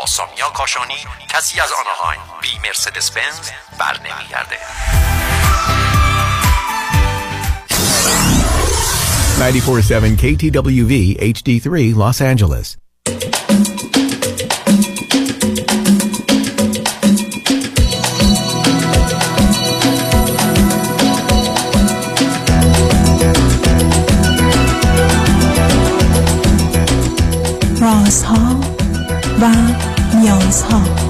با سامیا کاشانی کسی از آنهایم بی مرسدس بنز بر نمیگرده. 947 KTWV HD3 Los Angeles. رازها و نیازها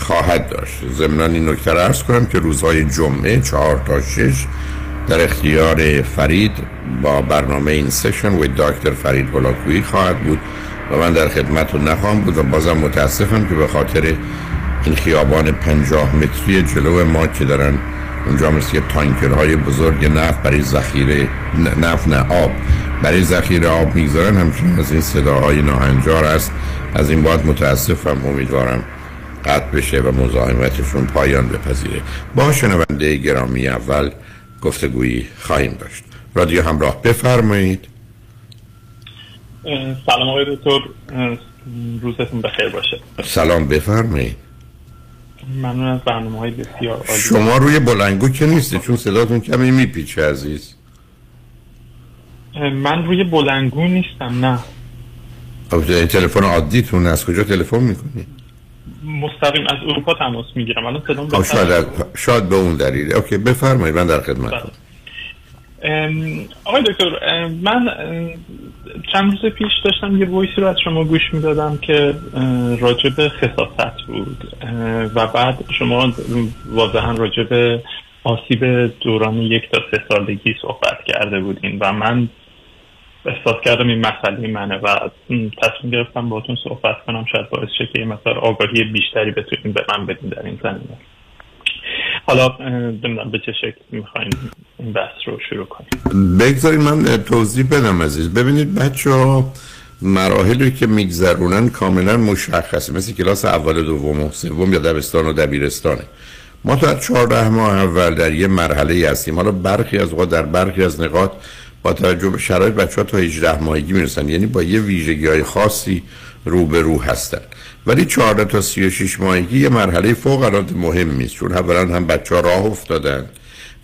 خواهد داشت. ضمن این نکته ارز کنم که روزهای جمعه چهار تا شش در اختیار فرید با برنامه این سشن و دکتر فرید هلاکویی خواهد بود و من در خدمت نخواهم بود و بازم متاسفم که به خاطر این خیابان پنجاه متری جلو ما که دارن اونجا مثل تانکرهای بزرگ نفت برای ذخیره نفت نه آب برای ذخیره آب می‌گذارن همچنین از این صداهای ناهنجار است. از این بعد متاسفم امیدوارم قطع بشه و مزاحمتشون پایان بپذیره. با شنونده گرامی اول گفتگویی خواهیم داشت. رادیو همراه بفرمایید. سلام آقای دکتر. روزتون بخیر باشه. سلام بفرمایید. ممنون از برنامه های بسیار عالی. شما روی بلندگو که نیستی چون صداتون کمی میپیچه عزیز. من روی بلندگو نیستم نه. تلفن عادیتون از کجا تلفن می‌کنید مستقیم از اروپا تماس می‌گیرم. الان صدام شاید, شاید به اون دلیله OK بفرمایید من در خدمت آقای دکتر من چند روز پیش داشتم یه voice ی رو از شما گوش می‌دادم که راجب خصاصت بود. و بعد شما واضحا راجب آسیب دوران یک تا سه سالگی صحبت کرده بودین و من احساس کردم این مسئله منه و تصمیم گرفتم باهاتون صحبت کنم. شاید باعث شه که مثلا آگاهی بیشتری بتونیم به من بدین در این زمینه. حالا نمی‌دونم به چه شکل می‌خواین این بحث رو شروع کنیم. بگذارید من توضیح بدم عزیز. ببینید بچه ها مراحلی که میگذرونن کاملا مشخصه. مثل کلاس اول دوم و سوم یا دبستان و دبیرستانه. ما تا چهارده ماه اول در یه مرحله هستیم. حالا برخی از اوقات در برخی از نقاط با توجه به شرایط بچه ها تا 18 ماهگی می‌رسن. یعنی با یه ویژگی های خاصی رو به رو هستن. ولی 14 تا 36 ماهگی یه مرحله فوق العاده مهم نیست. چون اولا هم بچه ها راه افتادن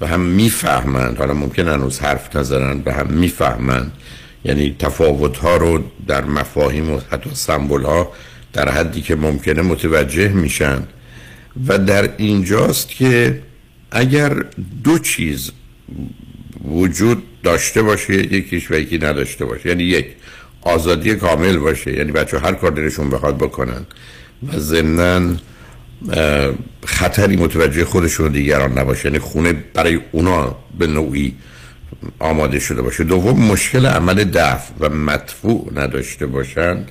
و هم می‌فهمند حالا ممکن هنوز حرف نزنن و هم می‌فهمند یعنی تفاوت ها رو در مفاهیم و حتی سمبول ها در حدی که ممکنه متوجه میشن. و در اینجاست که اگر دو چیز وجود داشته باشه یکیش و یکی نداشته باشه. یعنی یک آزادی کامل باشه. یعنی بچه هر کار دلشون بخواد بکنن. و ضمناً خطری متوجه خودشون و دیگران نباشه. یعنی خونه برای اونا به نوعی آماده شده باشه. دوم مشکل عمل دفع و مدفوع نداشته باشن.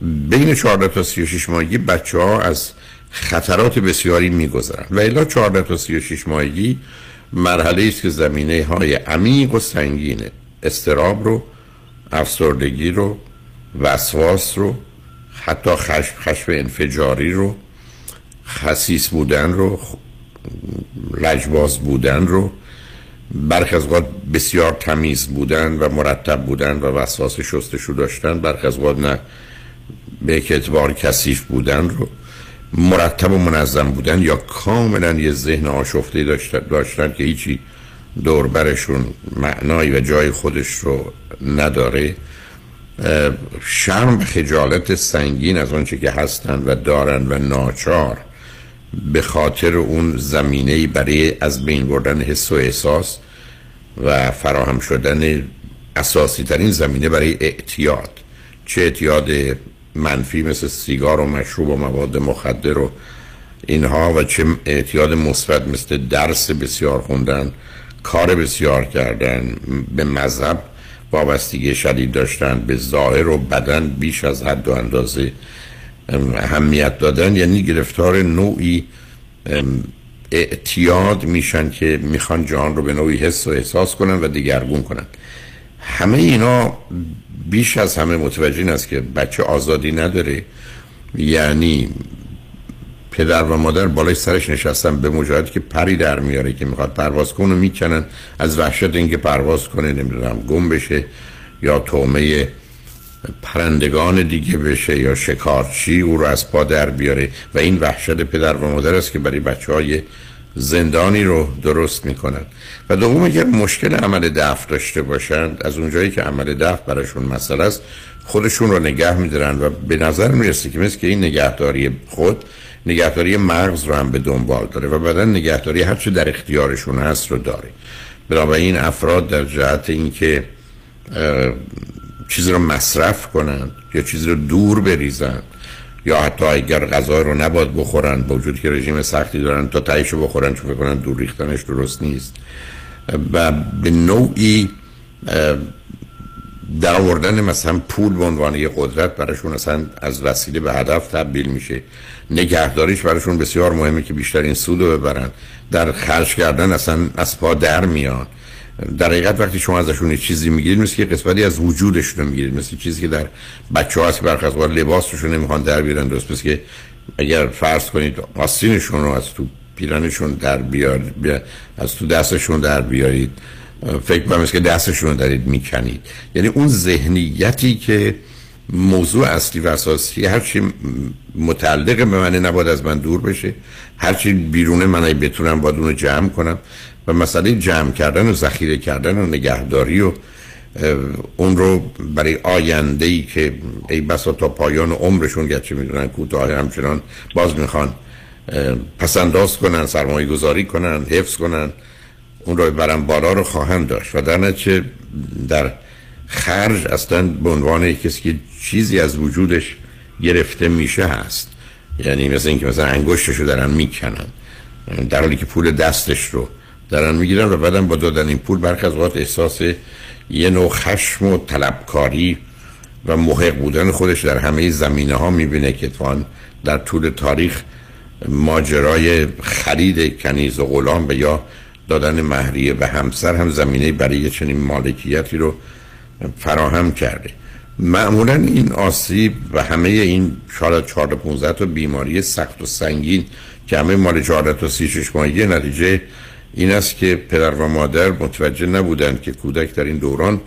بین 14 تا 36 ماهگی بچه ها از خطرات بسیاری میگذرن. و الا 14 تا 36 ماهگی مرحله است که زمینه های عمیق و سنگین استراب رو افسردگی رو وسواس رو حتی خشم خشم انفجاری رو خسیس بودن رو لجباز بودن رو برخی از اوقات بسیار تمیز بودن و مرتب بودن و وسواس شستشو داشتن برخی از اوقات نه به اعتبار کثیف بودن رو. مرتب و منظم بودن یا کاملا یه ذهن آشفته داشتن, داشتن که هیچی دوربرشون معنایی و جای خودش رو نداره. شرم خجالت سنگین از آنچه که هستن و دارن و ناچار به خاطر اون زمینه برای از بین بردن حس و احساس و فراهم شدن اساسی ترین زمینه برای اعتیاد. چه اعتیاد منفی مثل سیگار و مشروب و مواد مخدر و اینها و چه اعتیاد مثبت مثل درس بسیار خوندن کار بسیار کردن به مذهب وابستگی شدید داشتن به ظاهر و بدن بیش از حد و اندازه اهمیت دادن. یعنی گرفتار نوعی اعتیاد میشن که می‌خوان جان رو به نوعی حس و احساس کنن و دیگرگون کنن. همه اینا بیش از همه متوجه این است که بچه آزادی نداره. یعنی پدر و مادر بالای سرش نشستن به مجاهدی که پری در میاره که می‌خواد پرواز کنه می‌کنن. از وحشت اینکه پرواز کنه نمی‌دونم گم بشه یا تومه پرندگان دیگه بشه یا شکارچی او رو از پا در بیاره. و این وحشت پدر و مادر است که برای بچه های زندانی رو درست می‌کنن و دوم اگر مشکل عمل دفع داشته باشند از اونجایی که عمل دفع براشون مسئله است خودشون رو نگه میدارن و به نظر می‌رسه که مثل که این نگهداری خود نگهداری مغز رو هم به دنبال داره و بعدا نگهداری هرچه در اختیارشون هست رو داره. بنابراین افراد در جهت اینکه چیزی رو مصرف کنند یا چیزی رو دور بریزند یا حتی اگر غذا رو نباد بخورن با وجود که رژیم سختی دارن تا تایشو بخورن چون فکر دور ریختنش درست نیست. و به نوعی در آوردن مثلا پول به عنوان یه قدرت براشون اصلا از وسیله به هدف تبدیل میشه. نگهداریش براشون بسیار مهمه که بیشتر این سود رو ببرن. در خرج کردن اصلا از پا در میان. در حقیقت وقتی شما ازشون چیزی می‌گیرید مثل که قسمتی از وجودشون می‌گیرید. مثل چیزی که در بچه هست برخ از لباسشون نمی‌خوان در بیارن درست. مثل که اگر فرض کنید آستینشون رو از تو پیرنشون در بیار از تو دستشون در بیارید. فکر کنم که دستشون رو دارید می‌کنید. یعنی اون ذهنیتی که موضوع اصلی و اساسی هرچی متعلق به منه نباید از من دور بشه. هرچی بیرون من بتونم باید اونو جمع کنم. و مسئله جمع کردن و ذخیره کردن و نگهداری و اون رو برای آینده ای که ای بسا تا پایان عمرشون گرچه می‌دونن کوتاه همچنان باز می‌خوان پسنداز کنن سرمایه گذاری کنن حفظ کنن اون رو برن بالا رو خواهند داشت. و در نتیجه در خرج اصلا به عنوان کسی که چیزی از وجودش گرفته میشه هست. یعنی مثل اینکه مثلا انگشتش دارن می‌کنن. در حالی که پول دستش رو دارن می‌گیرن و بعدم با دادن این پول برخی از اوقات احساس یه نوع خشم و طلبکاری و محق بودن خودش در همه زمینه ها می‌بینه که اتفاقا در طول تاریخ ماجرای خرید کنیز و غلام به یا دادن مهریه و همسر هم زمینه برای چنین مالکیتی رو فراهم کرده. معمولا این آسیب و همه این شاید 4 15 تا بیماری سخت و سنگین که همه مال 14 تا 36 ماهگی نتیجه این است که پدر و مادر متوجه نبودند که کودک در این دوران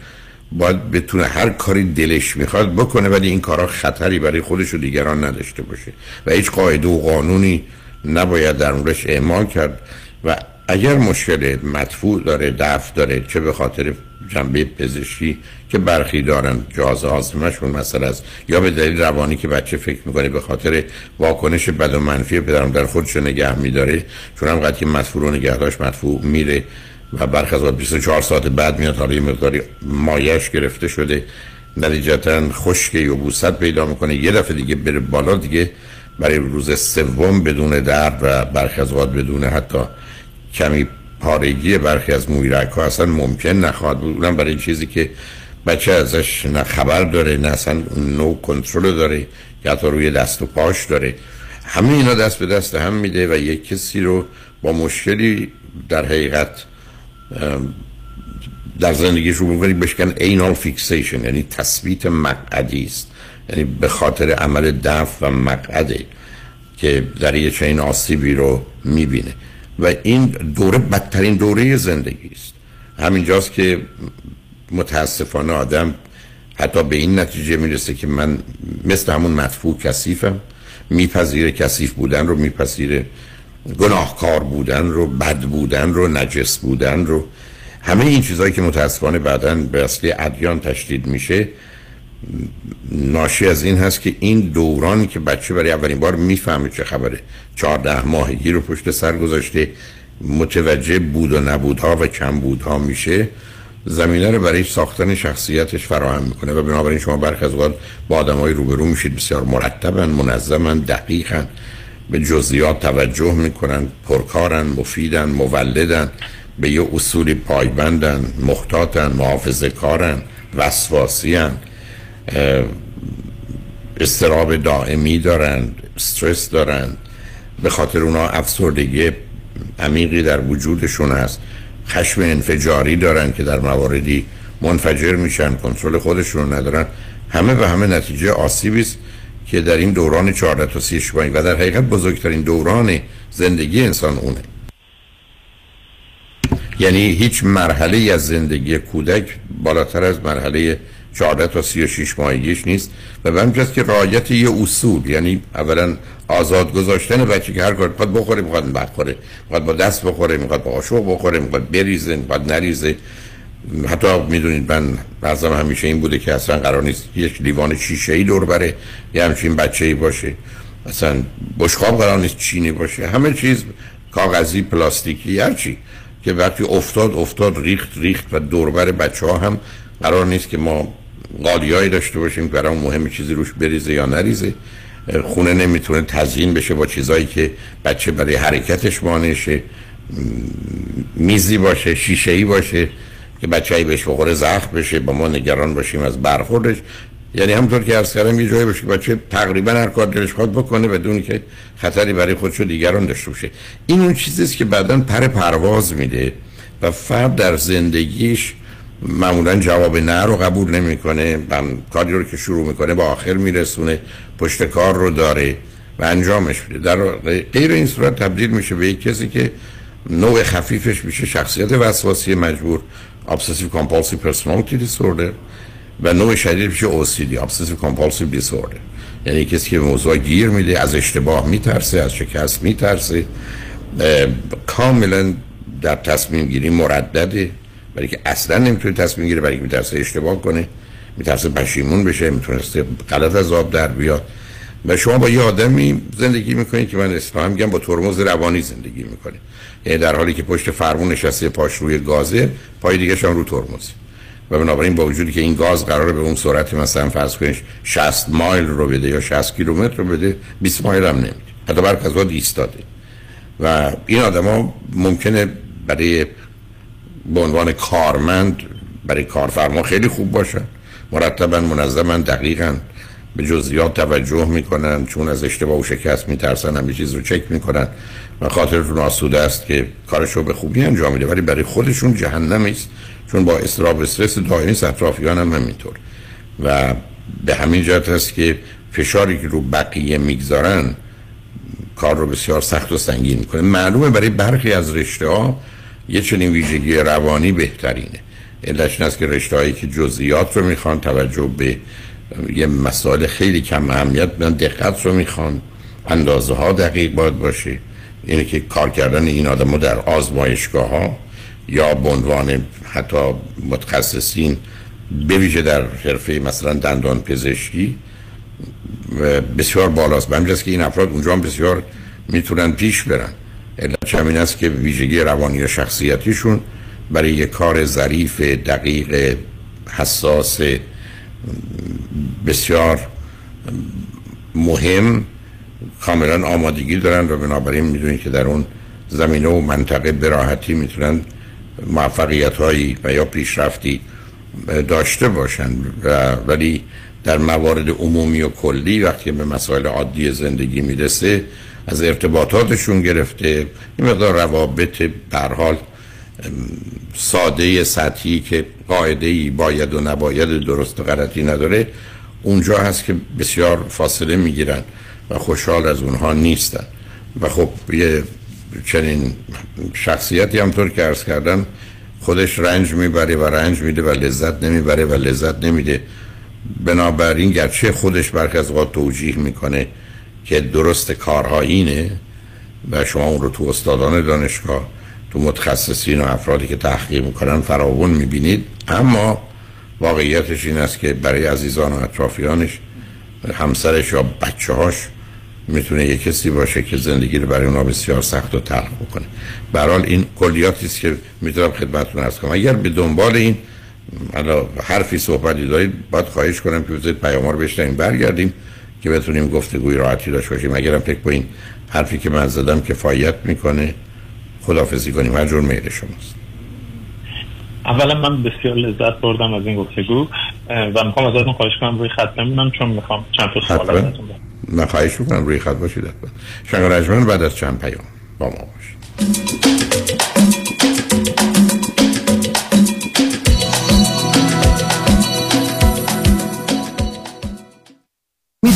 باید بتونه هر کاری دلش می‌خواد بکنه ولی این کارا خطری برای خودش و دیگران نداشته باشه. و هیچ قاعده و قانونی نباید در اونش اعمال کرد. و اگر مشکل مدفوع داره دفع داره چه به خاطر جنبه پزشکی که برخی دارن جهاز آزمشون مثلا است یا به دلیل روانی که بچه فکر می‌کنه به خاطر واکنش بد و منفی پدرم در خودش نگه میداره چون هم قطعی مدفوع رو نگه داشت مدفوع میره و برخی از 24 ساعت بعد میاد حالا یه مقداری مایش گرفته شده نتیجتا خشک یا بوست پیدا می‌کنه. یه دفعه دیگه بره بالا دیگه برای روز سوم بدون درد و برخی از بدون حتی کمی پارگی برخی از مویرک ها اصلا ممکن نخواهد بود. اونم برای چیزی که بچه ازش نه خبر داره نه اصلا نو کنترل داره یا حتی روی دست و پاش داره. همه اینا دست به دست هم میده و یک کسی رو با مشکلی در حقیقت در زندگیش روبرو می‌کنه بهش میگن anal fixation یعنی تثبیت مقعدی است. یعنی به خاطر عمل دفع و مقعده که در یه چنین آسیبی رو می‌بینه. و این دوره بدترین دوره زندگی است. همینجاست که متاسفانه آدم حتی به این نتیجه می‌رسه که من مثل همون مدفوع کثیفم میپذیره کثیف بودن رو میپذیره گناهکار بودن رو بد بودن رو نجس بودن رو. همه این چیزهایی که متاسفانه بعدا به اصلی ادیان تشدید میشه ناشی از این هست که این دورانی که بچه برای اولین بار می‌فهمه چه خبره. چهارده ماهگی رو پشت سر گذاشته متوجه بود و نبودها و کم بودها میشه. زمینه رو برای ساختن شخصیتش فراهم می‌کنه و بنابراین شما برخی از اوقات با آدمای روبرو میشید. بسیار مرتبن منظمن دقیقن به جزئیات توجه می‌کنن پرکارن مفیدن مولدن. به یه اصولی پایبندن محتاطن محافظه کارن وسواسیان استراب دائمی دارن استرس دارن. به خاطر اونا افسردگی عمیقی در وجودشون هست. خشم انفجاری دارن که در مواردی منفجر میشن کنترل خودشون ندارن. همه به همه نتیجه آسیبی است که در این دوران 14 تا 30 و در حقیقت بزرگترین دوران زندگی انسان اونه. یعنی هیچ مرحله از زندگی کودک بالاتر از مرحله 14 تا 36 ماهگیش نیست. و به که رعایت یه اصول یعنی اولا آزاد گذاشتن بچه که هر کار می‌خواد بخوره می‌خواد بخوره. می‌خواد با دست بخوره می‌خواد با آشو بخوره می‌خواد بریزه می‌خواد نریزه. حتی می‌دونید من بعضم همیشه این بوده که اصلا قرار نیست یک لیوان شیشه ای دور بره یه همچین بچه ای باشه. اصلا بشخاب قرار نیست چینی باشه. همه چیز کاغذی پلاستیکی هر چی. که وقتی افتاد افتاد ریخت ریخت و دوربر بچه ها هم قرار نیست که ما قالیایی داشته باشیم که برای مهم چیزی روش بریزه یا نریزه. خونه نمی‌تونه تزیین بشه با چیزایی که بچه برای حرکتش مانشه میزی باشه شیشه ای باشه که بچه ای بهش بخوره زخم بشه با ما نگران باشیم از برخوردش. یعنی همطور که عرض کردم یه جایی باشه بچه تقریبا هر کار دلش خواهد بکنه بدون که خطری برای خودش و دیگران داشته باشه. این اون چیزیست که بعدا پر پرواز میده و فرد در زندگیش معمولا جواب نه رو قبول نمی‌کنه کاری رو که شروع می‌کنه با آخر میرسونه پشت کار رو داره و انجامش میده. در غیر این صورت تبدیل میشه به یک کسی که نوع خفیفش میشه شخصیت وسواسی مجبور obsessive compulsive personality disorder و نوع شدید میشه OCD obsessive compulsive disorder. یعنی کسی که موضوع گیر میده از اشتباه میترسه از شکست میترسه. کاملا در تصمیم گیری مردده. برای که اصلا نمی‌تونه تصمیم گیره برای که میترسه اشتباه کنه میترسه پشیمون بشه می‌تونسته غلط از آب در بیاد. و شما با یه آدمی زندگی می‌کنید که من اصلا میگم با ترمز روانی زندگی می‌کنه یعنی در حالی که پشت فرمون نشسته پاش روی گازه پای دیگه شان رو ترمز. و بنابراین با وجودی که این گاز قراره به اون سرعت مثلا فرض کنید 60 مایل رو بده یا 60 کیلومتر رو بده 20 مایل هم نمیده. حتی برک از ایستاده. و این آدما ممکنه برای به عنوان کارمند برای کارفرما خیلی خوب باشن. مرتبا منظما دقیقا به جزئیات توجه می‌کنن چون از اشتباه و شکست میترسن همه چیز رو چک می‌کنن و خاطرتون آسوده است که کارش رو به خوبی انجام میده. ولی برای خودشون جهنم است چون با استراب استرس دائمی اطرافیان هم همینطور. و به همین جهت است که فشاری که رو بقیه می‌گذارن کار رو بسیار سخت و سنگین می‌کنه. معلومه برای برخی از رشته ها یه چنین ویژگی روانی بهترینه. علتش این است که رشته که جزئیات رو می‌خوان توجه به یه مسائل خیلی کم اهمیت من دقت رو می‌خوان اندازه ها دقیق باید باشه. اینه که کار کردن این آدم در آزمایشگاه ها یا به حتی متخصصین بویژه در حرفه مثلا دندان پزشکی بسیار بالاست. به که این افراد اونجا هم بسیار می‌تونن پیش برن. علت همین است که ویژگی روانی و شخصیتیشون برای یک کار ظریف دقیق حساس بسیار مهم کاملا آمادگی دارن و بنابراین می‌دونید که در اون زمینه و منطقه براحتی می‌تونن موفقیت هایی و یا پیشرفتی داشته باشن. و ولی در موارد عمومی و کلی وقتی به مسائل عادی زندگی می‌رسه از ارتباطاتشون گرفته این مقدار روابط در حال ساده سطحی که قاعده ای باید و نباید درست و غلطی نداره اونجا هست که بسیار فاصله می‌گیرن و خوشحال از اونها نیستن. و خب یه چنین شخصیتی همطور که ارز کردم خودش رنج می‌بره و رنج میده و لذت نمی‌بره و لذت نمیده. بنابراین گرچه خودش برخی از اوقات توجیه می‌کنه که درست کارها اینه و شما اون رو تو استادان دانشگاه تو متخصصین و افرادی که تحقیق می‌کنن فراون می‌بینید. اما واقعیتش این است که برای عزیزان و اطرافیانش همسرش یا بچه هاش می‌تونه یه کسی باشه که زندگی رو برای اونا بسیار سخت و تلخ بکنه. برحال این کلیاتی است که می‌تونم خدمتتون ارز کنم. اگر به دنبال این حرفی صحبتی دارید باید خواهش کنم که بذارید پیام رو برگردیم. که بتونیم گفتگوی راحتی داشته باشیم. اگرم فکر با این حرفی که من زدم کفایت می‌کنه خدافزی کنیم. هر جور میل شماست. اولا من بسیار لذت بردم از این گفتگو و می‌خوام ازتون خواهش کنم روی خط بمونم چون می‌خوام چند تا سوال ازتون من خواهش می‌کنم روی خط باشید حتما. شنگ رجمن بعد از چند پیام با ما باشید.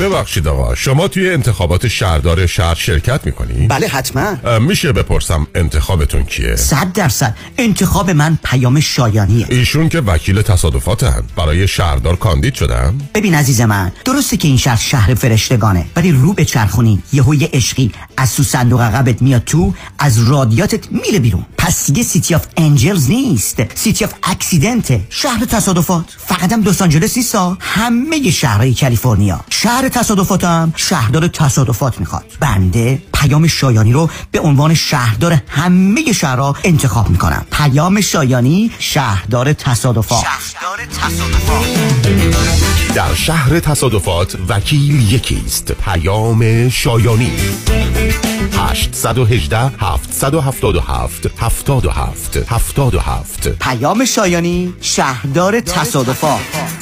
ببخشید آقا شما توی انتخابات شهردار شهر شرکت می‌کنی؟ بله حتما میشه بپرسم انتخابتون کیه؟ صد درصد انتخاب من پیام شایانیه ایشون که وکیل تصادفاتن برای شهردار کاندید شدن؟ ببین عزیز من درسته که این شهر شهر فرشتگانه ولی روتو بچرخونی یه عشقی از تو صندوق عقبت میاد تو از رادیاتت میره بیرون پس دیگه City of Angels نیست. City of Accident ه شهر تصادفات. فقط هم لس آنجلس نیستا همه شهرهای کالیفرنیا. شهر تصادفاتم شهردار تصادفات می‌خواد. بنده پیام شایانی رو به عنوان شهردار همه شهرها انتخاب می‌کنم. پیام شایانی شهردار تصادفات. شهردار تصادفات. در شهر تصادفات وکیل یکیست. پیام شایانی. 818 777 77 77 پیام شایانی شهردار تصادفات.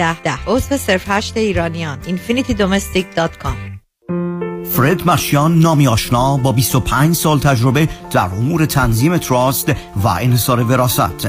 ده. ده عضو صرف هشت ایرانیان. infinitydomestic.com فرد مشیان نامی آشنا با 25 سال تجربه در امور تنظیم تراست و انحصار وراست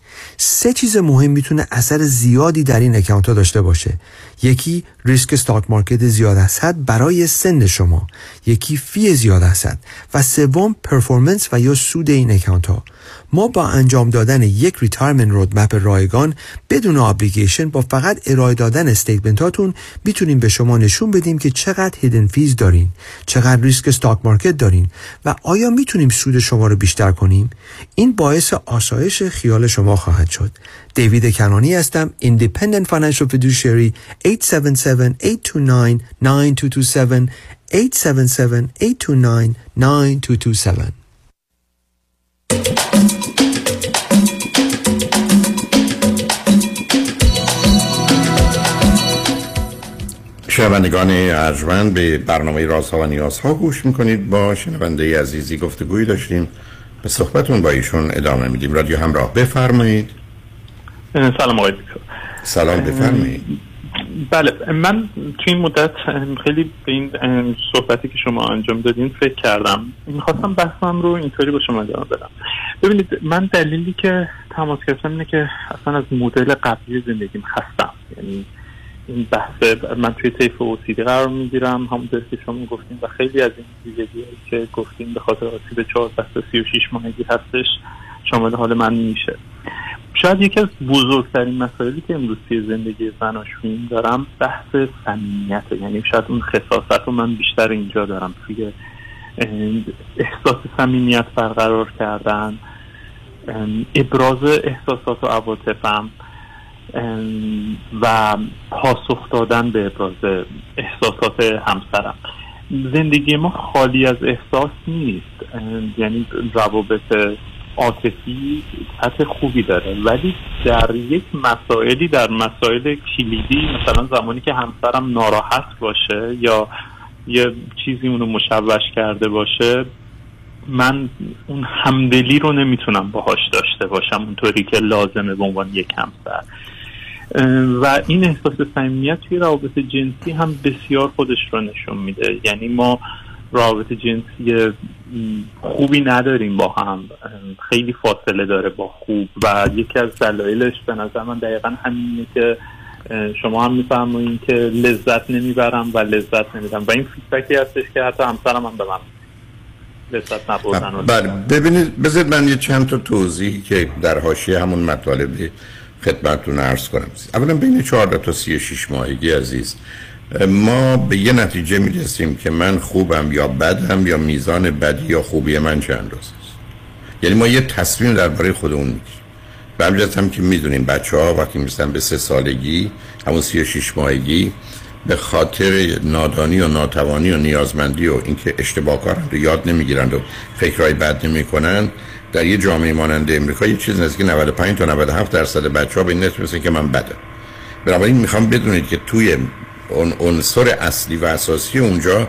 سه چیز مهم می‌تونه اثر زیادی در این account ها داشته باشه. یکی ریسک stock market زیاد از برای سن شما یکی fee زیاد حد و سوم performance و یا سود این account ها. ما با انجام دادن یک retirement roadmap رایگان بدون obligation با فقط ارائه دادن statement هاتون می‌تونیم به شما نشون بدیم که چقدر hidden fees دارین چقدر ریسک stock market دارین و آیا می‌تونیم سود شما رو بیشتر کنیم؟ این باعث آسایش خیال شما خواهد شد. دیوید کنانی هستم. Independent Financial Fiduciary 877-829-9227 877-829-9227 شنوندگان ارجمند به برنامه رازها و نیازها گوش می‌کنید. با شنونده عزیزی گفتگوی داشتیم. به صحبتون با ایشون ادامه میدیم. رادیو همراه بفرمایید. سلام آقای سلام بفرمایید. بله من تو این مدت خیلی به این صحبتی که شما انجام دادین فکر کردم. می‌خواستم بحثم رو اینطوری با شما ادامه بدم. ببینید من دلیلی که تماس گرفتم اینه که اصلا از مدل قبلی زندگیم خستم. یعنی این بحث من توی طیف اوسیدی قرار می‌گیرم همون که شما گفتیم و خیلی از این ویژگی که گفتیم به خاطر آسیب 14 تا 36 ماهگی هستش شامل حال من میشه. شاید یکی از بزرگترین مسائلی که امروز توی زندگی زناشویی دارم بحث صمیمیت. یعنی شاید اون خصاصت رو من بیشتر اینجا دارم. توی احساس صمیمیت برقرار کردن ابراز احساسات و عواطفم و پاسخ دادن به ابراز احساسات همسرم. زندگی ما خالی از احساس نیست. یعنی روابط عاطفی سطح خوبی داره. ولی در یک مسائلی در مسائل کلیدی مثلا زمانی که همسرم ناراحت باشه یا یه چیزی اونو مشوش کرده باشه من اون همدلی رو نمی‌تونم باهاش داشته باشم اونطوری که لازمه به عنوان یک همسر. و این احساس صمیمیت توی روابط جنسی هم بسیار خودش رو نشون میده. یعنی ما رابطه جنسی خوبی نداریم با هم. خیلی فاصله داره با خوب. و یکی از دلایلش به نظر من دقیقا همینه که شما هم میفهمونین که لذت نمی‌برم و لذت نمیدم. و این فیدبکی هستش که حتی همسرم هم به من لذت نبردن. بله ببینید بذارید من یه چند تا توضیحی که در حاشیه همون مطالب خدمتتون عرض کنم. اولا بین 14 تا 36 ماهگی عزیز. ما به یه نتیجه می‌رسیم که من خوبم یا بدم یا میزان بدی یا خوبی من چند اندازه است. یعنی ما یه تصمیم درباره خودمون می‌گیریم. به هم که می‌دونیم بچه ها وقتی می‌رسن به سه سالگی همون سی و شیش ماهگی به خاطر نادانی و ناتوانی و نیازمندی و اینکه اشتباه کارن رو یاد نمی‌گیرند و فکرهای بد نمی‌کنن در یه جامعه مانند امریکا یه چیز نزدیک 95 تا 97 درصد بچه ها به این نتیجه که من بدم. بنابراین می‌خوام بدونید که توی اون عنصر اصلی و اساسی اونجا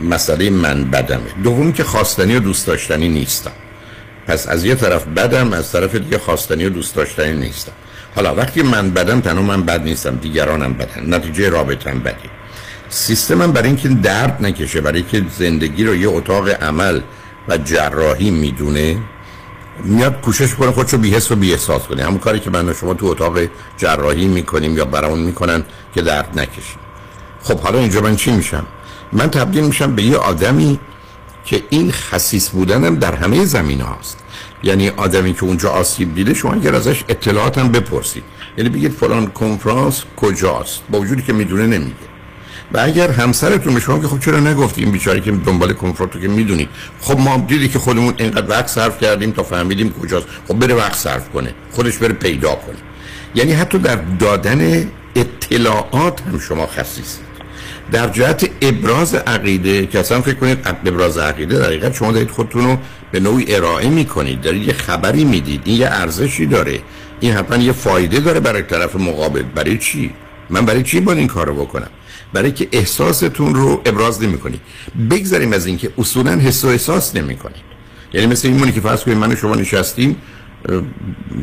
مسئله من بدمه. دومی که خواستنی و دوست داشتنی نیستم. پس از یه طرف بدم از طرف دیگه خواستنی و دوست داشتنی نیستم. حالا وقتی من بدم تنها من بد نیستم دیگرانم بدن. نتیجه رابطم بدی. سیستمم برای اینکه درد نکشه برای که زندگی رو یه اتاق عمل و جراحی می‌دونه میاد کوشش کنه خودشو بی‌حس و بی‌احساس کنه. همون کاری که من و شما تو اتاق جراحی می‌کنیم یا برامون می‌کنن که درد نکشیم. خب حالا اینجا من چی میشم؟ من تبدیل میشم به یه آدمی که این خصیص بودنم در همه زمین هاست یعنی آدمی که اونجا آسیب دیده شما اگر ازش اطلاعاتم بپرسید. یعنی بگید فلان کنفرانس کجاست؟ با وجودی که می‌دونه نمیگه. و اگر همسرتون به شما که خب چرا نگفتی این بیچاره که دنبال تو که می‌دونی؟ خب ما دیدی که خودمون اینقدر وقت صرف کردیم تا فهمیدیم کجاست. خب بره وقت صرف کنه. خودش بره پیدا کنه. یعنی حتی در دادن اطلاعات هم شما خصیص در جهت ابراز عقیده که اصلا فکر کنید ابراز عقیده در حقیقت شما دارید خودتون رو به نوعی ارائه می‌کنید. دارید یه خبری می‌دید. این یه ارزشی داره. این حتما یه فایده داره برای طرف مقابل. برای چی؟ من برای چی باید این کارو بکنم؟ برای که احساستون رو ابراز نمی‌کنید بگذاریم از اینکه اصولا حس و احساس نمی‌کنید یعنی مثل این مونی که فرض کنید من و شما نشستیم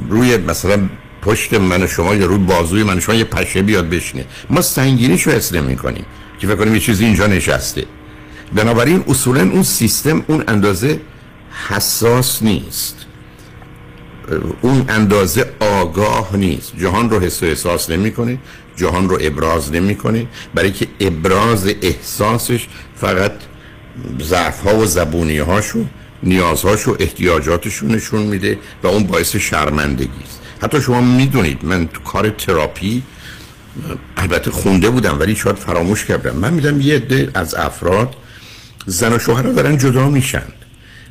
روی مثلا پشت من و شما یا روی بازوی من و شما یه پشه بیاد بشینه. ما سنگینیشو حس نمی‌کنیم که فکر کنیم یه چیزی اینجا نشسته. بنابراین اصولا اون سیستم اون اندازه حساس نیست. اون اندازه آگاه نیست. جهان رو حس و احساس نمی‌کنه. جهان رو ابراز نمی‌کنه برای که ابراز احساسش فقط ضعف ها و زبونی هاشو نیازهاش و احتیاجاتشون نشون میده و اون باعث شرمندگی است. حتی شما می‌دونید من تو کار تراپی البته خونده بودم ولی شاید فراموش کردم. من میدم یه عده از افراد زن و شوهر دارن جدا میشن.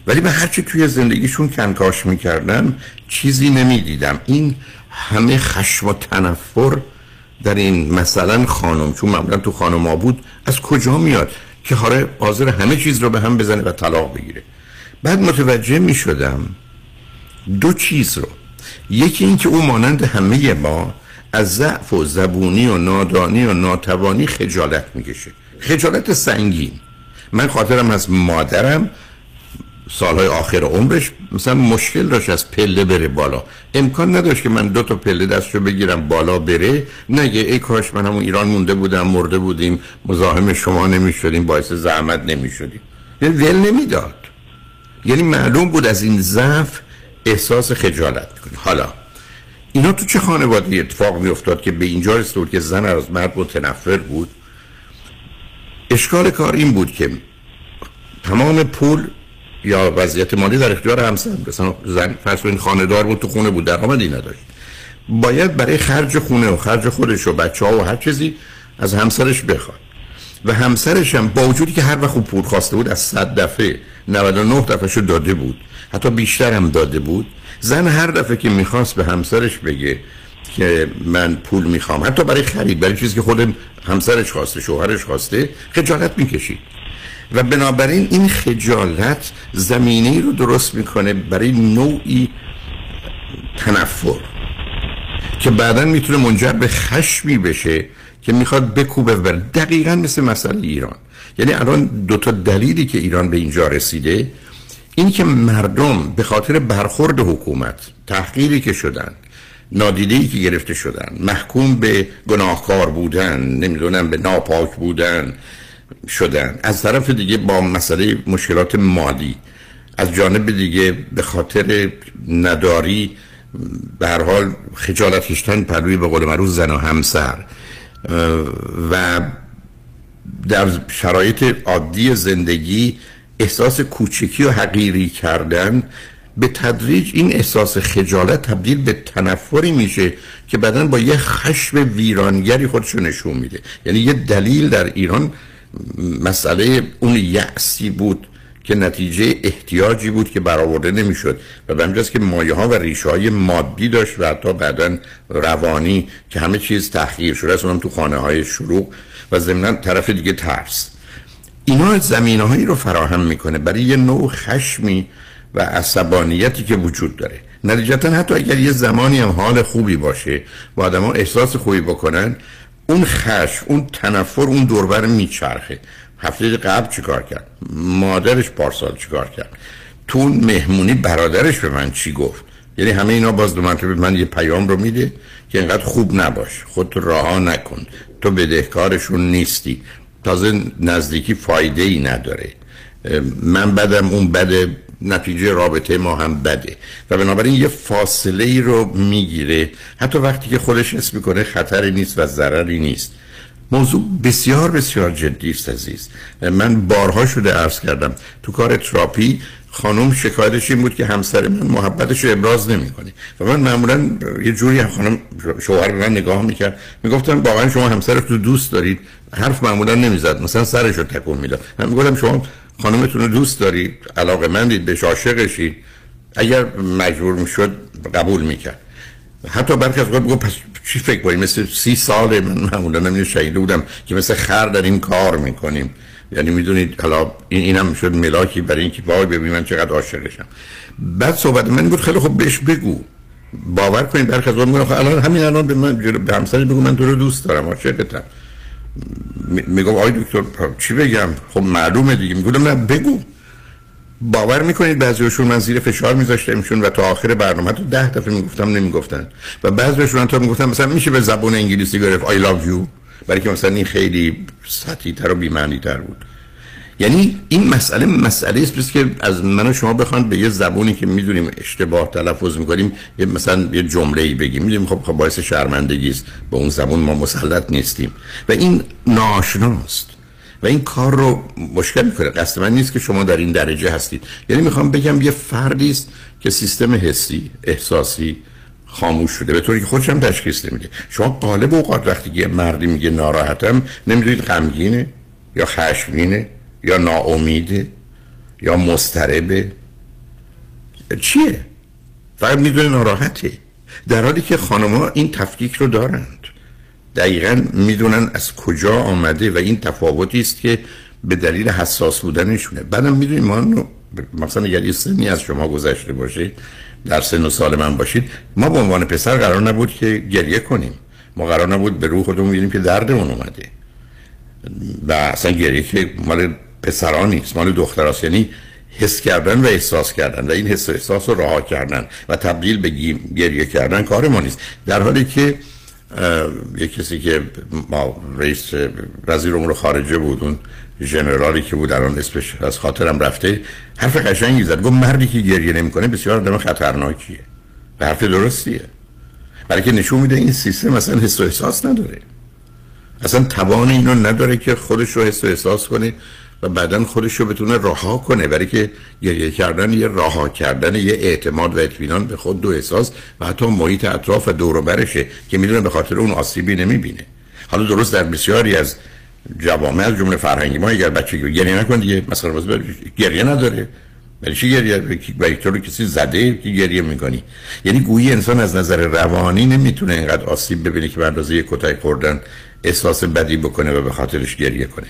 ولی به هرچی توی زندگیشون کنکاش می‌کردم چیزی نمی‌دیدم. این همه خشم و تنفر در این مثلا خانم چون معمولا تو خانم بود از کجا میاد که حالا حاضر همه چیز رو به هم بزنه و طلاق بگیره؟ بعد متوجه می شدم دو چیز رو. یکی این که او مانند همه ما از ضعف و زبونی و نادانی و ناتوانی خجالت می‌کشه. خجالت سنگین. من خاطرم از مادرم سالهای آخر عمرش مثلا مشکل داشت از پله بره بالا. امکان نداشت که من دو تا پله دستشو بگیرم بالا بره. نگه ای کاش من همون ایران مونده بودم مرده بودیم مزاحم شما نمی شدیم باعث زحمت نمی شدیم یعنی ول نمی‌داد. یعنی معلوم بود از این ضعف احساس خجالت کنه. حالا اینا تو چه خانواده اتفاق می افتاد که به اینجا رسید که زن از مرد متنفر بود؟ اشکال کار این بود که تمام پول یا وضعیت مالی در اختیار همسر مثلا زن فرض این خانه دار بود تو خونه بود درآمدی نداشت. باید برای خرج خونه و خرج خودش و بچه ها و هر چیزی از همسرش بخواد. و همسرش هم با وجودی که هر وقت خوب پول خواسته بود از صد دفعه 99 دفعه شو داده بود. حتی بیشتر هم داده بود. زن هر دفعه که می‌خواست به همسرش بگه که من پول می‌خوام حتی برای خرید برای چیزی که خود همسرش خواسته شوهرش خواسته خجالت می‌کشید. و بنابراین این خجالت زمینه رو درست می‌کنه برای نوعی تنفر که بعدا می‌تونه منجر به خشمی بشه که می‌خواد بکوبه بر دقیقا مثل مسئله ایران. یعنی الان دو تا دلیلی که ایران به اینجا رسیده این که مردم به خاطر برخورد حکومت تحقیری که شدن نادیده که گرفته شدن محکوم به گناهکار بودن نمی‌دونم به ناپاک بودن شدن. از طرف دیگه با مسئله مشکلات مالی. از جانب دیگه به خاطر نداری به هر حال خجالت کشتن پروی به قول معروف زن و همسر. و در شرایط عادی زندگی احساس کوچکی و حقیری کردن به تدریج این احساس خجالت تبدیل به تنفری میشه که بعدا با یه خشم ویرانگری خودشو نشون میده. یعنی یه دلیل در ایران مسئله اون یأسی بود که نتیجه احتیاجی بود که برآورده نمی‌شد و به همجاست که مایه ها و ریشه های مادی داشت و حتی بعدا روانی که همه چیز تحقیر شده است تو خانه های شروع و ضمنا طرف دیگه ترس. اینا زمینه هایی رو فراهم می‌کنه برای یه نوع خشمی و عصبانیتی که وجود داره. نتیجتا حتی اگر یه زمانی هم حال خوبی باشه و آدم احساس خوبی بکنن اون خشم اون تنفر اون دوربر میچرخه. هفته قبل چیکار کرد؟ مادرش پارسال چیکار کرد؟ تو اون مهمونی برادرش به من چی گفت؟ یعنی همه اینا باز دو مرتبه من یه پیام رو میده که اینقدر خوب نباش. خودتو رها نکن. تو بدهکارشون نیستی. تازه نزدیکی فایده ای نداره من بدم اون بده. نتیجه رابطه ما هم بده. و بنابراین یه فاصله ای رو می‌گیره. حتی وقتی که خودش حس می‌کنه خطری نیست و ضرری نیست. موضوع بسیار بسیار جدی است عزیز. من بارها شده عرض کردم. تو کار تراپی خانم شکایتش این بود که همسر من محبتش رو ابراز نمی‌کنه. و من معمولا یه جوری خانم شوهر من نگاه می‌کرد. می‌گفتم واقعا شما همسرت رو دوست دارید. حرف معمولا نمی‌زد. مثلا سرش رو تکون می‌داد. من می‌گفتم شما خانمتون رو دوست دارید علاقه مندید بهش عاشقشید اگر مجبور می‌شد قبول می‌کرد. حتی برخی از وقت پس چی فکر کنیم مثل سی سال من معمولا نمیده شهیده بودم که مثل خر این کار می‌کنیم. یعنی می‌دونید حالا این اینم شد ملاکی برای اینکه وای ببین من چقدر عاشقشم. بعد صحبت من بود خیلی خوب بهش بگو. باور کنید برخی از وقت خب الان همین الان به من به همسرش بگو من تو رو دوست دارم عاشقتم. میگم آی دکتر چی بگم؟ خب معلومه دیگه. میگم نه بگو. باور می‌کنید بعضیشون من زیر فشار میذاشتمشون و تا آخر برنامه تو ده دفعه می‌گفتم نمی‌گفتن. و بعضیشون تا می‌گفتم مثلا میشه به زبون انگلیسی گرفت I love you برای که مثلا این خیلی سطحی تر و بیمعنی تر بود. یعنی این مسئله مسئله است که از من و شما بخوان به یه زبونی که می‌دونیم اشتباه تلفظ می‌کنیم یه مثلا یه جمله ای بگیم. می‌دونیم خب خب باعث شرمندگی است. به اون زبون ما مسلط نیستیم. و این ناشناست. و این کار رو مشکل می‌کنه. قصد من نیست که شما در این درجه هستید. یعنی می‌خوام بگم یه فردی است که سیستم حسی احساسی خاموش شده. به طوری که خودش هم تشخیص نمیده. شما قالب اوقات وقتی یه مردی میگه ناراحتم نمی‌دونید غمگینه یا خشمگینه؟ یا ناامیده یا مضطربه. چیه؟ فقط می‌دونه ناراحته. در حالی که خانمها این تفکیک رو دارند. دقیقا می‌دونن از کجا آمده و این تفاوتی است که به دلیل حساس بودنشونه. بعدم می‌دونید ما مثلا اگر یه سنی از شما گذشته باشه در سن و سال من باشید ما به عنوان پسر قرار نبود که گریه کنیم. ما قرار نبود به روح خودمون ببینیم که دردمون اومده. و اصلا گریه که مال پسران نیست مال دختراست یعنی حس کردن و احساس کردن و این حس و احساس رو رها کردن و تبدیل به گریه کردن کار ما نیست. در حالی که یک کسی که ما رئیس وزیر امور خارجه بود اون ژنرالی که بود الان اسمش از خاطرم رفته حرف قشنگی زد. گفت مردی که گریه نمی‌کنه بسیار آدم خطرناکیه و حرف درستیه. برای که نشون میده این سیستم اصلا حس و احساس نداره. اصلا توان اینو نداره که خودش رو حس و احساس کنه و بعدا خودش رو بتونه رها کنه. برای که گریه کردن یه رها کردن یه اعتماد و اطمینان به خود دو احساس و حتی محیط اطراف و دور برشه که می‌دونه به خاطر اون آسیبی نمی‌بینه. حالا درست در بسیاری از جوامع از جمله فرهنگی ما اگر بچه گریه نکن دیگه مثلا گریه نداره. ولی چی گریه؟ برای تو رو کسی زده که گریه می‌کنی. یعنی گویی انسان از نظر روانی نمی‌تونه اینقدر آسیب ببینه که به اندازه کتک خوردن احساس بدی بکنه و به خاطرش گریه کنه.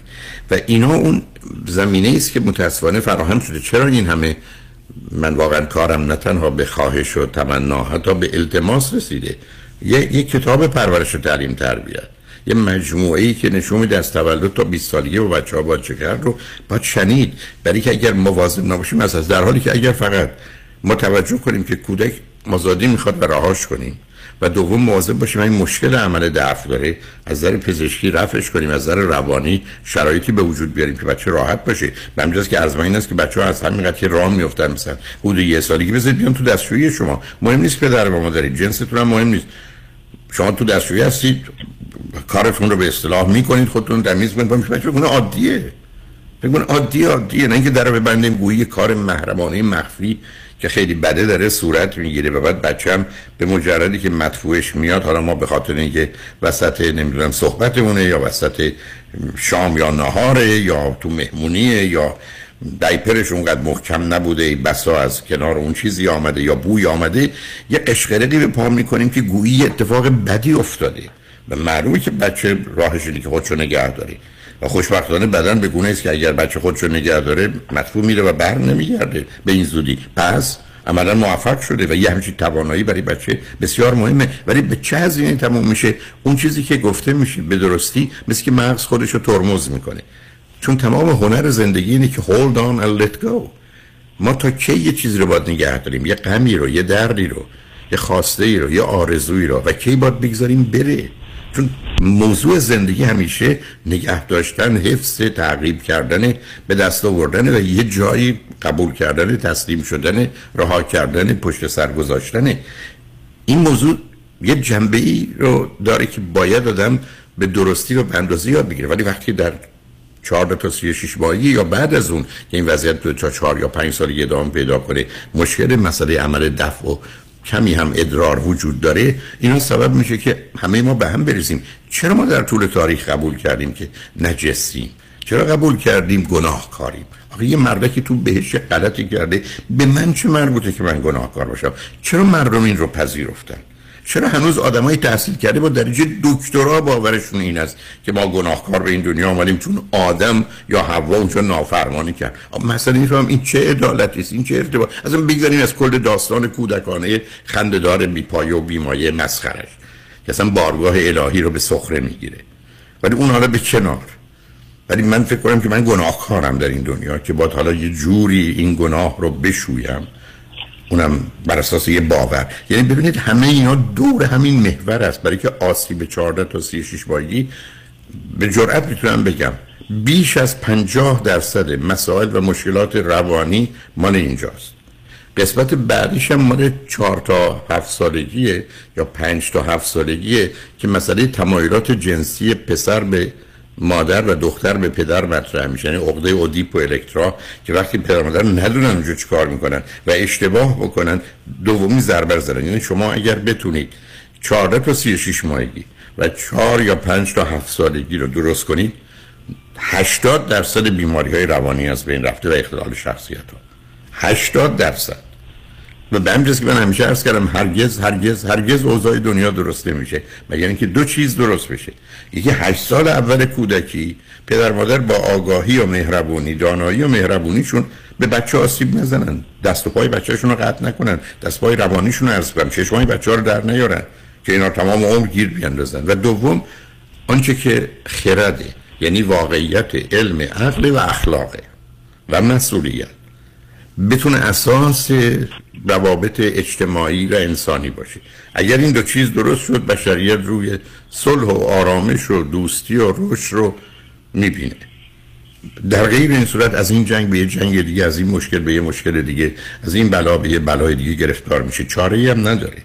و اینا اون زمینه است که متاسفانه فراهم شده. چرا این همه من واقعا کارم نه تنها به خواهش و تمنا حتی به التماس رسیده. یه, یه کتاب پرورش و تعلیم تربیت یه مجموعه ای که نشون میده از تولد تا 20 سالگی و بچه ها باید چه کرد رو؟ باید شنید. برای که اگر مواظب نباشیم از در حالی که اگر فقط ما توجه کنیم که کودک مازادی می‌خواد و رهاش کنیم و دوم مواظب باشیم این مشکل عمل دفع داره از نظر پزشکی رفعش کنیم از نظر روانی شرایطی به وجود بیاریم که بچه راحت باشه. به همجاست که از این است که بچه ها از همین قضیه راه میافتن مثلا. حدود یه سالگی بذارید بیان تو دستشویی شما. مهم نیست پدر و مادرید جنستون هم مهم نیست. شما تو دستشویی هستید کارتون رو به اصطلاح می‌کنید خودتون تمیز می‌کنید. بچه عادیه. بگونه عادی عادیه نه اینکه در ببندیم گویی کار محرمانه مخفی. که خیلی بده داره صورت می‌گیره و بعد بچه هم به مجردی که مدفوعش میاد حالا ما به خاطر اینکه وسط نمی‌دونم صحبتمونه یا وسط شام یا نهاره یا تو مهمونیه یا دایپرش اونقدر محکم نبوده بسا از کنار اون چیزی آمده یا بوی آمده یه قشقرقی به پا می‌کنیم که گویی اتفاق بدی افتاده. و معلومه که بچه راهش که خودشو نگه داره و خوشبختانه بدن به گونه است که اگر بچه خودشو نگه داره مدفوع میره و بر نمیگرده. به این زودی. پس عملا موفق شده و یه همچین توانایی برای بچه بسیار مهمه. ولی به چه هزینه تموم میشه؟ اون چیزی که گفته میشه به درستی مثل که مغز خودش رو ترمز می‌کنه. چون تمام هنر زندگی اینه که hold on and let go. ما تا کی یه چیزی رو باید نگه داریم؟ یه غمی رو یه دردی رو یه خواسته ای رو یه آرزویی رو. و کی باید بگذاریم بره؟ چون موضوع زندگی همیشه نگه داشتن حفظ تعقیب کردن به دست آوردن و یه جایی قبول کردن تسلیم شدن رها کردن پشت سر گذاشتن. این موضوع یه جنبه ای رو داره که باید آدم به درستی و به اندازه یاد بگیره. ولی وقتی در 14 تا 36 ماهی یا بعد از اون که این وضعیت دو تا 4 یا 5 سال ادامه پیدا کنه مشکل مسئله عمل دفع و کمی هم ادرار وجود داره اینا سبب میشه که همه ما به هم بریزیم چرا ما در طول تاریخ قبول کردیم که نجسیم چرا قبول کردیم گناهکاریم؟ آخه یه مردکی تو بهش غلطی کرده به من چه مربوطه که من گناهکار باشم؟ چرا مردم این رو پذیرفتن؟ چرا هنوز آدمای تحصیل کرده با درجه دکترا باورشون این است که ما گناهکار به این دنیا آمدیم چون آدم یا حوا اونجا نافرمانی کرد؟ مثلا این هم این چه عدالتی است؟ این چه ارتباط؟ اصلا بگذاریم از کل داستان کودکانه خندهدار بیپایه و بیمایه مسخرش که اصلا بارگاه الهی رو به سخره می‌گیره. ولی اون حالا به کنار. ولی من فکر کنم که من گناهکارم در این دنیا که باید حالا یه جوری این گناه رو بشویم. اونم بر اساس یه باور. یعنی ببینید همه اینا دور همین محور است. برای که آسیب 14 تا 36 ماهگی به جرئت می‌تونم بگم. بیش از 50 درصد مسائل و مشکلات روانی مال اینجاست. قسمت بعدیش هم مال 4 تا 7 سالگیه یا 5 تا 7 سالگیه که مسئله تمایلات جنسی پسر به مادر و دختر به پدر مطرح میشه یعنی عقده اودیپ و الکترا که وقتی پدر مادر ندونن اونجا چیکار می‌کنن و اشتباه بکنن دومی ضربه زدن. یعنی شما اگر بتونید 14 تا 36 ماهگی و 4 یا 5 تا 7 سالگی رو درست کنید 80 درصد بیماری های روانی از بین رفته و اختلال شخصیت ها 80 درصد. و به همین که من همیشه عرض کردم هرگز هرگز هرگز اوضاع دنیا درست نمیشه. مگر اینکه دو چیز درست بشه. یکی هشت سال اول کودکی پدر مادر با آگاهی و مهربونی دانایی و مهربونیشون به بچه آسیب نزنن. دست و پای بچهشون رو قطع نکنن. دست پای روانیشون رو ارز کنن چشمای بچه رو در نیارن که اینا تمام عمر گیر بیاندازن و دوم آنچه که خرده یعنی واقعیت علم عقل و اخلاقه و مسئولیت. بتونه اساس روابط اجتماعی و انسانی باشه. اگر این دو چیز درست شد بشریت روی صلح و آرامش و دوستی و رشد رو می‌بینه. در غیر این صورت از این جنگ به یه جنگ دیگه از این مشکل به یه مشکل دیگه از این بلا به یه بلای دیگه گرفتار میشه. چاره ای هم نداره.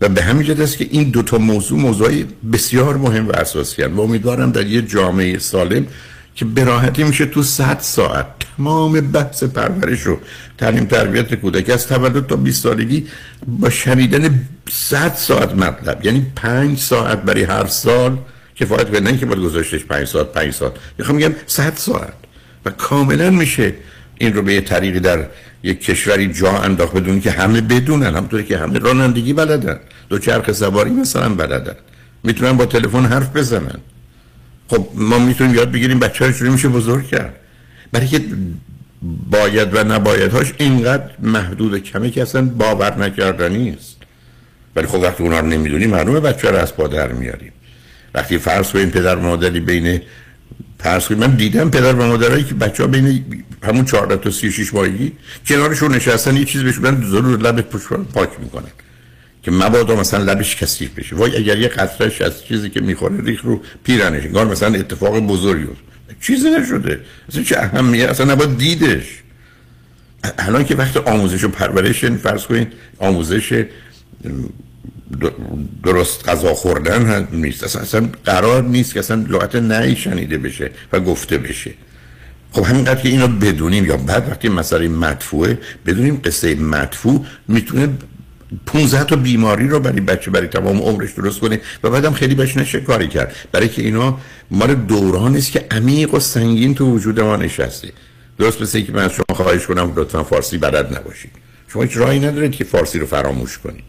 و به همین جد است که این دوتا موضوع موضوعی بسیار مهم و اساسی هستند. و امیدوارم در یه جامعه سالم که براحتی میشه تو 100 ساعت تمام بحث پرورش رو تعلیم تربیت کودک از تولد تا 20 سالگی با شنیدن 100 ساعت مطلب. یعنی 5 ساعت برای هر سال کفایت کنه نه که باید گذاشتش 5 ساعت 5 ساعت. می‌خوام میگم 100 ساعت. و کاملا میشه این رو به یه طریقی در یک کشوری جا انداخت بدون که همه بدونن. همطوری که همه رانندگی بلدن. دو چرخ سواری مثلا بلدن. می‌تونن با تلفن حرف بزنن. خب ما می‌تونیم یاد بگیریم بچه ها میشه بزرگ کرد. برای که باید و نبایدهاش اینقدر محدود کمه که اصلا باور نکردنی است ولی خب وقتی اونا رو نمی‌دونیم معلومه بچه رو از پادر میاریم وقتی فرض کنیم پدر مادری بین فرض من دیدم پدر و مادرایی که بچه ها بین همون 14 تا 36 ماهگی کنارشون نشستن یه چیز بهشون ضرور لب پاک می‌کنن. که مبادا مثلا لبش کثیف بشه. وای اگر یه قطرش از چیزی که می‌خوره ریخ رو پیرنش. انگار مثلا اتفاق بزرگی چیزی نشده. اصلا چه اهمیت اصلا نباید دیدش. الان که وقت آموزش و پرورش فرض کنید آموزش درست غذا خوردن نیست. اصلا, اصلا قرار نیست که اصلا لغت نهی شنیده بشه و گفته بشه. خب همینقدر که اینو بدونیم یا بعد وقتی مسئله مدفوعه بدونیم قصه مدفوع می‌تونه 15 تا بیماری رو برای بچه برای تمام عمرش درست کنه و بعدم خیلی بهش نشه کاری کرد. برای که اینا مال دوران است که عمیق و سنگین تو وجود ما نشسته. درست مثل که من از شما خواهش کنم لطفا فارسی بلد نباشید. شما هیچ راهی ندارید که فارسی رو فراموش کنید.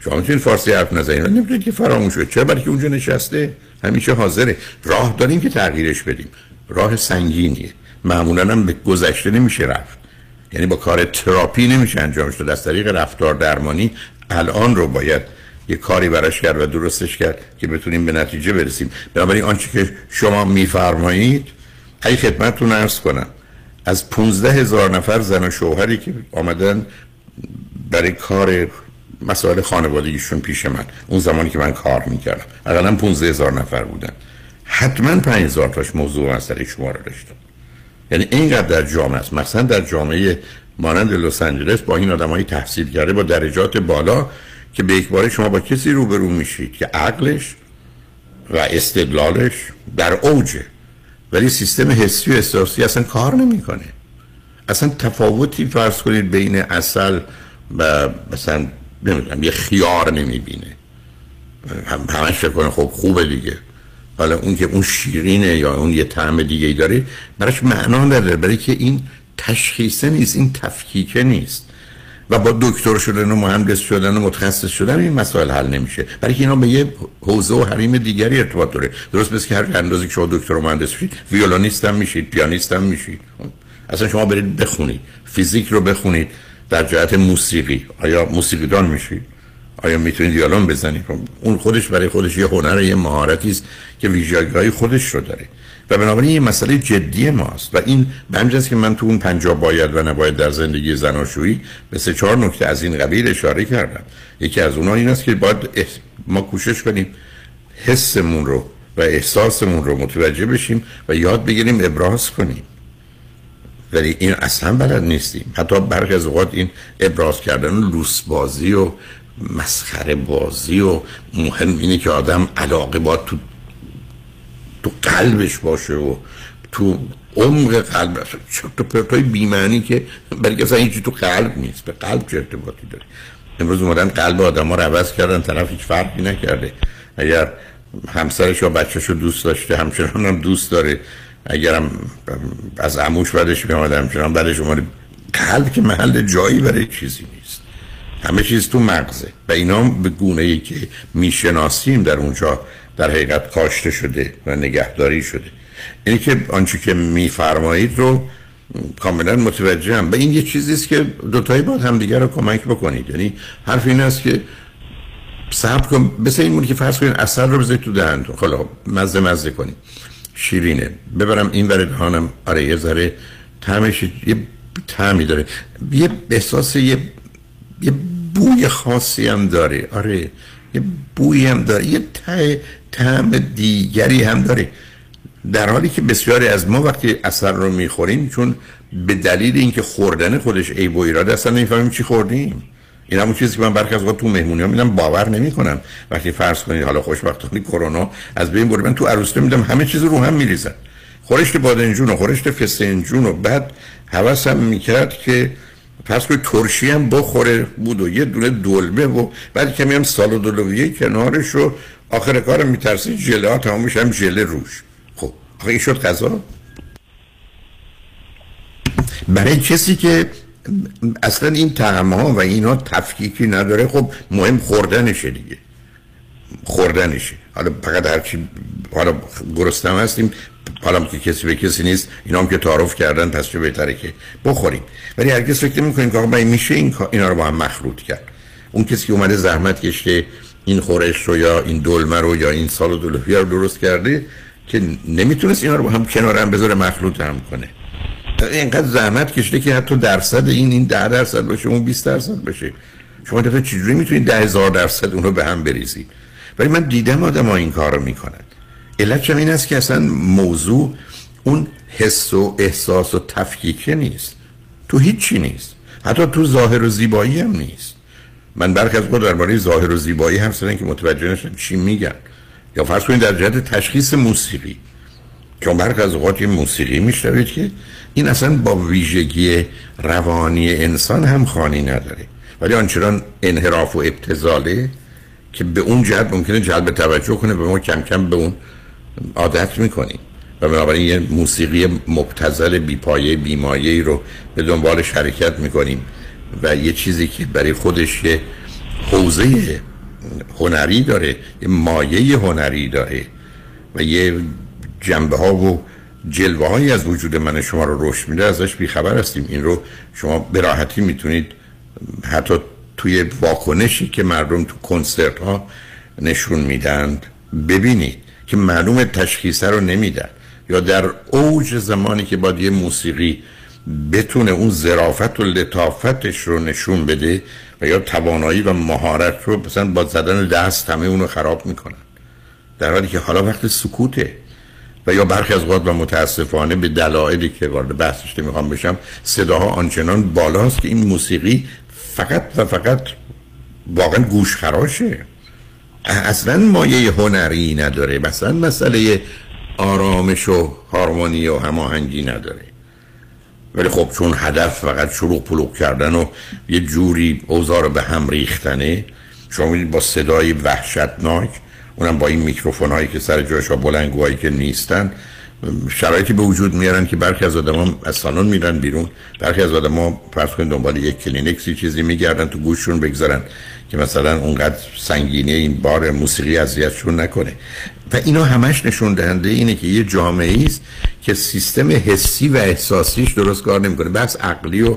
شما می‌تونید فارسی حرف نزنید. نمی‌تونید که فراموش کنید. چرا؟ برای که اونجا نشسته همیشه حاضره. راه داریم که تغییرش بدیم. راه سنگینیه. معمولا هم به گذشته نمیشه رفت. یعنی با کار تراپی نمیشه انجامش داد از طریق رفتار درمانی الان رو باید یه کاری براش کرد و درستش کرد که بتونیم به نتیجه برسیم. بنابراین آنچه که شما میفرمایید ای خدمتتون ارز کنم از 15 هزار نفر زن و شوهری که آمدن برای کار مسائل خانوادگیشون پیش من اون زمانی که من کار می‌کردم اقلا 15 هزار نفر بودن. حتما 5 هزار تاش موضوع مسئله شما رو داشتم. یعنی اینقدر در جامعه است. مثلا در جامعه مانند لس آنجلس با این آدمای تحصیل کرده با درجات بالا که به بار شما با کسی روبرو میشید که عقلش و استدلالش در اوجه. ولی سیستم حسی و احساسی اصلا کار نمی‌کنه. اصلا تفاوتی فرض کنید بین اصل و مثلا نمی‌دونم یه خیار نمی‌بینه. هم همش فکر کنه خب خوبه دیگه. حالا اون که اون شیرینه یا اون یه طعم دیگه ای داره براش معنا نداره برای که این تشخیصه نیست این تفکیکه نیست. و با دکتر شدن و مهندس شدن و متخصص شدن این مسائل حل نمیشه. برای که اینا به یه حوزه و حریم دیگری ارتباط داره. درست مثل که هر اندازه که شما دکتر و مهندس شید ویولونیست هم میشید پیانیست هم میشید. اصلا شما برید بخونید. فیزیک رو بخونید. در جهت موسیقی. آیا موسیقیدان میشید؟ آیا می‌تونید ویولون بزنید؟ اون خودش برای خودش یه هنر یه مهارتی است که ویژگی‌های خودش رو داره. و بنابراین یه مسئله جدی ماست. و این بنج است که من تو اون پنجاه باید و نباید در زندگی زناشویی به سه چهار نکته از این قبیل اشاره کردم. یکی از اونها این است که باید ما کوشش کنیم حسمون رو و احساسمون رو متوجه بشیم و یاد بگیریم ابراز کنیم. ولی این اصلا بلد نیستیم. حتی برخی از اوقات این ابراز کردن لوس بازی و مسخره بازی و مهم اینه که آدم علاقه با تو تو قلبش باشه و تو عمق قلب تو پرتای بیمعنی که برای اصلا هیچی تو قلب نیست. به قلب چه ارتباطی داره امروز اومدن قلب آدم ها رو کردن طرف هیچ فرقی نکرده. اگر همسرش یا بچهش رو دوست داشته همچنان هم دوست داره. اگرم از عموش بدش میامده همچنان بدش اومده. قلب که محل جایی برای چیزی نیست. همه چیز تو مغزه. و اینا به گونه ای که می‌شناسیم در اونجا در حقیقت کاشته شده و نگهداری شده. اینی که آنچه که میفرمایید رو کاملا متوجه هم و این یه چیزی است که دوتایی باید هم دیگر رو کمک بکنید. یعنی حرف این است که صبر کن. مثل این که فرض کنید اثر رو بذارید تو دهنتون خلا مزه مزه کنید. شیرینه. ببرم این ور دهانم. آره یه ذره طعمش یه طعمی داره. یه احساس یه یه بوی خاصی هم داره. آره یه بوی هم داره. یه طعم دیگری هم داره. در حالی که بسیاری از ما وقتی اثر رو می‌خوریم چون به دلیل اینکه خوردن خودش عیب و ایراد اصلا نمی‌فهمیم چی خوردیم. این همون چیزی که من برخی از تو مهمونی ها میدم باور نمی‌کنم. وقتی فرض کنید حالا خوشبختانه کرونا از بین برد من تو عروسته میدم همه چیز رو هم میریزن. خورشت بادنجون و خورشت فسنجون و بعد حواسم می‌کرد که پس که ترشی هم بخوره بود و یه دونه دلمه و بعد کمی هم سال دلویه کنارش رو آخر کارم میترسی جله ها تمامش هم جله روش. خب آخه این شد غذا؟ برای کسی که اصلا این تعم ها و اینا تفکیکی نداره خب مهم خوردنشه دیگه. خوردنشه. حالا فقط هرچی حالا گرستم هستیم حالا که کسی به کسی نیست اینا هم که تعارف کردن پس چه بهتره که بخوریم. ولی هرگز فکر نمی که آقا میشه این اینا رو با هم مخلوط کرد. اون کسی که اومده زحمت کشته این خورش رو یا این دلمه رو یا این سال دلوفی رو درست کرده که نمی‌تونست اینا رو با هم کنار هم بذاره مخلوط هم کنه. اینقدر زحمت کشته که حتی درصد این این ده درصد باشه اون 20 درصد باشه. شما دفعه چجوری می‌تونید هزار درصد اون رو به هم بریزید؟ ولی من دیدم آدم ها این کار رو می‌کنن. علت این است که اصلا موضوع اون حس و احساس و تفکیکه نیست. تو هیچی نیست. حتی تو ظاهر و زیبایی هم نیست. من برخی از خود درباره ظاهر و زیبایی هم سرن که متوجه نشن چی میگن. یا فرض کنید در جهت تشخیص موسیقی. چون برخی از اوقات موسیقی میشنوید که این اصلا با ویژگی روانی انسان هم خانی نداره. ولی آنچنان انحراف و ابتزاله که به اون جهت ممکنه جلب توجه کنه به ما کم کم به اون عادت می‌کنیم و بنابراین یه موسیقی مبتزل بیپایه بیمایه رو به دنبال حرکت می‌کنیم. و یه چیزی که برای خودش یه حوزه هنری داره یه مایه هنری داره. و یه جنبه ها و جلوه هایی از وجود من شما رو رشد میده ازش بیخبر هستیم. این رو شما به راحتی می‌تونید حتی توی واکنشی که مردم تو کنسرت ها نشون میدند ببینید. که معلوم تشخیصه رو نمیدن. یا در اوج زمانی که باید یه موسیقی بتونه اون ظرافت و لطافتش رو نشون بده و یا توانایی و مهارت رو مثلا با زدن دست همه اونو خراب می‌کنن. در حالی که حالا وقت سکوته. و یا برخی از اوقات و متاسفانه به دلایلی که وارد بحثش نمی‌خوام بشم صداها آنچنان بالاست که این موسیقی فقط و فقط واقعا گوش خراشه اصلا مایه هنری نداره. مثلا مسئله آرامش و هارمونی و هماهنگی نداره. ولی خب چون هدف فقط شروع پلوک کردن و یه جوری اوضاع رو به هم ریختنه شما می‌دید با صدای وحشتناک اونم با این میکروفون هایی که سر جایش بلنگوهایی که نیستن شرایطی به وجود میارن که برخی از آدم از سالن میرن بیرون. برخی از آدم ها فرض کنید دنبال یک کلینکسی چیزی میگردن تو گوششون بگذارن که مثلا اونقدر سنگینی این بار موسیقی اذیتشون نکنه. و اینا همش نشون دهنده اینه که یه جامعه است که سیستم حسی و احساسیش درست کار نمی‌کنه. بس عقلی و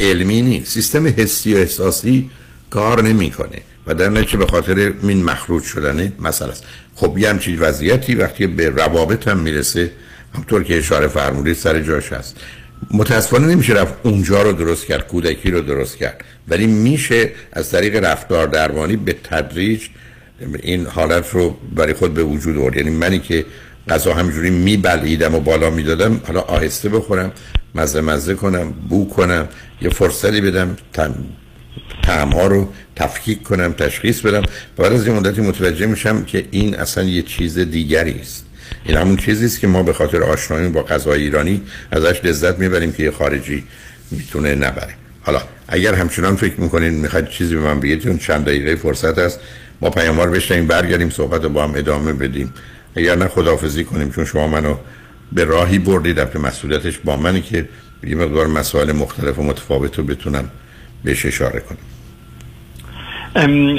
علمی نیست. سیستم حسی و احساسی کار نمی‌کنه. و در نتیجه به خاطر این مخروج شدنه مسئله است. خب یه همچین وضعیتی وقتی به روابط هم می‌رسه همطور که اشاره فرمودید سر جاش هست. متاسفانه نمیشه رفت اونجا رو درست کرد کودکی رو درست کرد. ولی میشه از طریق رفتار درمانی به تدریج این حالت رو برای خود به وجود آورد. یعنی منی که غذا همجوری میبلعیدم و بالا می‌دادم حالا آهسته بخورم مزه مزه کنم بو کنم یه فرصتی بدم تعم ها رو تفکیک کنم تشخیص بدم. بعد از یه مدتی متوجه میشم که این اصلا یه چیز دیگری است. این همون چیزی است که ما به خاطر آشنایی با غذای ایرانی ازش لذت می‌بریم که یه خارجی می‌تونه نبره. حالا اگر همچنان فکر می‌کنین می‌خواید چیزی به من بگید چون چند دقیقه فرصت هست ما پیاموار بشنیم برگردیم صحبت رو با هم ادامه بدیم. اگر نه خداحافظی کنیم چون شما منو به راهی بردید که مسئولیتش با منی که یه مقدار مسائل مختلف و متفاوت رو بتونم بهش اشاره کنم.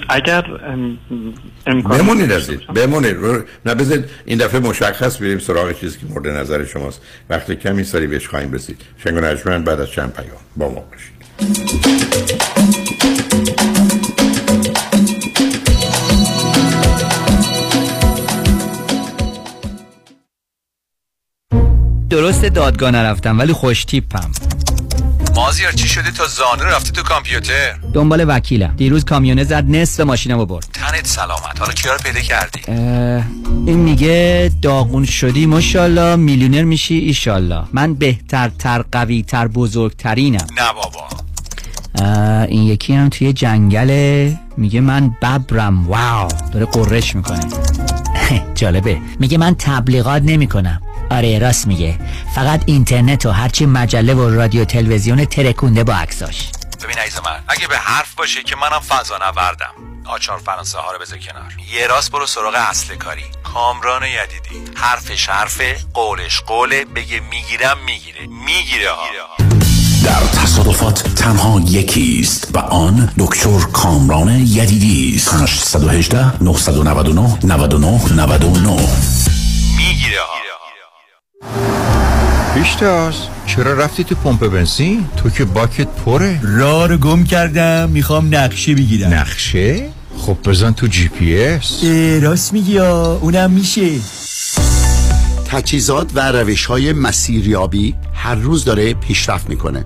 اگر امکان بمونید از بمونید. نه بذارید این دفعه مشخص بریم سراغ چیزی که مورد نظر شماست. وقتی کمی سری بهش خواهیم رسید. شنگ و بعد از چند پیام با ما باشید. درست دادگاه نرفتم ولی خوش تیپم. مازیار چی شده تا زانو رفته تو کامپیوتر؟ دنبال وکیلم. دیروز کامیونه زد نصف ماشینمو برد. تنت سلامت. حالا کیا رو پیدا کردی؟ این میگه داغون شدی ماشاءالله. میلیونر میشی ایشالله من بهتر تر قوی تر بزرگترینم. نه بابا. این یکی هم توی جنگله. میگه من ببرم. واو. داره قررش می‌کنه. جالبه. میگه من تبلیغات نمی‌کنم. آره راست میگه. فقط اینترنت و هرچی مجله و رادیو تلویزیون ترکونده با عکساش. ببین عزیز من اگه به حرف باشه که منم فضا نوردم. آچار فرانسه ها رو بذار کنار. یه راست برو سراغ اصل کاری. کامران یدیدی. حرفش حرفه قولش قوله. بگه می‌گیرم می‌گیره. می‌گیره ها. در تصادفات تنها یکی است و آن دکتر کامران یدیدی است. 818 999 99 99 می‌گیره ها. پیشتاز چرا رفتی تو پمپ بنزین؟ تو که باکت پره. راه رو گم کردم. می‌خوام نقشه بگیرم. نقشه؟ خب بزن تو جی پی اس. راست میگی اونم میشه. تجهیزات و روش های مسیریابی هر روز داره پیشرفت می‌کنه.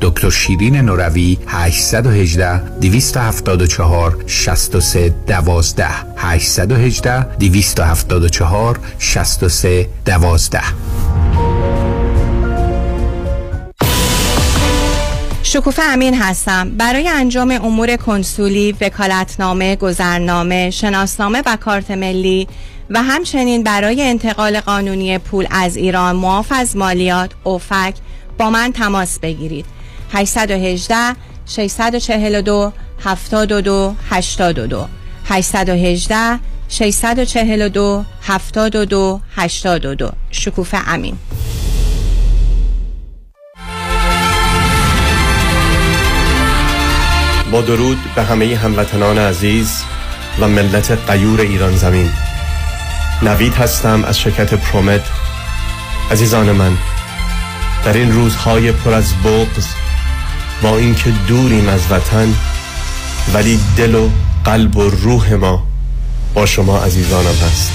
دکتر شیرین نوروی 818 274 63 12 818 274 63 12 شکوفه امین هستم. برای انجام امور کنسولی، وکالتنامه، گذرنامه، شناسنامه و کارت ملی و همچنین برای انتقال قانونی پول از ایران معاف از مالیات، اوفک با من تماس بگیرید. 818 642 72 82 818 642 72 82 شکوفه امین. با درود به همه هموطنان عزیز و ملت قیور ایران زمین. نوید هستم از شرکت پرومت. عزیزان من در این روزهای پر از بغض با اینکه دوریم از وطن ولی دل و قلب و روح ما با شما عزیزانم هست.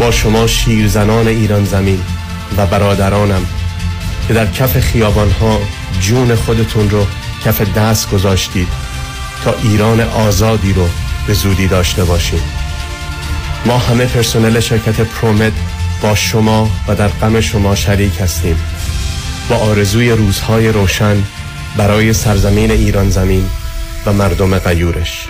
با شما شیرزنان ایران زمین و برادرانم که در کف خیابانها جون خودتون رو کف دست گذاشتید تا ایران آزادی رو به زودی داشته باشیم. ما همه پرسنل شرکت پرومد با شما و در غم شما شریک هستیم. با آرزوی روزهای روشن برای سرزمین ایران زمین و مردم قیورش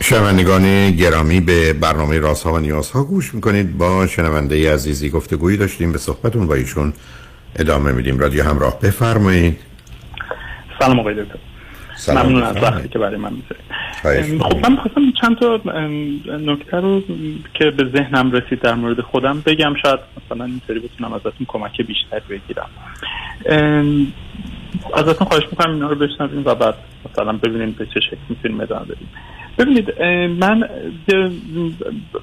شنوندگان گرامی به برنامه راست ها و نیاز ها گوش می‌کنید. با شنونده عزیزی گفتگویی داشتیم. به صحبتون با ایشون ادامه میدیم. رادیو همراه. بفرمایید. سلام آقای دکتر. سلام. ممنون از. وقتی که برای من می‌ذارید. خب من خواستم چند تا نکته رو که به ذهنم رسید در مورد خودم بگم. شاید مثلا اینطوری بتونم ازتون کمک بیشتر بگیرم. ازتون خواهش می‌کنم اینا رو بشنویم و بعد مثلا ببینیم به چه شکل می‌تونیم ادامه بدیم. ببینید من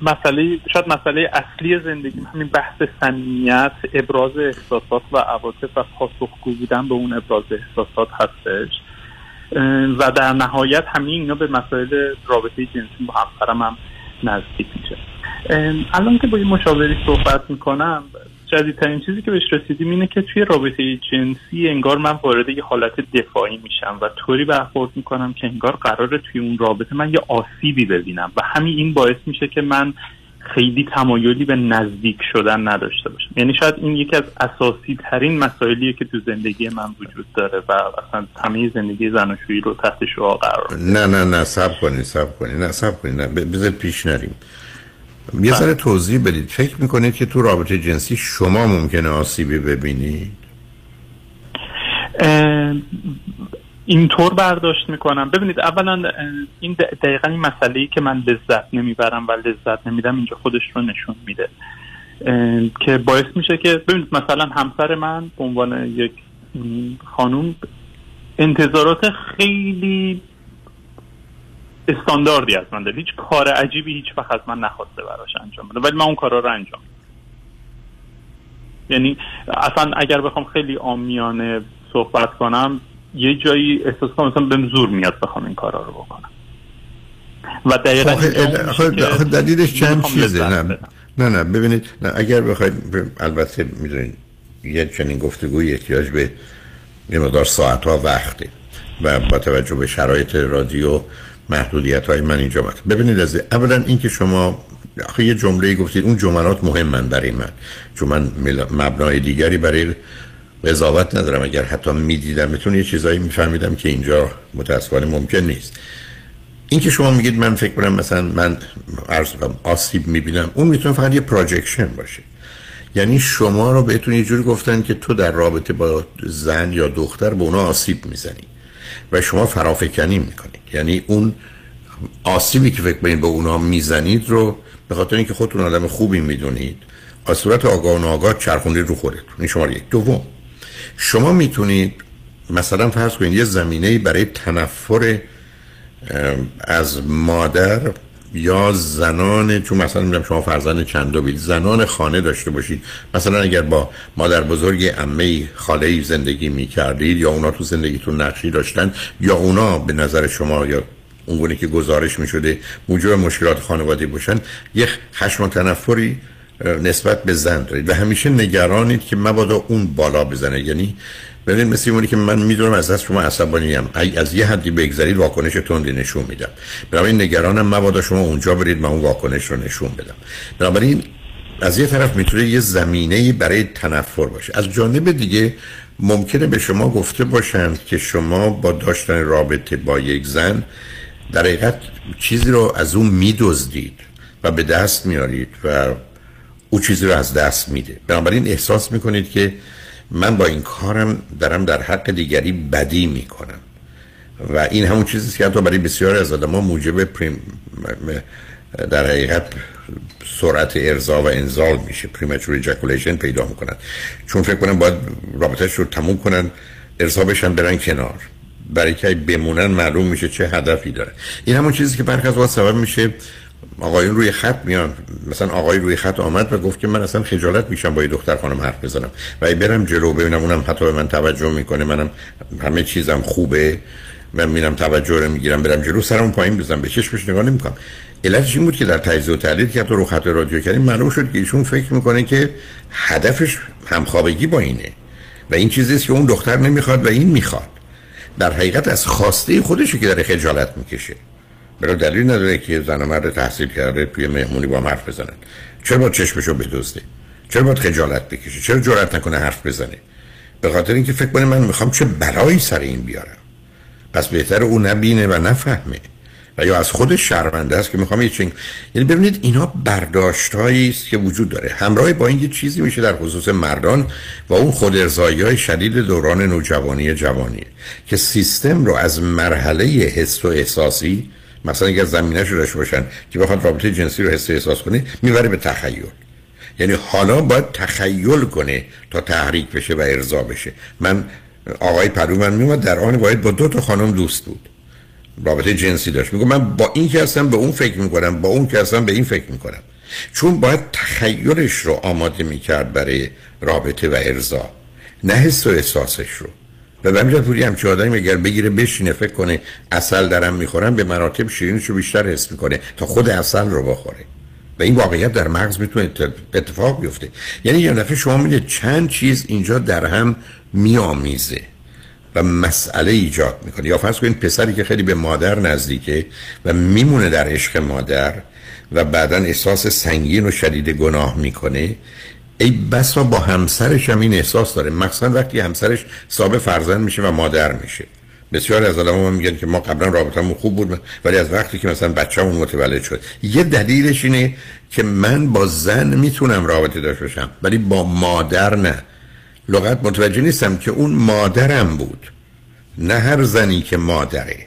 مسئله شاید مسئله اصلی زندگیم همین بحث صمیمیت ابراز احساسات و عواطف و پاسخگو بودن به اون ابراز احساسات هستش. و در نهایت همین اینا به مسائل رابطه جنسی با همسرم هم نزدیک میشه. الان که با یه مشاوری صحبت می‌کنم جدیدترین چیزی که بهش رسیدیم اینه که توی رابطه جنسی انگار من وارد یه حالت دفاعی میشم و طوری برخورد می‌کنم که انگار قراره توی اون رابطه من یه آسیبی ببینم. و همین این باعث میشه که من خیلی تمایلی به نزدیک شدن نداشته باشم. یعنی شاید این یکی از اساسی ترین مسائلیه که تو زندگی من وجود داره و اصلا همه زندگی زناشویی رو تحت شعار قرار. نه نه نه سب کنید سب کنید نه سب کنید نه بذار پیش نریم. یه ذره توضیح بدید. فکر می‌کنید که تو رابطه جنسی شما ممکنه آسیبی ببینید؟ اینطور برداشت می‌کنم. ببینید اولا این دقیقا این مسئله ای که من لذت نمی‌برم و لذت نمیدم اینجا خودش رو نشون میده. که باعث میشه که ببینید مثلا همسر من به عنوان یک خانوم انتظارات خیلی استانداردی از من داره هیچ کار عجیبی هیچ وقت از من نخواسته براش انجام بده ولی من اون کارا رو انجام. یعنی اصلا اگر بخوام خیلی آمیانه صحبت کنم یه جایی احساس کنم مثلا بهم زور میاد بخوام این کارا رو بکنم و دقیقا دلیلش چند چیزه نه. نه نه ببینید نه اگر بخواید البته می‌دونید یه چنین گفتگوی احتیاج به یه مقدار ساعت ها وقته و با توجه به شرایط رادیو محدودیت های من اینجا مطرح. ببینید از اولا اینکه شما آخه یه جمله گفتید اون جملات مهمن برای من. چون من مبنای دیگری برای قضاوت ندارم. اگر حتی می‌دیدم بتون یه چیزایی میفهمیدم که اینجا متاسفانه ممکن نیست. این که شما میگید من فکر کنم مثلا من عرض آسیب می‌بینم اون می‌تونه فقط یه پراجکشن باشه. یعنی شما رو بهتون یه جوری گفتن که تو در رابطه با زن یا دختر به اونا آسیب می‌زنی. و شما فرافکنی می‌کنید. یعنی اون آسیبی که فکر کنید به اونا می‌زنید رو به خاطر اینکه خودتون آدم خوبی می‌دونید از صورت آگاه و ناآگاه چرخوندید رو خودتون. این شماره یک. دوم شما می‌تونید مثلا فرض کنید یه زمینه برای تنفر از مادر یا زنان چون مثلا میگم شما فرزند چند بید زنان خانه داشته باشید. مثلا اگر با مادر بزرگ عمه خاله زندگی می‌کردید یا اونا تو زندگیتون نقشی داشتن یا اونا به نظر شما یا اونگونه که گزارش می‌شده موجب مشکلات خانوادی باشن یه خشم و تنفری نسبت به زن دارید. و همیشه نگرانید که مبادا اون بالا بزنه. یعنی ببینید مثل اونی که من می‌دونم از دست شما عصبانی ام از یه حدی بگذرید واکنش تندی نشون میدم. بنابراین نگرانم مبادا شما اونجا برید من اون واکنش رو نشون بدم. بنابراین از یه طرف می‌تونه یه زمینه برای تنفر باشه. از جانب دیگه ممکنه به شما گفته باشند که شما با داشتن رابطه با یک زن در حقیقت چیزی رو از اون میدزدید و به دست میارید و او چیزی رو از دست میده. بنابراین احساس می‌کنید که من با این کارم دارم در حق دیگری بدی می‌کنم. و این همون چیزی که حتی برای بسیاری از آدم موجب prem در حقیقت سرعت ارضا و انزال میشه. premature ejaculation پیدا می‌کنن. چون فکر کنم باید رابطهش رو تموم کنن ارضا بشن برن کنار. برای که بمونن معلوم میشه چه هدفی داره. این همون چیزی که برخی از سبب میشه آقایون روی خط میان. مثلا آقای روی خط آمد و گفت که من اصلا خجالت میشم با یه دختر خانم حرف بزنم. و برم جلو ببینم اونم حتی به من توجه می‌کنه. منم همه چیزم خوبه. من میرم توجه رو می‌گیرم. برم جلو سرم پایین بزنم. به چشمش نگاه نمی‌کنم. علتش این بود که در تجزیه و تحلیل که تو رو خط رادیو کردیم معلوم شد که ایشون فکر می‌کنه که هدفش همخوابگی با اینه. و این چیزی که اون دختر نمی‌خواد و این می‌خواد. در حقیقت از خواسته خودشه که داره خجالت می‌کشه. برای دلیل نداره که زن مرد تحصیل کرده توی مهمونی با حرف بزنن. چرا با چشمشو بدزده؟ چرا باید خجالت بکشه؟ چرا جرأت نکنه حرف بزنه؟ به خاطر اینکه فکر کنه من می‌خوام چه بلایی سر این بیارم. پس بهتر او نبینه و نفهمه و یا از خود شرمنده است که می‌خوام یه چنگ یعنی ببینید اینا برداشتهایی است که وجود داره. همراه با این یه چیزی میشه در خصوص مردان و اون خود های شدید دوران نوجوانی جوانی که سیستم رو از مرحله حس و احساسی مثلا اگر زمینه رو داشته باشن که بخواد رابطه جنسی رو حس احساس کنه می‌بره به تخیل. یعنی حالا باید تخیل کنه تا تحریک بشه و ارضا بشه. من آقای پرو من میومد در آن باید با دو تا خانم دوست بود. رابطه جنسی داشت. میگم من با این که هستم به اون فکر می‌کنم با اون که هستم به این فکر می‌کنم. چون باید تخیلش رو آماده می‌کرد برای رابطه و ارضا. نه حس و احساسش رو. و به همینجا پوری همچه آدمی اگر بگیره بشینه فکر کنه اصل دارم می‌خورم به مراتب شیرینش رو بیشتر حس می‌کنه تا خود اصل رو بخوره. و این واقعیت در مغز می‌تونه اتفاق بیفته. یعنی یه دفعه شما میده چند چیز اینجا در هم میامیزه و مسئله ایجاد می‌کنه. یا فرض کنید پسری که خیلی به مادر نزدیکه و میمونه در عشق مادر و بعدا احساس سنگین و شدید گناه می‌کنه ای بسا با همسرش هم این احساس داره. مخصوصا وقتی همسرش صاحب فرزند میشه و مادر میشه. بسیار از آدم میگن که ما قبلا رابطمون خوب بود ولی از وقتی که مثلا بچه‌مون متولد شد. یه دلیلش اینه که من با زن می‌تونم رابطه داشته باشم ولی با مادر نه. لغت متوجه نیستم که اون مادرم بود نه هر زنی که مادره.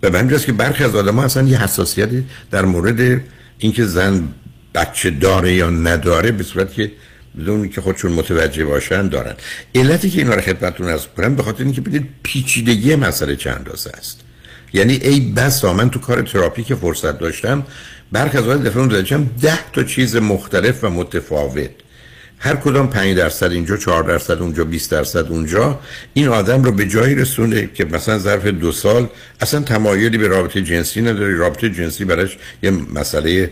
به که برخی از آدم ها اصلا یه حساسیتی در مورد اینکه زن بچه داره یا نداره به صورت که بدون که خودشون متوجه باشن دارن. علتی که اینا رو خدمتتون از کنم به خاطر اینکه بدید پیچیدگی مسئله چند اندازه است. یعنی ای بس من تو کار تراپی که فرصت داشتم برخی از وقت دفعه ده تا چیز مختلف و متفاوت. هر کدام 5 درصد اینجا 4 درصد اونجا 20 درصد اونجا این آدم رو به جایی رسونه که مثلا ظرف دو سال اصلا تمایلی به رابطه جنسی نداره. رابطه جنسی براش یه مسئله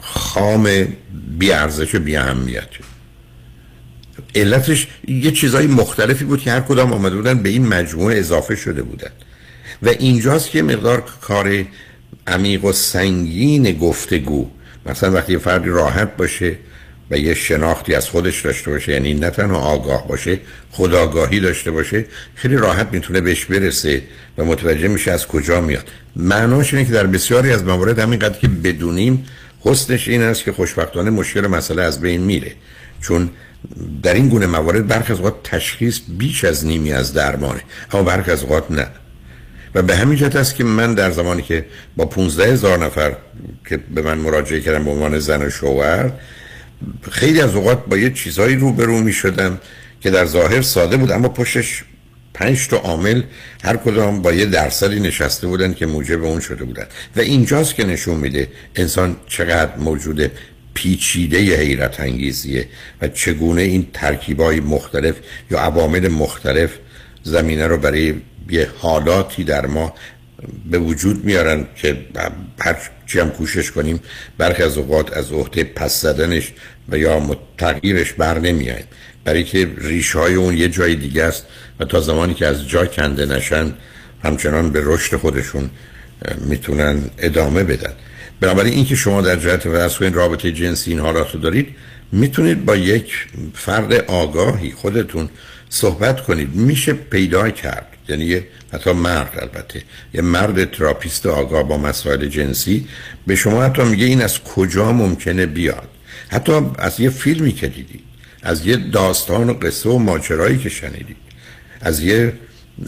خام بی ارزش و بی اهمیت علتش یه چیزای مختلفی بود که هر کدام آمده بودن به این مجموعه اضافه شده بودن. و اینجاست که مقدار کار عمیق و سنگین گفتگو مثلا وقتی فردی راحت باشه و یه شناختی از خودش داشته باشه یعنی نه تنها آگاه باشه خداگاهی داشته باشه خیلی راحت می‌تونه بهش برسه و متوجه میشه از کجا میاد. معناش اینه که در بسیاری از موارد همینقدر که بدونیم حسنش این است که خوشبختانه مشکل مسئله از بین میره. چون در این گونه موارد برخی از تشخیص بیش از نیمی از درمانه اما برخی از اوقات نه. و به همین جهت است که من در زمانی که با 15 هزار نفر که به من مراجعه کردم به عنوان زن و شوهر خیلی از اوقات با یه چیزهایی روبرو می شدم که در ظاهر ساده بود اما پشتش پنج تا عامل هر کدام با یه درصدی نشسته بودن که موجب اون شده بودن. و اینجاست که نشون میده انسان چقدر موجود پیچیده حیرت انگیزیه و چگونه این ترکیبای مختلف یا عوامل مختلف زمینه رو برای یه حالاتی در ما به وجود میارن که هر چی هم کوشش کنیم برخی از اوقات از عهده پس زدنش و یا تغییرش بر نمیایم. برای که ریش های اون یه جای دیگه است و تا زمانی که از جا کنده نشن همچنان به رشد خودشون می‌تونن ادامه بدن. بنابراین اینکه شما در جهت فرض کنید رابطه جنسی این حالات رو دارید می‌تونید با یک فرد آگاهی خودتون صحبت کنید. میشه پیدا کرد یعنی حتی مرد البته یه مرد تراپیست آگاه با مسائل جنسی. به شما حتی میگه این از کجا ممکنه بیاد؟ حتی از یه فیلمی که دیدید از یه داستان و قصه و ماجرایی که شنیدید. از یه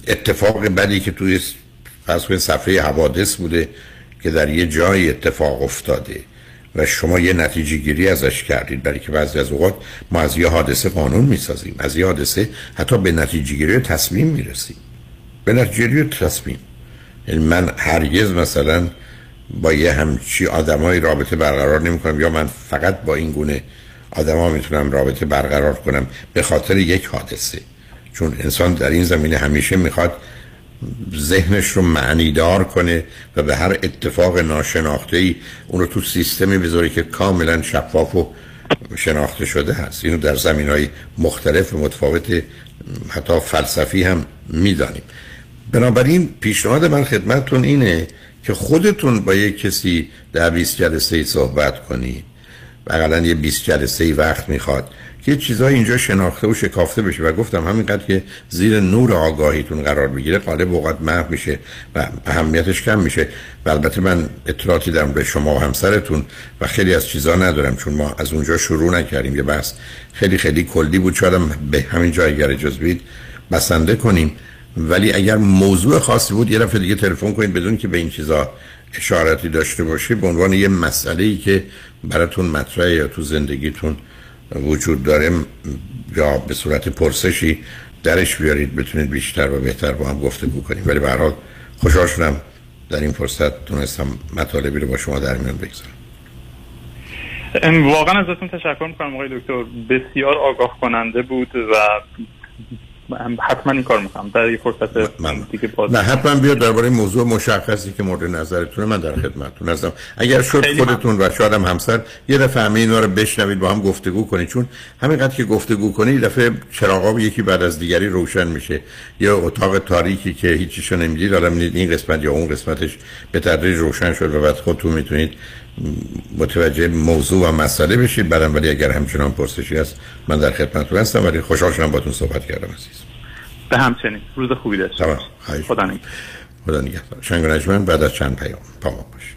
اتفاق بدی که توی کنید صفحه حوادث بوده که در یه جای اتفاق افتاده و شما یه نتیجه گیری ازش کردید برای که بعضی از اوقات ما از یه حادثه قانون می‌سازیم از یه حادثه حتی به نتیجه گیری تصمیم می‌رسیم. به نتیجه گیری تصمیم. یعنی من هرگز مثلا با یه همچی آدمای رابطه برقرار نمی کنم یا من فقط با این گونه آدما می‌تونم رابطه برقرار کنم به خاطر یک حادثه. چون انسان در این زمینه همیشه می‌خواد ذهنش رو معنیدار کنه و به هر اتفاق ناشناخته ای اون رو تو سیستمی بذاره که کاملا شفاف و شناخته شده هست. اینو در زمین های مختلف و متفاوت حتی فلسفی هم می‌دانیم. بنابراین پیشنهاد من خدمتتون اینه که خودتون با یک کسی در 20 جلسه صحبت کنید. اقلا یه 20 جلسه وقت می‌خواد. که چیزای اینجا شناخته و شکافته بشه. و گفتم همینقدر که زیر نور آگاهیتون قرار بگیره قالب اوقات محو میشه و اهمیتش کم میشه. و البته من اطلاعاتی دارم به شما و همسرتون و خیلی از چیزا ندارم چون ما از اونجا شروع نکردیم. یه بحث خیلی خیلی کلی بود. شاید به همین جای اگر اجازه بید بسنده کنیم. ولی اگر موضوع خاصی بود یه دفعه دیگه تلفن کنید بدون که به این چیزا اشارتی داشته باشید به عنوان یه مسئله ای که براتون مطرحه یا تو زندگیتون وجود داره یا به صورت پرسشی درش بیارید بتونید بیشتر و بهتر با هم گفتگو کنیم. ولی به حال خوشحال شدم در این فرصت تونستم مطالبی رو با شما در میان بگذارم. واقعا ازتون تشکر می‌کنم آقای دکتر. بسیار آگاه کننده بود و حتما این کار می‌کنم. در یه فرصت من دیگه باز نه حتما بیاد درباره موضوع مشخصی که مورد نظرتونه. من در خدمتتون هستم. اگر شد خودتون و شاید هم همسر یه دفعه همه اینا رو بشنوید با هم گفتگو کنید. چون همینقدر که گفتگو کنید یه دفعه چراغا یکی بعد از دیگری روشن میشه. یا اتاق تاریکی که هیچیشو نمی‌دید. حالا این قسمت یا اون قسمتش به تدریج روشن شد و بعد خودتون می‌تونید متوجه موضوع و مسئله بشید. برم ولی اگر همچنان پرسشی هست من در خدمتتون هستم ولی خوشحال شدم باتون صحبت کردم عزیز. به همچنین. روز خوبی تمام. خدا نگهدار. خدا نگهدار. شنگ بعد از چند پیام پاما باش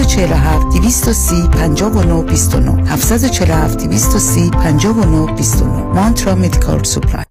747 230 59 29 747 230 59 29 مانترا مدیکال سوپلای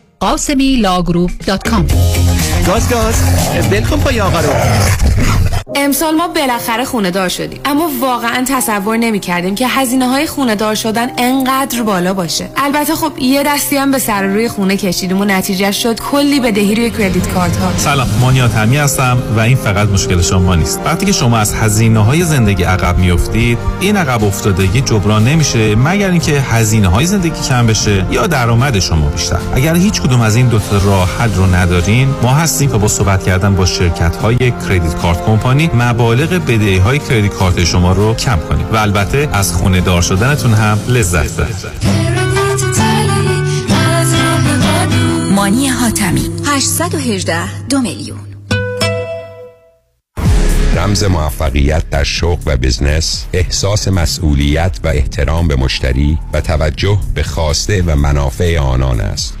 قاسمی Law Group dot com گاز گاز ول کن پای آقا رو. امسال ما بالاخره خونه دار شدیم. اما واقعا تصور نمی کردیم که هزینه های خونه دار شدن انقدر بالا باشه. البته خب یه دستی هم به سر روی خونه کشیدیم و نتیجه شد کلی بدهی روی credit card ها سلام مانیات همی هستم و این فقط مشکل شما نیست. وقتی که شما از هزینه های زندگی عقب میافتید این عقب افتادگی جبران نمیشه مگر اینکه هزینه های زندگی کم بشه یا درآمد شما بیشتر. اگر هیچ کدوم از این دو تا راه حل رو ندارین. ما هستیم که با صحبت کردن با شرکت های کردیت کارت کمپانی مبالغ بدهی های کردیت کارت شما رو کم کنید و البته از خونه دار شدنتون هم لذت ببرید. مانی حاتمی. 818 دو میلیون. رمز موفقیت در شغل و بزنس احساس مسئولیت و احترام به مشتری و توجه به خواسته و منافع آنان است.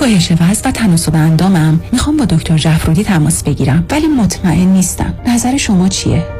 کاهش وزن و تناسب اندامم. می‌خوام با دکتر جعفرودی تماس بگیرم ولی مطمئن نیستم. نظر شما چیه؟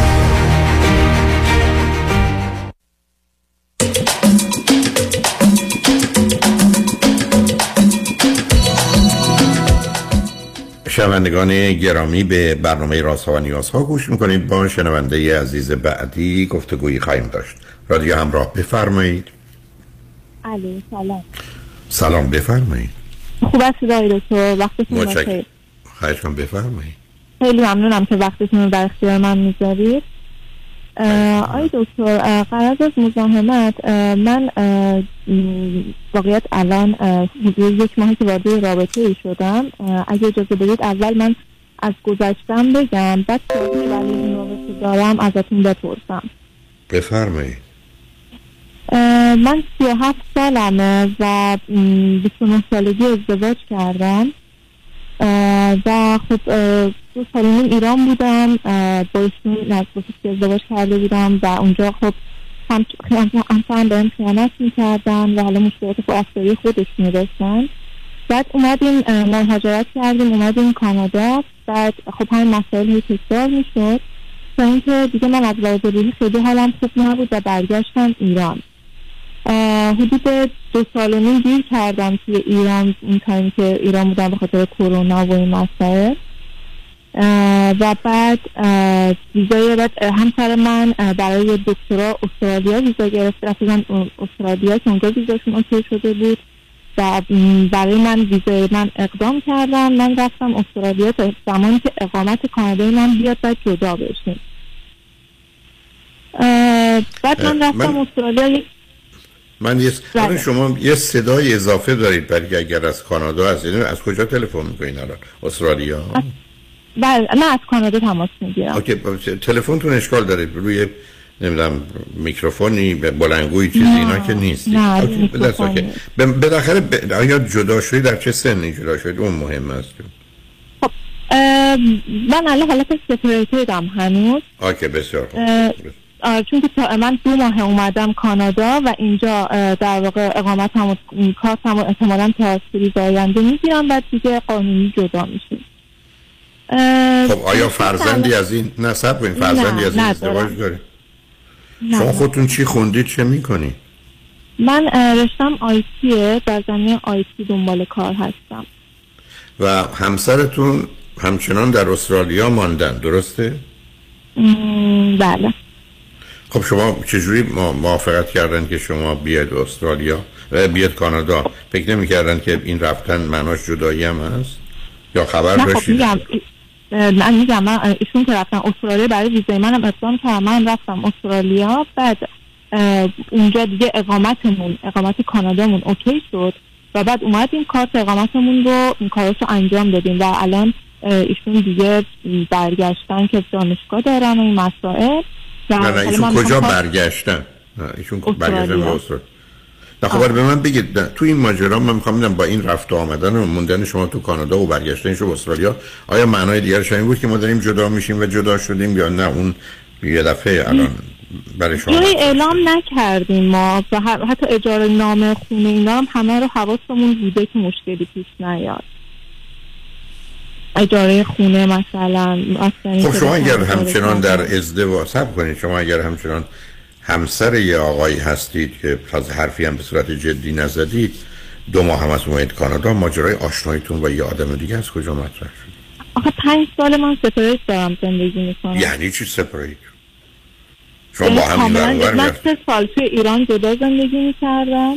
شنوندگان گرامی به برنامه رازها و نیازها گوش می‌کنید. با شنونده عزیز بعدی گفتگویی خواهیم داشت. رادیو همراه بفرمایید. علی سلام. سلام بفرمایید. خوب است دکتر؟ وقتتون بخیر. خواهش بفرمایید. خیلی ممنونم که وقتتون رو در اختیار من می‌ذارید. آی دکتر قرار از مزاحمت من واقعیت الان حدود یک ماهی که وارد رابطه ای شدم اگه اجازه بدید اول من از گذشتم بگم بعد توضیح ولی این رابطه دارم ازتون بپرسم. بفرمایید. من سی و هفت سالمه و 29 سالگی ازدواج کردم. و خب دو سال ایران بودم با ایشون نزدیک ازدواج کرده بودم و اونجا خب هم هم بهم خیانت می‌کردن و حالا مشکلات رفتاری خودشون داشتن. بعد اومدیم مهاجرت کردیم اومدیم کانادا. بعد خب همین مسائل هی تکرار می‌شد. تا اینکه دیگه من از لحاظ روحی خیلی حالم خوب نبود و برگشتم ایران. حدود دو سال و نیم گیر کردم توی ایران این تایم که ایران بودم به خاطر کرونا و این مسائل. و بعد ویزای بعد همسر من برای دکترا استرالیا ویزا گرفت. رفتن استرالیا که اونجا ویزاشون اوکی شده بود. و برای من ویزای من اقدام کردم من رفتم استرالیا تا زمانی که اقامت کانادای من بیاد باید جدا بشیم. بعد من رفتم استرالیا یک من یه شما یه صدای اضافه دارید برای اگر از کانادا از از کجا تلفن می‌کنین الان؟ استرالیا؟ بله نه از کانادا تماس می‌گیرم. okay تلفنتون اشکال داره. روی نمی‌دونم میکروفونی بلندگوی چیزی اینا که نیست نه بالاخره ب... آیا جدا شدی در چه سنی جدا شدی اون مهم است. خب من الان حالت separate ی دارم هنوز. okay بسیار. چون که من دو ماه اومدم کانادا و اینجا در واقع اقامت هم کارت هم احتمالا تا سریز آینده می‌گیرم و دیگه قانونی جدا میشیم خب آیا فرزندی از این نه سب این فرزندی از این ازدواج داری. شما خودتون چی خوندید چه می‌کنی؟ من رشتم آیتیه در زمین آیتی دنبال کار هستم. و همسرتون همچنان در استرالیا ماندن درسته؟ بله. خب شما چجوری موافقت کردن که شما بیاید استرالیا؟ و بیاید کانادا. فکر نمی کردن که این رفتن معناش جدایی هم هست؟ یا خبر نه خب میگم من میگم من ایشون که رفتن استرالیا برای ویزای منم اقدام کردم من رفتم استرالیا بعد اونجا دیگه اقامتمون اقامت کانادامون اوکی شد و بعد اومدیم کارت اقامتمون رو این کاراشو انجام دادیم و الان ایشون دیگه برگشتن که دانشگاه دارن و این مسائل. نه نه ایشون کجا برگشتن؟ نه ایشون. برگشتن به استرالیا. نه خب به من بگید نه، تو این ماجرا من می‌خوام بدونم با این رفت و آمدن و موندن شما تو کانادا و برگشتن شما استرالیا آیا معنای دیگرش این بود که ما داریم جدا میشیم و جدا شدیم یا نه؟ اون یه دفعه الان برای شما جایی اعلام نکردیم ما و حتی اجاره نامه خونه اینا هم همه رو حواسمون بوده که مشکلی پیش نیاد. اجاره خونه مثلا خب شما اگر همچنان در ازدواج سب کنید. شما اگر همچنان همسر یه آقایی هستید که از حرفی هم به صورت جدی نزدید دو ماه هم از اومدید کانادا ماجرای آشناییتون و یه آدم دیگه از کجا مطرح شد؟ آخه پنج سال من سپریت دارم زندگی می‌کنم. یعنی چی سپریت؟ شما با هم من؟ سه سال توی ایران جدا زندگی می‌کردم.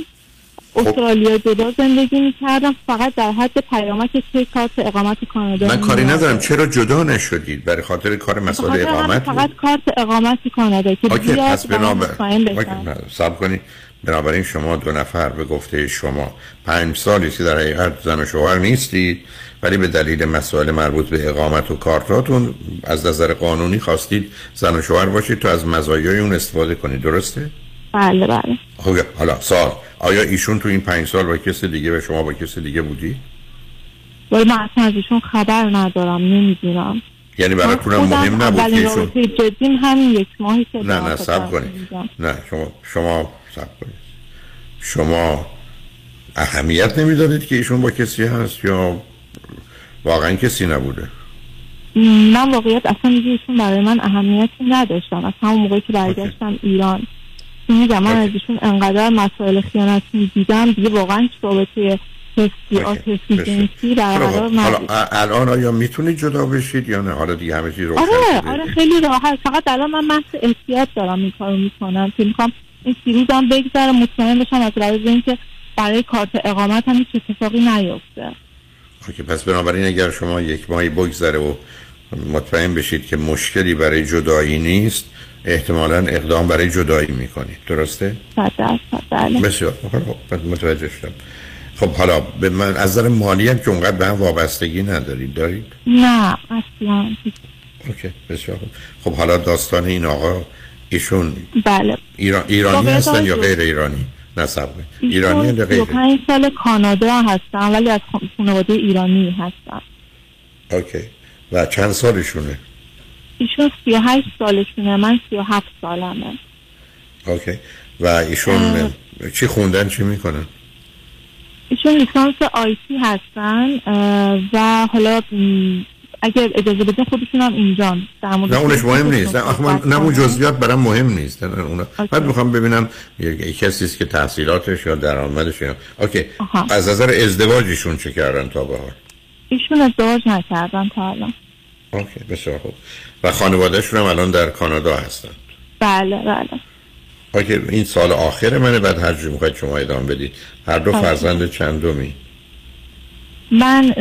استرالیا جدا زندگی می‌کردم فقط در حد پیامک که کارت اقامت کانادا من کاری. ندارم چرا جدا نشدید برای خاطر کار مسئله اقامت؟ فقط کارت اقامت کانادا که بیاد پس و من بنابر مطمئن اوکی، بشم نه، صبر کنید بنابراین شما دو نفر به گفته شما پنج سالی که در حقیقت زن و شوهر نیستید ولی به دلیل مسائل مربوط به اقامت و کارتاتون از نظر قانونی خواستید زن و شوهر باشید تا از مزایای اون استفاده کنید درسته؟ بله بله. خب حالا سال آیا ایشون تو این پنج سال با کسی دیگه و شما با کسی دیگه بودی؟ ولی من اصلا از ایشون خبر ندارم نمی‌دونم. یعنی براتونم مهم نبود که ایشون جدیم همین یک ماهی که نه نه سب کنید. نه شما شما سب کنید. شما اهمیت نمی‌دادید که ایشون با کسی هست یا واقعا کسی نبوده؟ من واقعیت اصلا دیگه ایشون برای من اهمیتی نداشتم از همون موقعی که برگشتم ایران. میگم من از ایشون انقدر مسائل خیانت می‌دیدم دیگه واقعا رابطه حسی عاطفی جنسی برقرار حالا الان آیا می‌تونید جدا بشید یا نه؟ حالا دیگه همه چیز آره؟ آره خیلی راحت. فقط الان من محض احتیاط دارم این کارو می‌کنم که می‌خوام این سیروزم بگذره. مطمئن بشم از لحاظ اینکه برای کارت اقامت هم هیچ اتفاقی نیفته. اوکی، پس بنابراین اگر شما یک ماهی بگذره و مطمئن بشید که مشکلی برای جدایی نیست احتمالا اقدام برای جدایی می‌کنید. درسته؟ درصد بله. بسیار. خب، پس متوجه شدم. خب حالا به من از نظر مالی هم که اونقدر به هم وابستگی ندارید دارید؟ نه اصلا. اوکی بسیار خوب. خب حالا داستان این آقا ایشون بله. ایران ایرانی واقعیت هستن یا غیر ایرانی؟ نصب ایرانی یا غیر؟ 35 سال کانادا هستن ولی از خانواده ایرانی هستن. اوکی. و چند سالشونه؟ ایشون 38 سالشونه من 37 سالمه. okay. و ایشون چی خوندن چی می‌کنن؟ ایشون لیسانس IT هستن و حالا اگر اجازه بدین خودشون هم مورد نه اونش مهم نیست. نه من نه اون. جزئیات برام مهم نیست. نه اونا. بعد می‌خوام ببینم یک کسی است که تحصیلاتش یا درآمدش یا okay. آها. از نظر ازدواجشون چه کردن تا به حال؟ ایشون ازدواج نکردن تا الان. اوکی بسیار خوب. و خانوادهشون هم الان در کانادا هستن. بله بله. اوکی این سال آخر منه بعد هر جور می‌خواید شما ادامه بدید. هر دو. فرزند چندمی؟ من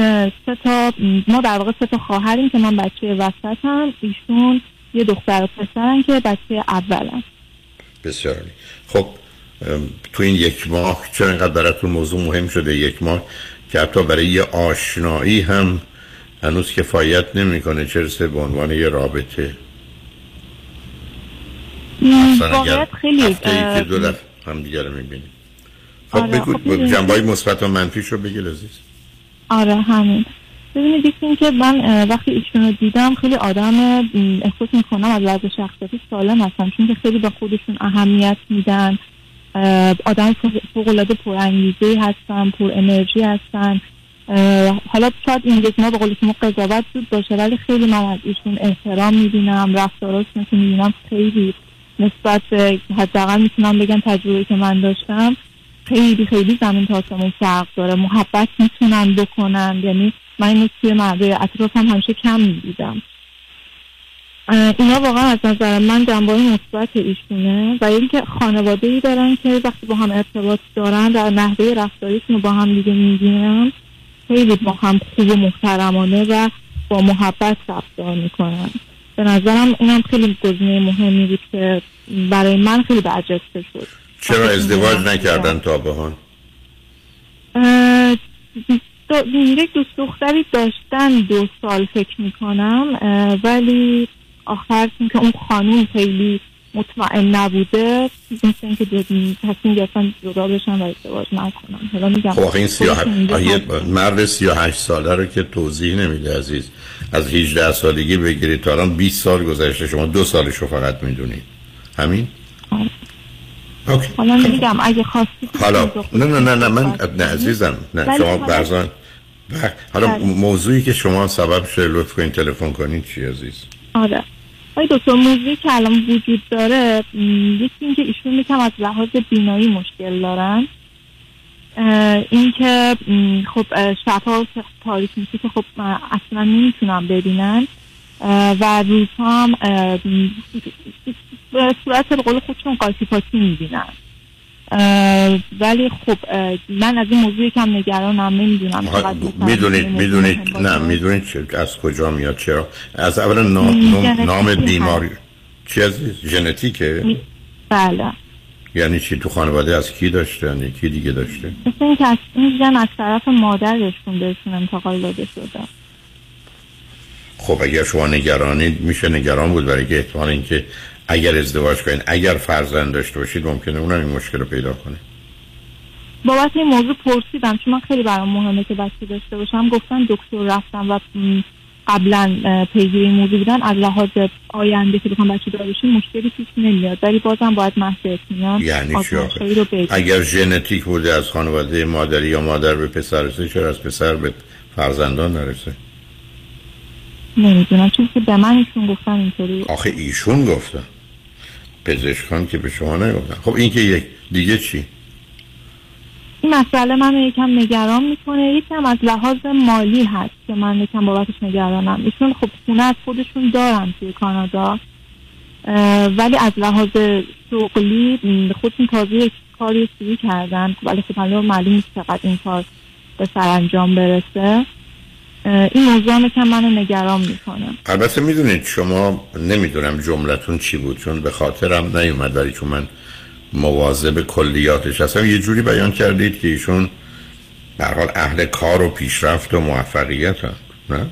سه تا ما در واقع سه تا خواهریم که من بچه وسطم. ایشون یه دختر و پسرن که بچه اولن. بسیار. خب تو این یک ماه چرا اینقدر براتون موضوع مهم شده؟ یک ماه که حتی برای یه آشنایی هم هنوز کفایت نمی‌کنه چرسه به عنوان یه رابطه؟ اصلا اگر خیلی هفته که دو دفعه هم دیگه رو می‌بینیم. خب آره، بگو خب جنبه مثبت و منفیش رو بگی لذیذ آره همین. ببینید این که من وقتی ایشون رو دیدم خیلی آدم احساس می‌کنم از لحاظ شخصیتی سالم هستن چون که خیلی به خودشون اهمیت میدن. آدم فوق العاده پر انگیزه هستن پر انرژی هستن. حالا شاید این ما به قول شما قضاوت بود باشه ولی خیلی من از ایشون احترام می‌بینم رفتاراشون که می‌بینم خیلی نسبت حداقل می‌تونم بگم تجربه که من داشتم خیلی خیلی زمین تا آسمون فرق داره محبت می‌تونن بکنن یعنی من اینو توی مردای اطرافم همیشه کم می‌دیدم. اینا واقعا از نظر من جنبه مثبت ایشونه و اینکه خانواده ای دارن که وقتی با هم ارتباط دارن در نحوه رفتاریشون با هم دیگه می‌گیرن خیلی با هم خوب و محترمانه و با محبت رفتار می‌کنن. به نظرم اینم خیلی گزینه مهمی بود که برای من خیلی برجسته شد. چرا ازدواج نکردن تا به حال؟ یک دوست دختری داشتن دو سال فکر می‌کنم ولی آخر که اون خانوم خیلی مطمئن نبوده مثل اینکه تصمیم گرفتن جدا بشن و ازدواج نکنن. حالا میگم خب این سیاه. مرد 38 ساله رو که توضیح نمیده عزیز از 18 سالگی بگیرید تا الان 20 سال گذشته شما دو سالش رو فقط می‌دونید. همین؟ اوکی. حالا میگم اگه خواستی حالا نه نه نه نه من نه عزیزم نه شما برزان حالا بله. موضوعی که شما سبب شده لطف کنید تلفن کنید چی عزیز؟ آره. آقای دکتر موضوعی که الان وجود داره یکی اینکه ایشون یکم از لحاظ بینایی مشکل دارن. اینکه خب شبها تاریک میشه که خب اصلا نمی‌تونن ببینن. و روزها هم به صورت به قول خودشون قاطی پاتی می‌بینن. ولی خب من از این موضوع یکم نگرانم نمی‌دونم می‌دونید می‌دونید. نه می‌دونید از کجا میاد چرا؟ از اولا نام, نام. بیماری چی عزیز ژنتیکه؟ بله. یعنی چی؟ تو خانواده از کی داشته؟ یعنی کی دیگه داشته؟ مثل اینکه از این ژن از طرف مادرشون بهشون انتقال داده شده. خب اگر شما نگرانید میشه نگران بود برای که احتمال اینکه اگر ازدواج کنید اگر فرزند داشته باشید ممکنه اونم این مشکل رو پیدا کنه. بابت این موضوع پرسیدم چون من خیلی برام مهمه که بچه داشته باشم. گفتن دکتر رفتم و قبلا پیگیری این موضوع بودن از لحاظ آینده که بخوام بچه دار بشیم مشکلی پیش نمیاد. ولی بازم باید محض اطمینان یعنی چی اگر ژنتیک بوده از خانواده مادری یا مادر به پسر رسه چرا از پسر به فرزندان نرسه؟ نمی‌دونم. چون که به من ایشون گفتن اینطوری. آخه ایشون گفتن. پزشکان که به شما نگفتن خب این که یک دیگه چی؟ این مسئله من یکم نگران می‌کنه. یکم از لحاظ مالی هست که من یکم بابتش نگرانم. ایشون خب خونه از خودشون دارن توی کانادا. ولی از لحاظ شغلی خودشون تازه یک کاری شروع کردن. ولی خب معلوم نیست چقدر این کار به سرانجام برسه. این موضوع هم یکم منو نگران می‌کنه. البته می‌دونید شما نمی‌دونم جملتون چی بود چون به خاطرم نیومد ولی چون من مواظب کلیاتش هستم. یه جوری بیان کردید که ایشون به حال اهل کار و پیشرفت و موفقیت هم. نه؟ یه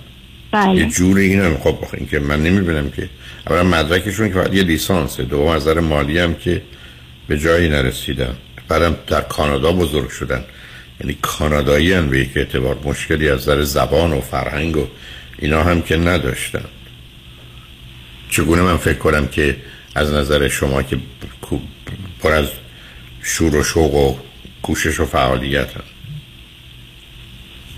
بله جوری اینم خب آخه این که من نمی‌بینم که اولا مدرکشون که فقط یه لیسانسه دوم از نظر مالی هم که به جایی نرسیدن. بعدم در کانادا بزرگ شدن. یعنی کانادایی به یک اعتبار مشکلی از نظر زبان و فرهنگ و اینا هم که نداشتن. چگونه من فکر کنم که از نظر شما که پر از شور و شوق و کوشش و فعالیت هم.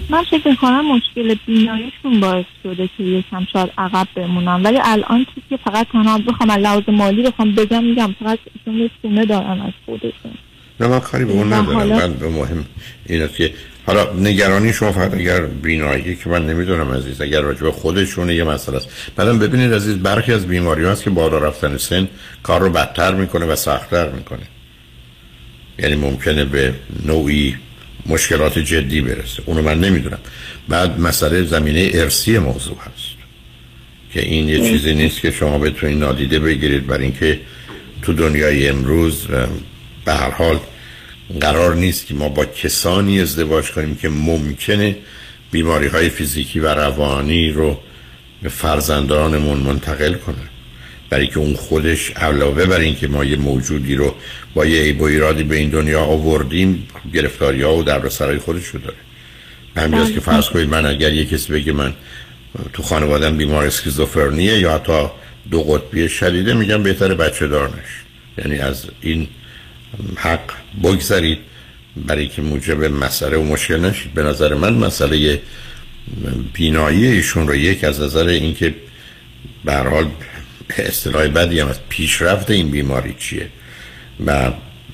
من فکر می‌کنم مشکل بیناییشون باعث شده که یکم شاید عقب بمونم. ولی الان چیزی که فقط تنها بخوام لحاظ مالی بخوام بگم میگم فقط ایشون یه خونه دارن از خودشون. نه من کاری به اون ندارم. حالا- من به مهم این است که حالا نگرانی شما فقط اگر بینایی که من نمی‌دونم عزیز اگر راجع به خودشون یه مسئله است. بعدم ببینید عزیز برخی از بیماری هست که بالا رفتن سن کار رو بدتر می‌کنه و سختتر می‌کنه. یعنی ممکنه به نوعی مشکلات جدی برسه. اونو من نمی‌دونم. بعد مسئله زمینه ارسی موضوع هست که این یه چیزی نیست که شما بتونید نادیده بگیرید برای اینکه تو دنیای امروز ام، به هر حال قرار نیست که ما با کسانی ازدواج کنیم که ممکنه بیماری های فیزیکی و روانی رو به فرزندانمون منتقل کنه برای که اون خودش علاوه بر اینکه ما یه موجودی رو با یه عیب و ایرادی به این دنیا آوردیم گرفتاری ها و دردسرای خودش رو داره. به همین جاست که فرض کنید من اگر یه کسی بگه من تو خانوادم بیمار اسکیزوفرنیه یا حتی دو قطبی شدیده میگم بهتر بچه دار نش. یعنی از این حق بگذارید. برای که موجب مسئله و مشکل نشید. به نظر من مسئله بینایی ایشون رو یک از نظر اینکه به حال اصطلاح بدی هم از پیشرفت این بیماری چیه و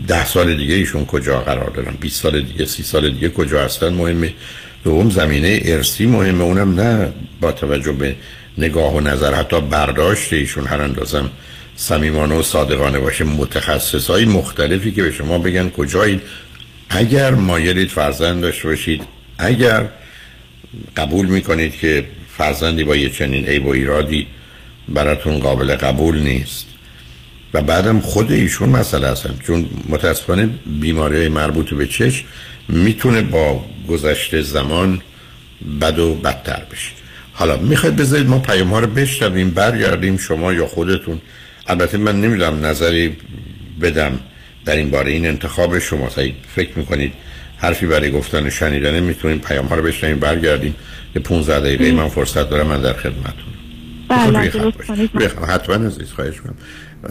ده سال دیگه ایشون کجا قرار دارن؟ 20 سال دیگه سی سال دیگه کجا هستن مهمه. دوم زمینه ارسی مهمه. اونم نه با توجه به نگاه و نظر. حتی برداشت ایشون هر اندازم صمیمانه و صادقانه باشه. متخصص های مختلفی که به شما بگن کجایید. اگر مایلید فرزند داشته باشید. اگر قبول می‌کنید که فرزندی با یه چنین عیب و ایرادی براتون قابل قبول نیست. و بعدم خود ایشون مسئله هستن چون متاسفانه بیماری مربوط به چشم می‌تونه با گذشته زمان بد و بدتر بشه. حالا می‌خواید بذارید ما پیام ها رو بشنویم برگردیم شما یا خودتون. البته من نمی‌دونم نظری بدم در این باره. این انتخاب شما فکر می‌کنید حرفی برای گفتن شنیدنه می‌تونیم پیام ها رو بشنویم برگردیم؟ یه 15 دقیقه من فرصت دارم من در خدمتتون. بله حتما عزیز خواهش کنم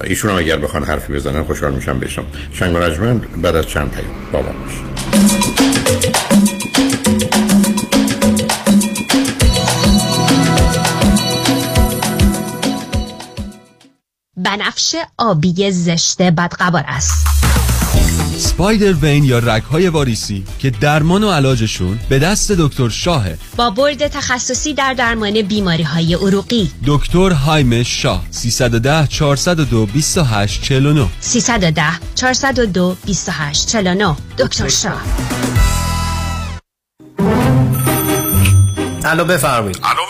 ایشون هم اگر بخوان حرفی بزنن خوشحال میشم بشم شنگ و بعد از چند پیام. بابا بنفش آبی زشت بدقبار است. سپایدر وین یا رگهای واریسی که درمان و علاجشون به دست دکتر شاهه. با برد تخصصی در درمان بیماری های عروقی. دکتر هایم شاه 310 402 28 49 310 402 28 49 دکتر شاه. الو بفرمایید. الو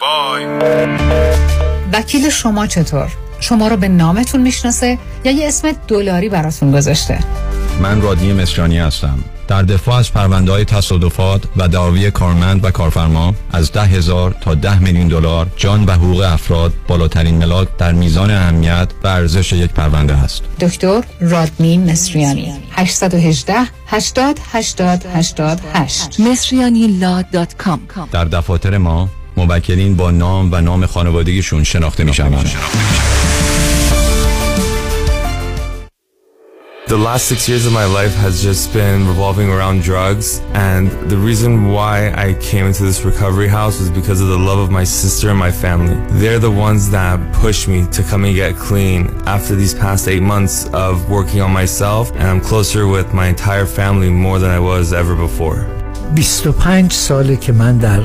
بای. وکیل شما چطور؟ شما رو به نامتون می‌شناسه یا یه اسم دلاری براتون گذاشته؟ من رادنی مصریانی هستم. در دفاع از پرونده های تصادفات و دعاوی کارمند و کارفرما از ده هزار تا ده میلیون دلار جان و حقوق افراد بالاترین ملاک در میزان اهمیت و ارزش یک پرونده است. دکتر رادنی مصریانی. 818 80 80 88 مصریانی در دفاتر ما موکلین با نام و نام خانوادگیشون شناخته می شوند. The last six years of my life has just been revolving around drugs. And the reason why I came into this recovery house was because of the love of my sister and my family. They're the ones that pushed me to come and get clean after these past eight months of working on myself. And I'm closer with my entire family more than I was ever before. 25 ساله که من در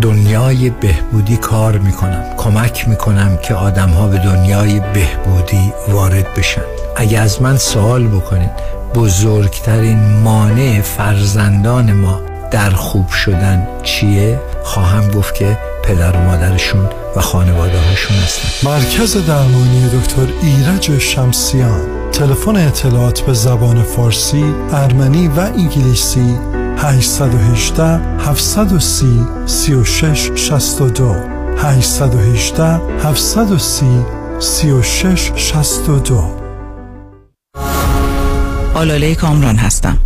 دنیای بهبودی کار می‌کنم. کمک می‌کنم که آدم ها به دنیای بهبودی وارد بشن. اگه از من سوال بکنید بزرگترین مانع فرزندان ما در خوب شدن چیه؟ خواهم گفت که پدر و مادرشون و خانواده هاشون هستن. مرکز درمانی دکتر ایرج شمسیان. تلفن اطلاعات به زبان فارسی، ارمنی و انگلیسی 818 730 36 62 818 730 36 62 آلاله کامران هستم.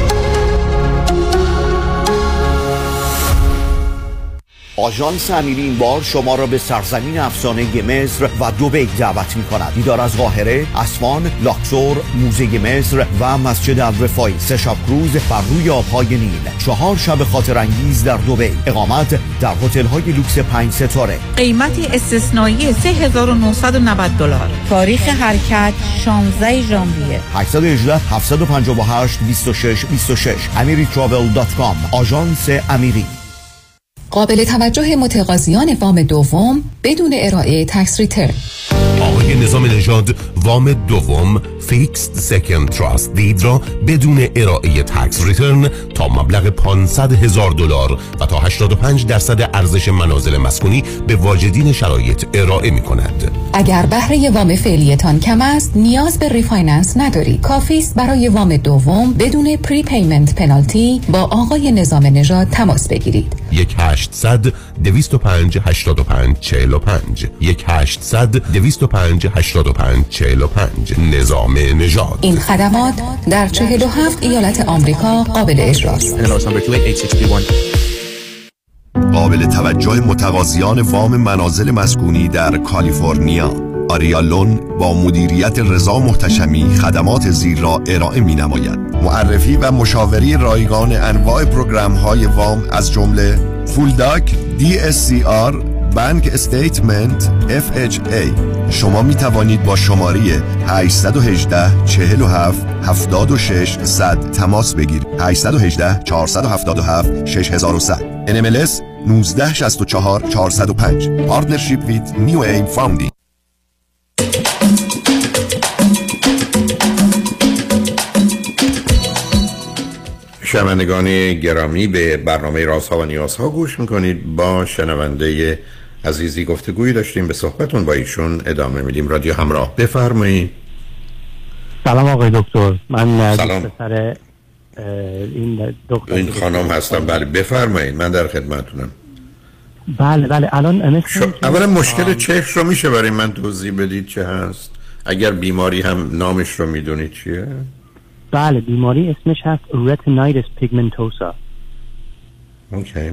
آژانس امیری این بار شما را به سرزمین افسانه مصر و دوبی دعوت می کند دیدار از قاهره، اسوان، لاکسور، موزه مصر و مسجد الرفاعی سه شب کروز بر روی آبهای نیل. چهار شب خاطر انگیز در دوبی اقامت در هتل های لوکس پنج ستاره. قیمتی استثنایی 3990 دلار. تاریخ حرکت 16 ژانویه. 818 758 26 26 amiritravel.com آژانس امیری. قابل توجه متقاضیان وام دوم بدون ارائه tax return آقای نظام نژاد وام دوم fixed second trust deed را بدون ارائه tax return تا مبلغ 500 هزار دلار و تا 85 درصد ارزش منازل مسکونی به واجدین شرایط ارائه می کند. اگر بهره وام فعلیتان کم است نیاز به refinance ندارید کافی است برای وام دوم بدون prepayment penalty با آقای نظام نژاد تماس بگیرید. 1 800 205 85 45 1 800 205 85 45 نظام نژاد. این خدمات در 47 ایالت آمریکا قابل اجراست. قابل توجه متقاضیان وام منازل مسکونی در کالیفرنیا. آریالون با مدیریت رضا محتشمی خدمات زیر را ارائه می نماید معرفی و مشاوره رایگان انواع program های وام از جمله full doc DSCR bank statement FHA شما می توانید با شماره 818 47 76 100 تماس بگیرید. 818 477 6100 NMLS 1964 405 Partnership with New Aim Founding. شنوندگان گرامی به برنامه رازها و نیازها گوش می‌کنید. با شنونده عزیزی گفتگویی داشتیم به صحبتون با ایشون ادامه میدیم. رادیو همراه بفرمایید. سلام آقای دکتر. من سلام. پسر اه، این دکتر این خانم هستم. بله بفرمایید. من در خدمتونم. بله بله. الان اینکه- اولا مشکل چشم رو میشه برای من توضیح بدید چه هست؟ اگر بیماری هم نامش رو می‌دونید چیه؟ بله بیماری اسمش هست retinitis pigmentosa. اوکی.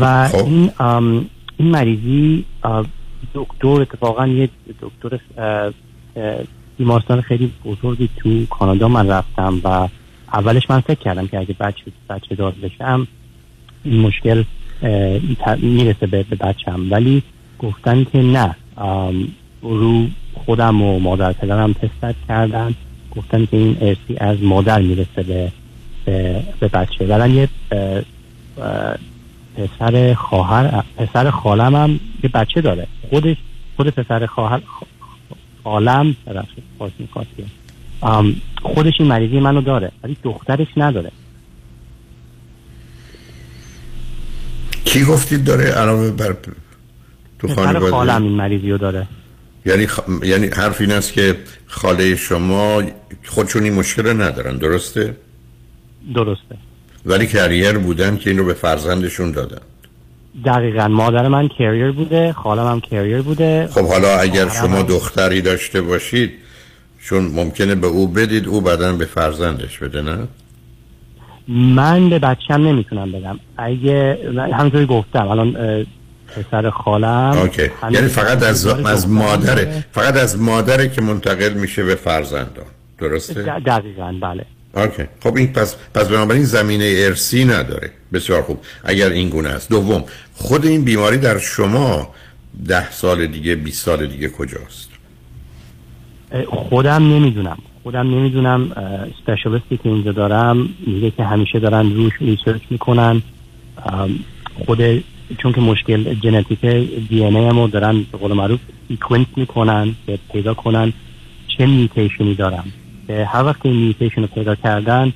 و خب. این این مریضی دکتر اتفاقا یه دکتر بیمارستان خیلی بزرگی تو کانادا من رفتم و اولش من فکر کردم که اگه بچه بچه دار بشم این مشکل می‌رسه به, بچم. ولی گفتن که نه. رو خودم و مادر پدرم تست کردن گفتن که این ارسی از مادر می‌رسه به به, بچه. ولی یه پسر خواهر پسر خالم هم یه بچه داره. خودش خود پسر خواهر خالم خودش این مریضی منو داره ولی دخترش نداره. کی گفتید داره؟ علاوه بر تو پسر خانواده خالم این مریضی رو داره. یعنی خ... یعنی حرف این است که خاله شما خودشون این مشکل رو ندارن درسته؟ درسته. ولی کریر بودن که این رو به فرزندشون دادن. دقیقا. مادر من کریر بوده خالم هم کریر بوده. خب حالا اگر شما دختری داشته باشید چون ممکنه به او بدید او بعدا به فرزندش بده نه؟ من به بچم نمی‌تونم بدم. اگه همونطوری گفتم الان پسر خالم. یعنی فقط از از مادره. فقط از مادره که منتقل میشه به فرزندان. درسته؟ دقیقا بله. okay. خب این پس پس بنابراین زمینه ارثی نداره. بسیار خوب. اگر این گونه است. دوم خود این بیماری در شما ده سال دیگه 20 سال دیگه کجاست؟ خودم نمی‌دونم. خودم نمی‌دونم specialist ی که اینجا دارم میگه که همیشه دارن روش research می‌کنن. خود چون که مشکل ژنتیک DNA دارن به قول معروف sequence می‌کنن که پیدا کنن. چه mutation ی دارم؟ که هر وقت این mutation رو پیدا کردن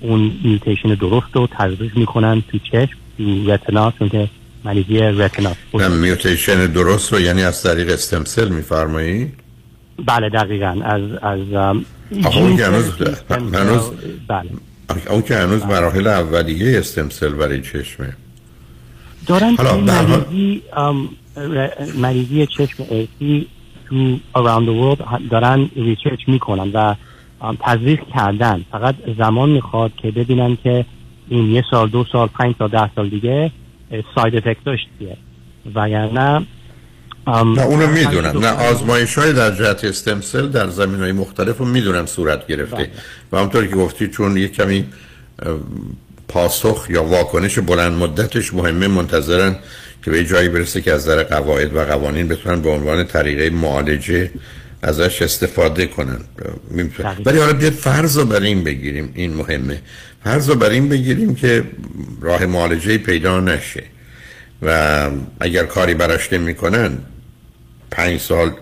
اون mutation درست رو تجویز می‌کنن تو چشم تو retina چون که مریضی retina mutation درست رو یعنی از طریق stem cell میفرمایید بله دقیقا. از از اون که هنوز هنوز بله. اون که هنوز مراحل اولیه stem cell برای چشمه. دارن حالا، مریضی مریضی چشم ارثی تو around the world دارن research می‌کنن و تزریق کردن. فقط زمان می‌خواد که ببینن که این یه سال دو سال پنج سال ده سال دیگه side effect داشت چیه. وگرنه ام، نه اونو می‌دونم دو- نه آزمایش های در جهت استم سل در زمین های مختلف رو می‌دونم صورت گرفته. و همطور که گفتی چون یک کمی پاسخ یا واکنش بلند مدتش مهمه منتظرن که به جایی برسه که از در قواعد و قوانین بتونن به عنوان طریقه معالجه ازش استفاده کنن. ولی حالا بیاد فرض رو بر این بگیریم این مهمه فرض رو بر این بگیریم که راه معالجه پیدا نشه و اگر کاری براش نمی‌کنن پنج سال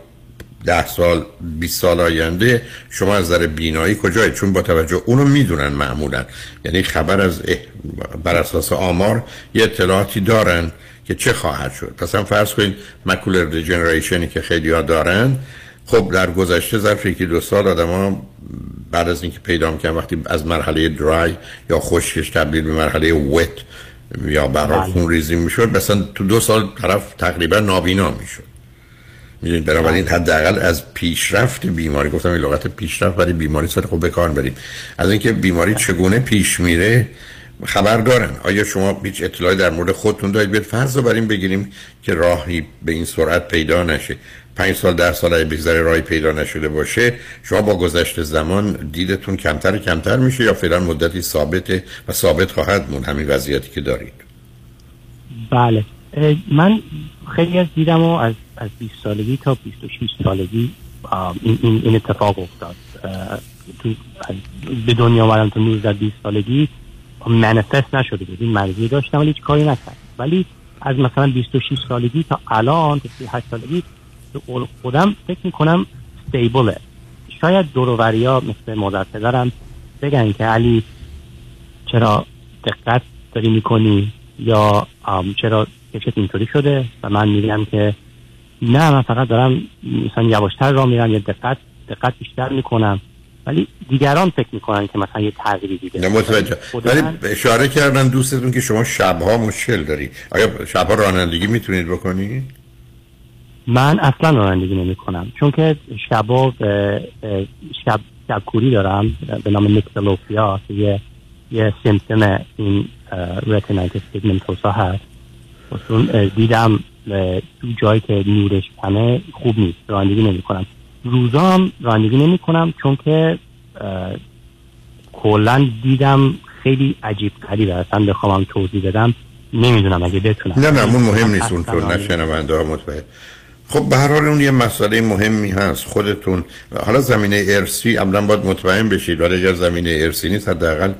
ده سال 20 سال آینده شما از نظر بینایی کجایی چون با توجه اونو می‌دونن معمولا. یعنی خبر از بر اساس آمار یه اطلاعاتی دارن که چه خواهد شد. مثلا فرض کنید مکولر دیجنریشنی که خیلی ها دارن خب در گذشته ظرف یکی دو سال آدم ها بعد از اینکه پیدا می‌کنن وقتی از مرحله درای یا خشکش تبدیل به مرحله ویت یا برای بله. خون ریزی می‌شد مثلا تو دو سال طرف تقریبا نابینا می‌شد. می‌دونید بنابراین حداقل از پیشرفت بیماری گفتم این لغت پیشرفت برای بیماری سر خوب بکار بریم. از اینکه بیماری چگونه پیش میره خبر دارن آیا شما هیچ اطلاعی در مورد خودتون دارید؟ بیاد فرض رو بر این بگیریم که راهی به این سرعت پیدا نشه. پنج سال ده سال اگه بگذره راهی پیدا نشده باشه شما با گذشت زمان دیدتون کمتر و کمتر میشه یا فعلا مدتی ثابته و ثابت خواهد مون؟ همین وضعیتی که دارید. بله. من خیلی از دیدم و از از 20 سالگی تا 26 سالگی این, این, اتفاق افتاد. تو به دنیا آمدم تو 19 20 سالگی. منفست نشده بود. این مرضی داشتم ولی هیچ کاری نکرد ولی از مثلا 26 سالگی تا الان تا 38 سالگی قول خودم فکر می‌کنم استیبله شاید دورووریا مثل مادر پدرم بگن که علی چرا دقت داری می‌کنی؟ یا چرا کشت اینطوری شده؟ و من میگم که نه من فقط دارم مثلا یواشتر را میرم یا دقت دقت بیشتر می‌کنم. ولی دیگران فکر می‌کنن که مثلا یه تغییری دیده نه متوجه. ولی اشاره کردن دوستتون که شما شبها مشکل داری. آیا شبها رانندگی می‌تونید بکنی؟ من اصلا رانندگی نمی کنم چون که شبا شب شبکوری دارم به نام نیکسلوفیا که یه یه سیمتم این رتینایتس پیگمنتوسا هست. و چون اه، دیدم تو جایی که نورش کمه خوب نیست. رانندگی نمی کنم روزا هم رانندگی نمی کنم چون که کلا دیدم خیلی عجیب غریبه اصلا بخوام توضیح بدم نمی‌دونم اگه بتونم. نه نه اون مهم نیست اونطور رانندگی- نشنونده ها متوجه خب به هر حال اون یه مسئله مهمی هست. خودتون حالا زمینه ارسی عملا باید مطمئن بشید. ولی اگر زمینه ارسی نیست حداقل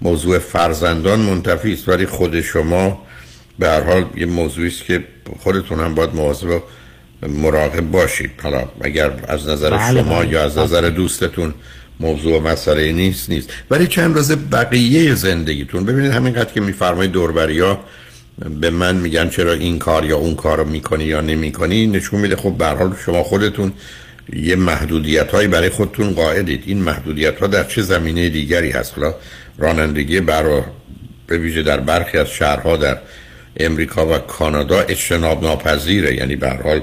موضوع فرزندان منتفی است ولی خود شما به هر حال یه موضوعی است که خودتون هم باید مواظب و مراقب باشید. حالا اگر از نظر بله، شما بله. یا از نظر دوستتون موضوع و مسئله نیست نیست. ولی چند روز بقیه زندگیتون ببینید همینقدر که میفرمایید دوربریا به من میگن چرا این کار یا اون کار رو می‌کنی یا نمی‌کنی نشون میده خب به حال شما خودتون یه محدودیت هایی برای خودتون قائلید این محدودیت ها در چه زمینه دیگری هست؟ حالا رانندگی برای به ویژه در برخی از شهرها در امریکا و کانادا اجتناب ناپذیره. یعنی به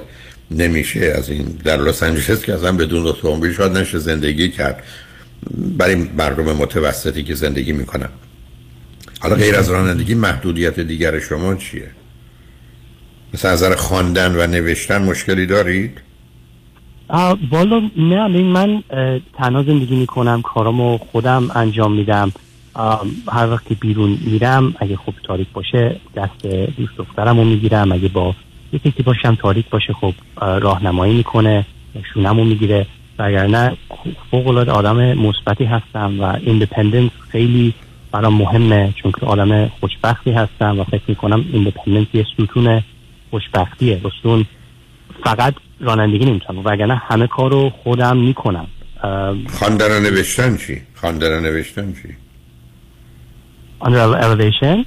نمیشه از این در لس آنجلس که اصلا بدون اتومبیل شاید نشه زندگی کرد. برای مردم متوسطی که زندگی می‌کنن. حالا غیر از رانندگی محدودیت دیگر شما چیه؟ مثلا از نظر خواندن و نوشتن مشکلی دارید؟ والا نه من تنها زندگی می‌کنم کارامو خودم انجام میدم. هر وقت که بیرون میرم اگه خوب تاریک باشه دست دوست دخترم رو می‌گیرم. اگه با یه کسی باشم تاریک باشه خب اه، راهنمایی می‌کنه شونم رو می‌گیره. وگرنه فوق العاده آدم مثبتی هستم و independence خیلی برام مهمه چون که آدم خوشبختی هستم و فکر می‌کنم independence یه ستون خوشبختیه. رسون فقط رانندگی نمی‌تونم. وگرنه همه کار خودم می‌کنم. خواندن نوشتن چی؟ خواندن نوشتن چی؟ Under elevation?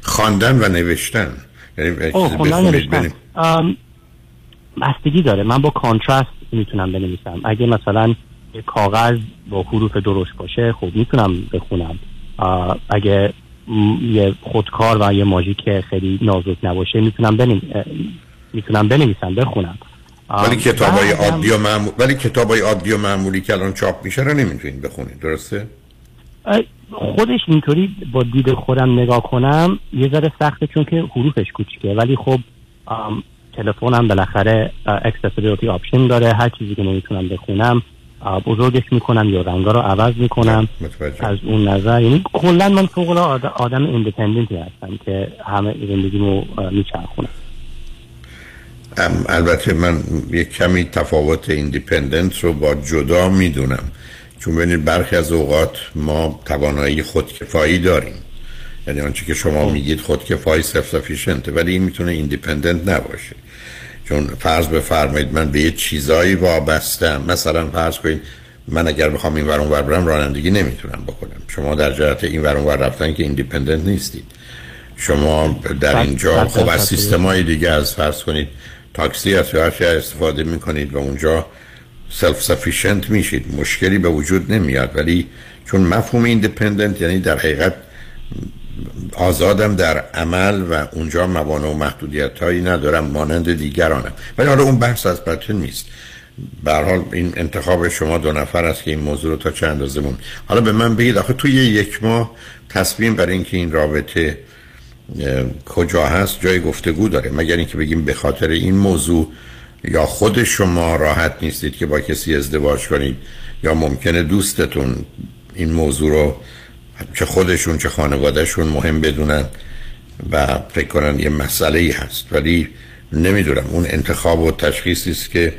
خواندن و نوشتن. یعنی چیزی خوندن نوشتن بستگی داره. من با کانترست می‌تونم بنویسم. اگه مثلا یه کاغذ با حروف درشت باشه خب می‌تونم بخونم. اگه یه خودکار و یه ماژیک خیلی نازک نباشه می‌تونم بنویسم می‌تونم بنویسم بخونم. ولی کتاب های عادی و معمول ولی کتاب های عادی و معمولی که الان چاپ میشه رو نمی‌تونید بخونید. درسته؟ خودش اینطوری با دید خودم نگاه کنم یه ذره سخته چون که حروفش کوچیکه. ولی خب تلفنم بالاخره accessibility option داره. هر چیزی که نمی‌تونم بخونم بزرگش می‌کنم یا رنگا رو عوض می‌کنم. متوجه. از اون نظر یعنی کلا من فوق العاده آدم independent ی هستم که همه زندگیمو میچرخونم. البته من یک کمی تفاوت independent رو با جدا می‌دونم. چون ببینید برخی از اوقات ما توانایی خودکفایی داریم. یعنی آنچه که شما میگید خودکفایی self-sufficient ه ولی این می‌تونه independent نباشه. چون فرض بفرمایید من به یه چیزایی وابستم. مثلا فرض کنید من اگر بخوام این ور ور برم رانندگی نمی‌تونم بکنم. شما در جهت این ور ور رفتن که independent نیستید. شما در اینجا خب از سیستم های دیگه از فرض کنید تاکسی از هر استفاده می‌کنید و اونجا self-sufficient میشید. مشکلی به وجود نمیاد. ولی چون مفهوم ایندیپندنت یعنی در حقیقت آزادم در عمل و اونجا موانع و محدودیت هایی ندارم مانند دیگرانم. ولی حالا اون بحث از بطن نیست. به حال این انتخاب شما دو نفر است که این موضوع رو تا چند اندازه مون حالا به من بگید آخه توی یک ماه تصمیم برای اینکه این رابطه کجا هست جای گفتگو داره. مگر اینکه بگیم به خاطر این موضوع یا خود شما راحت نیستید که با کسی ازدواج کنید یا ممکنه دوستتون این موضوع رو چه خودشون چه خانوادهشون مهم بدونن و فکر کنن یه مسئله ای هست. ولی نمی‌دونم اون انتخاب و تشخیصی است که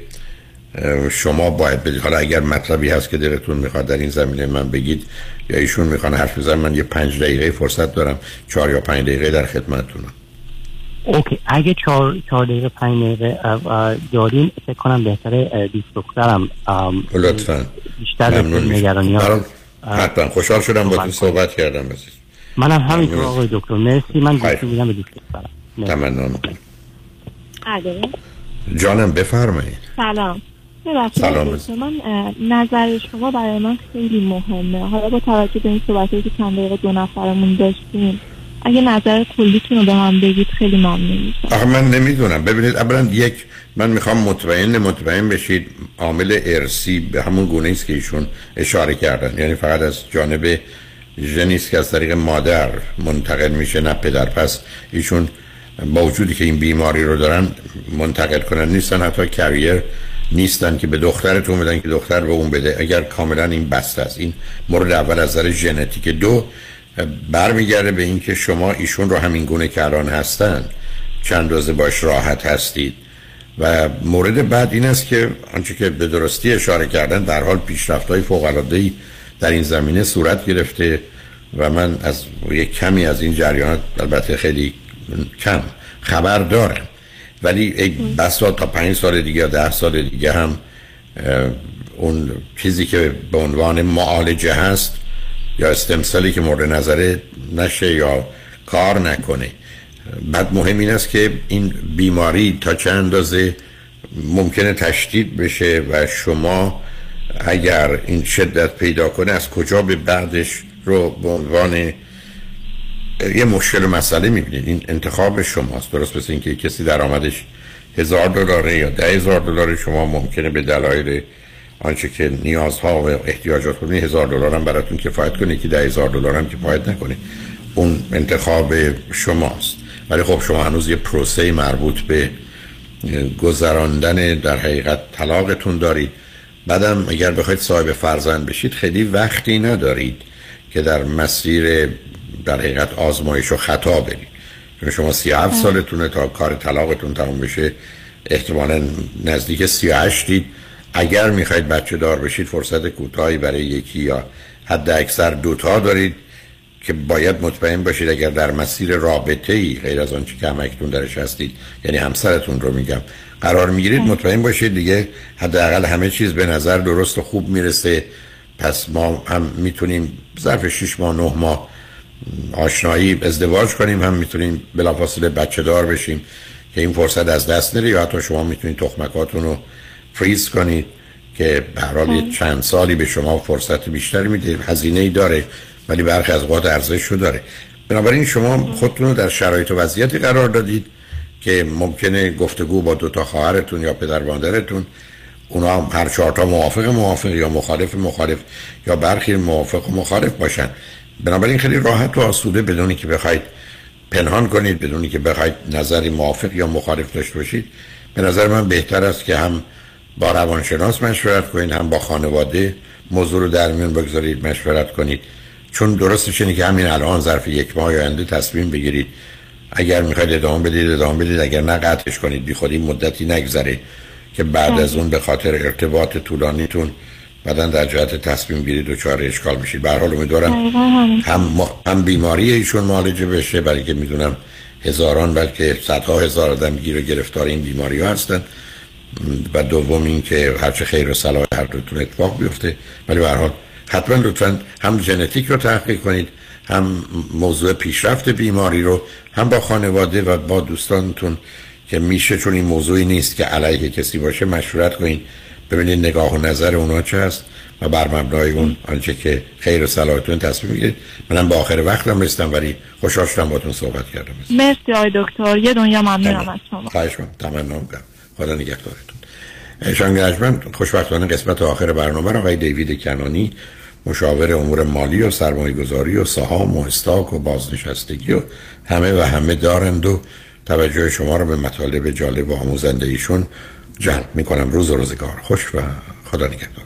شما باید بدید. حالا اگر مطلبی هست که دلتون می‌خواد در این زمینه من بگید یا ایشون می‌خوان حرف بزن من یه پنج دقیقه فرصت دارم چهار یا پنج دقیقه در خدمتتونم. اوکی اگه چهار, چهار دقیقه پنج دقیقه دارین فکر کنم بهتره دوست دخترم لطفا. بیشتر نگرانی ها. حتما. خوشحال شدم با تو صحبت کردم بسید منم همینطور آقای دکتر. مرسی. من دوست میدم به دوست دخترم. تمنا جانم بفرمایید. سلام. سلام من نظر شما برای من خیلی مهمه. حالا با توجه به این صحبتی که چند دقیقه دو نفرمون داشتیم اگه نظر کلیتون رو به من بگید خیلی ممنون. میشم آخه من نمی‌دونم. ببینید اولا یک من می‌خوام مطمئن مطمئن بشید عامل ارسی به همون گونه است که ایشون اشاره کردن. یعنی فقط از جانب ژنیست که از طریق مادر منتقل میشه نه پدر. پس ایشون با وجودی که این بیماری رو دارن منتقل کنن. نیستن حتی کریر نیستن که به دخترتون بدن که دختر به اون بده. اگر کاملا این بسته است. این مورد اول از نظر ژنتیک دو برمیگرده به اینکه شما ایشون رو همین گونه که الان هستن. چند روزه باش راحت هستید. و مورد بعد این است که آنچه که به درستی اشاره کردن در حال پیشرفت های فوق در این زمینه صورت گرفته و من از یک کمی از این جریانات البته خیلی کم خبر دارم. ولی بسا تا پنج سال دیگه ده سال دیگه هم اون چیزی که به عنوان معالجه هست یا استمثالی که مورد نظره نشه یا کار نکنه. بعد مهم این است که این بیماری تا چند اندازه ممکنه تشدید بشه و شما اگر این شدت پیدا کنه از کجا به بعدش رو به عنوان یه مشکل مسئله می‌بینید. این انتخاب شماست. درست مثل اینکه کسی درآمدش هزار دلاره یا ده هزار دلار شما ممکنه به دلایل آنچه که نیازها و احتیاجات کنید هزار دلار هم براتون کفایت کنه که ده هزار دلار هم کفایت نکنه. اون انتخاب شماست. ولی خب شما هنوز یه پروسه مربوط به گذراندن در حقیقت طلاقتون دارید. بعدم اگر بخواید صاحب فرزند بشید خیلی وقتی ندارید که در مسیر در حقیقت آزمایش و خطا برید. چون شما 37 سالتونه تا کار طلاقتون تموم بشه احتمالا نزدیک 38 دید اگر می‌خواید بچه دار بشید فرصت کوتاهی برای یکی یا حد اکثر دوتا دارید که باید مطمئن باشید اگر در مسیر رابطه ای غیر از آنچه که همکتون درش هستید یعنی همسرتون رو میگم قرار می‌گیرید مطمئن باشید دیگه حداقل همه چیز به نظر درست و خوب می‌رسه. پس ما هم می‌تونیم ظرف 6 ماه 9 ماه آشنایی ازدواج کنیم هم می‌تونیم بلافاصله بچه دار بشیم که این فرصت از دست نره یا حتی شما می‌تونید تخمکاتون رو فریز کنید که به حال چند سالی به شما فرصت بیشتری میده هزینه ای داره ولی برخی از اوقات ارزش رو داره. بنابراین شما خودتون رو در شرایط و وضعیتی قرار دادید که ممکنه گفتگو با دو تا خواهرتون یا پدر مادرتون اونا هم هر چهار تا موافق موافق یا مخالف مخالف یا برخی موافق و مخالف باشن. بنابراین خیلی راحت و آسوده بدونی که بخواید پنهان کنید بدونی که بخواید نظری موافق یا مخالف داشته باشید. به نظر من بهتر است که هم با روانشناس مشورت کنید هم با خانواده موضوع رو در میون بگذارید مشورت کنید. چون درستش اینه که همین الان ظرف یک ماه آینده تصمیم بگیرید. اگر می‌خواید ادامه بدید ادامه بدید. اگر نه قطعش کنید. بی خودی مدتی نگذره که بعد از اون به خاطر ارتباط طولانیتون بعدا در جهت تصمیم گیری چهار اشکال میشید. به حال امیدوارم هم, هم بیماری ایشون معالجه بشه برای که می‌دونم هزاران بلکه صدها هزار آدم گیر و گرفتار این بیماری ها هستن. و دوم این که هرچه خیر و صلاح هر دوتون اتفاق بیفته. ولی به حال حتما لطفا هم ژنتیک رو تحقیق کنید هم موضوع پیشرفت بیماری رو هم با خانواده و با دوستانتون که میشه چون این موضوعی نیست که علیه کسی باشه مشورت کنید. ببینید نگاه و نظر اونا چه هست و بر مبنای اون آنچه که خیر و صلاحتون تصمیم می‌گیرید. منم با آخر وقتم رسیدم ولی خوشحال شدم باتون صحبت کردم. مرسی آقای دکتر. یه دنیا ممنونم از شما. خواهش می‌کنم. خدا نگهدارتون. شان خوشبختانه قسمت آخر برنامه رو آقای دیوید کنانی مشاور امور مالی و سرمایه گذاری و سهام و استاک و بازنشستگی و همه و همه دارند و توجه شما رو به مطالب جالب و آموزنده ایشون جلب می‌کنم. روز و روزگار خوش و خدا نگهدار.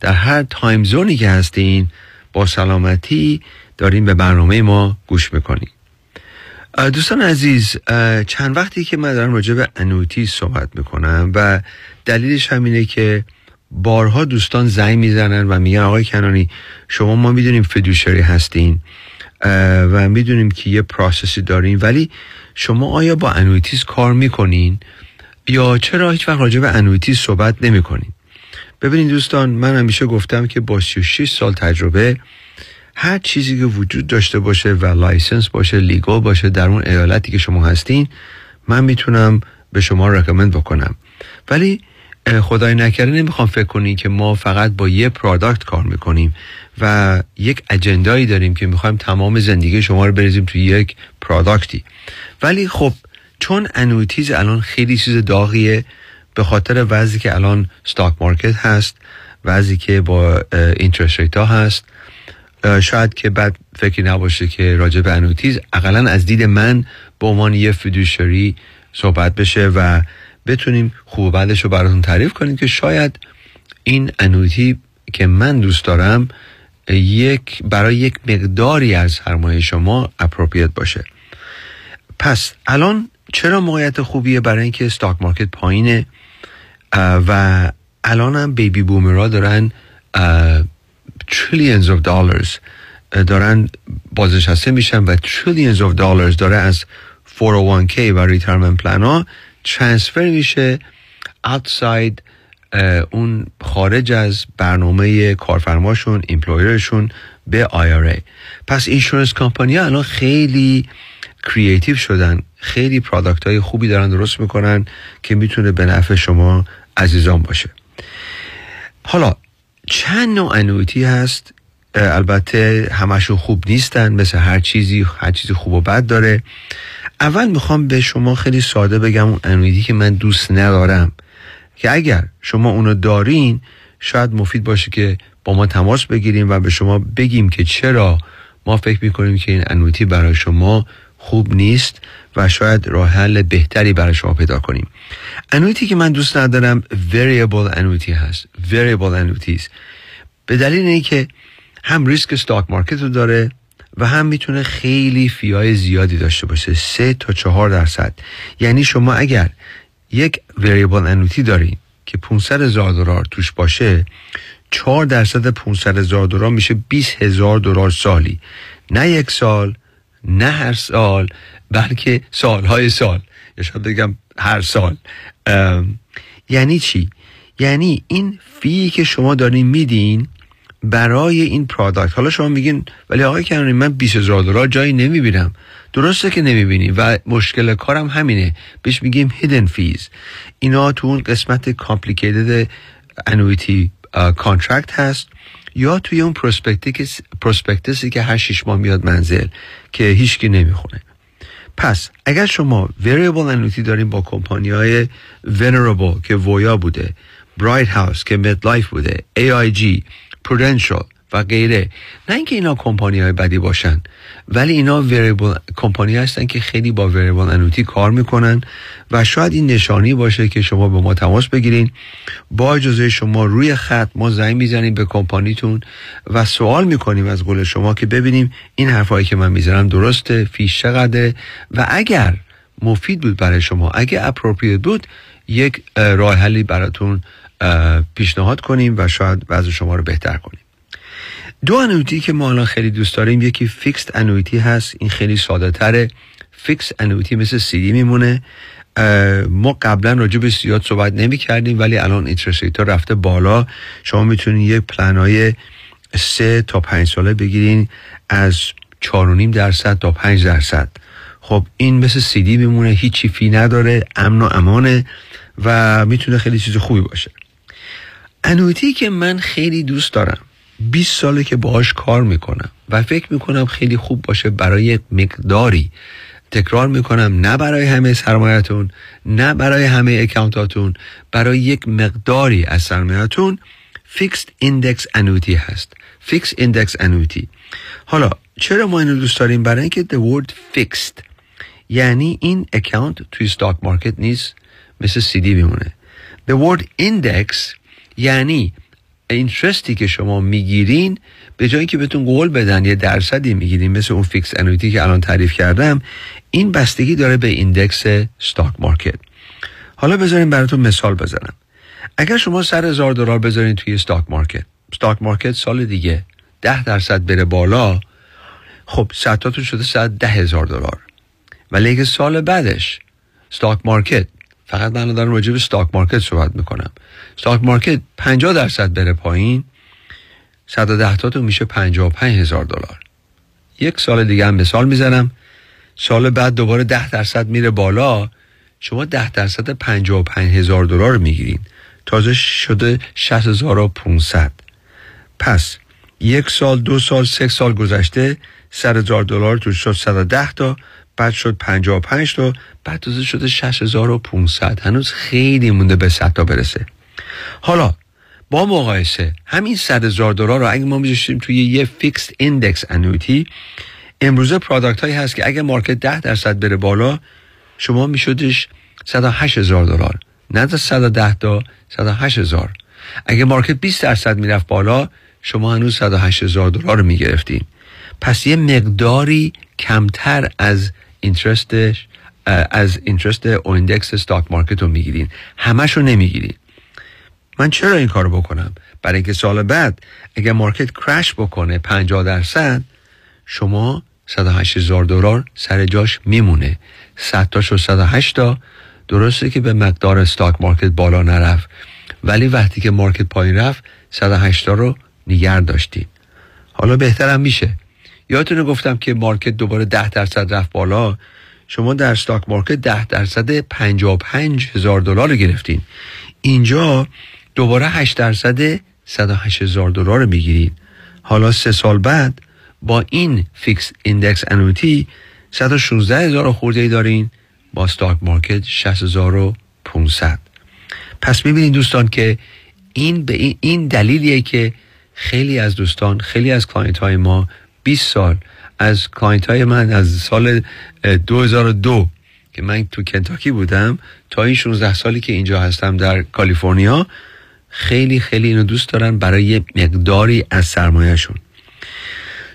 در هر time zone ی که هستین با سلامتی داریم به برنامه ما گوش می‌کنین دوستان عزیز چند وقتی که من دارم راجع به annuity صحبت می‌کنم و دلیلش همینه که بارها دوستان زنگ می‌زنن و میگن آقای کنانی شما ما می‌دونیم fiduciary هستین و می‌دونیم که یه process ی دارین ولی شما آیا با annuities کار می‌کنین یا چرا هیچ وقت راجع به annuity صحبت نمی کنین ببینید دوستان من همیشه گفتم که با 36 سال تجربه هر چیزی که وجود داشته باشه و license باشه legal باشه در اون ایالتی که شما هستین من می‌تونم به شما recommend بکنم. ولی خدای نکرده نمی‌خوام فکر کنی که ما فقط با یه product کار می‌کنیم و یک agenda یی داریم که می‌خوایم تمام زندگی شما رو بریزیم تو یک product ی ولی خب چون annuities الان خیلی چیز داغیه به خاطر وضعی که الان stock market هست وضعی که با interest rate ها هست شاید که بد فکری نباشه که راجع به annuities اقلا از دید من به عنوان یه fiduciary صحبت بشه و بتونیم خوب بدش رو براتون تعریف کنیم که شاید این annuity که من دوست دارم یک برای یک مقداری از سرمایه شما appropriate باشه. پس الان چرا موقعیت خوبیه برای اینکه stock market پایینه؟ و الان هم baby boomer ا دارن trillions of dollars دارن بازنشسته میشن و trillions of dollars داره از 401k و retirement plan ها transfer میشه outside اون خارج از برنامه کارفرماشون employer شون به IRA پس insurance company ها الان خیلی creative شدن خیلی product های خوبی دارن درست می‌کنن که می‌تونه به نفع شما عزیزان باشه. حالا چند نوع annuity هست؟ البته همشون خوب نیستن مثل هر چیزی هر چیزی خوب و بد داره. اول می‌خوام به شما خیلی ساده بگم اون annuity که من دوست ندارم. که اگر شما اونو دارین شاید مفید باشه که با ما تماس بگیریم و به شما بگیم که چرا ما فکر می‌کنیم که این annuity برای شما خوب نیست و شاید راه حل بهتری برای شما پیدا کنیم. annuity که من دوست ندارم variable annuity هست. Variable annuities به دلیل اینه که هم ریسک stock market رو داره و هم می‌تونه خیلی fee های زیادی داشته باشه. سه تا چهار درصد. یعنی شما اگر یک variable انویتی دارین که 500 هزار دلار توش باشه 4 درصد 500 هزار دلار میشه 20 هزار دلار سالی. نه یک سال نه هر سال بلکه سالهای سال. یا شاید بگم هر سال. یعنی چی؟ یعنی این فی که شما دارین میدین برای این پرادکت حالا شما میگین ولی آقای کنانی من 20 هزار دلار جایی نمی‌بینم. درسته که نمی‌بینی و مشکل کارم همینه. بهش میگیم hidden fees اینا تو اون قسمت complicated annuity contract هست. یا توی اون prospectus ی که هر شیش ماه میاد منزل که هیچکی نمی‌خونه. پس اگر شما variable annuity دارین با کمپانی های Venerable که ویا بوده Brighthouse که MetLife بوده AIG Prudential و غیره. نه اینکه اینا کمپانی های بدی باشن ولی اینا variable company هستن که خیلی با variable annuity کار می‌کنن و شاید این نشانی باشه که شما به ما تماس بگیرین. با اجازه شما روی خط ما زنگ می‌زنیم به کمپانیتون و سوال می‌کنیم از قول شما که ببینیم این حرفایی که من می‌زنم درسته fee ش چقدره؟ و اگر مفید بود برای شما اگر appropriate بود یک راه حلی براتون پیشنهاد کنیم و شاید وضع شما رو بهتر کنیم. دو annuity که ما الان خیلی دوست داریم یکی fixed annuity هست این خیلی ساده تره fixed annuity مثل سیدی میمونه. ما قبلا راجع به زیاد صحبت نمی کردیم ولی الان interest ها رفته بالا. شما می‌تونید یک پلن های سه تا پنج ساله بگیرین از نیم درصد تا پنج درصد. خب این مثل سیدی میمونه هیچی fee نداره امن و امانه و می‌تونه خیلی چیز خوبی باشه. annuity که من خیلی دوست دارم 20 ساله که باهاش کار می‌کنم و فکر می‌کنم خیلی خوب باشه برای مقداری. تکرار می‌کنم نه برای همه سرمایتون نه برای همه account اتون برای یک مقداری از سرمایتون fixed index annuity هست. fixed index annuity حالا چرا ما اینو دوست داریم؟ برای اینکه the word fixed یعنی این account توی stock market نیست مثل سیدی میمونه. the word index یعنی interest ی که شما می‌گیرین به جای اینکه بهتون قول بدن یه درصدی می‌گیرین مثل اون fixed annuity که الان تعریف کردم این بستگی داره به index stock market حالا بذارین براتون مثال بزنم. اگر شما صد هزار دلار بذارین توی stock market stock market سال دیگه ده درصد بره بالا خب صدتاتون شده صد ده هزار دلار. ولی اگه سال بعدش stock market فقط من دارم راجع به stock market صحبت می‌کنم. stock market 50 درصد بره پایین 110 تاتون میشه 55 هزار دلار. یک سال دیگه هم مثال می‌زنم. سال بعد دوباره 10 درصد میره بالا. شما 10 درصد 55 هزار دلار می‌گیرین. تازه شده 6500 پس یک سال دو سال سه سال گذشته 100 هزار دلار تو شد 110 تا. بعد شد 55 تا بعد تازه شده 6500 هنوز خیلی مونده به 100 تا برسه. حالا با مقایسه همین 100 هزار دلار رو اگه ما میذاشتیم توی یه fixed index annuity امروزه product هایی هست که اگه market 10 درصد بره بالا شما میشدش 108 هزار دلار. نه 110 تا 108 هزار. اگه market 20 درصد می‌رفت بالا شما هنوز 108 هزار دلار رو می‌گرفتین. پس یه مقداری کمتر از interest ش از interest index stock market رو می‌گیرین. همش رو نمی‌گیرین. من چرا این کارو بکنم؟ برای اینکه سال بعد اگر market crash بکنه 50 درصد شما 108 هزار دلار سر جاش میمونه. 100 تا شد 108 تا. درسته که به مقدار stock market بالا نرفت. ولی وقتی که market پایین رفت 108 تا رو نگر داشتیم حالا بهترم میشه. یادتونه گفتم که market دوباره 10 درصد رفت بالا؟ شما در stock market 10 درصد 55 هزار دلار رو گرفتین. اینجا دوباره 8 درصد 108 هزار دلار رو می‌گیرید حالا سه سال بعد با این fixed index annuity 116 هزار خورده ای دارین با stock market 60500 پس می‌بینید دوستان که این به این دلیلیه که خیلی از دوستان خیلی از client های ما 20 سال از client های من از سال 2002 که من تو کنتاکی بودم تا این 16 سالی که اینجا هستم در کالیفرنیا خیلی خیلی اینو دوست دارن برای مقداری از سرمایهشون.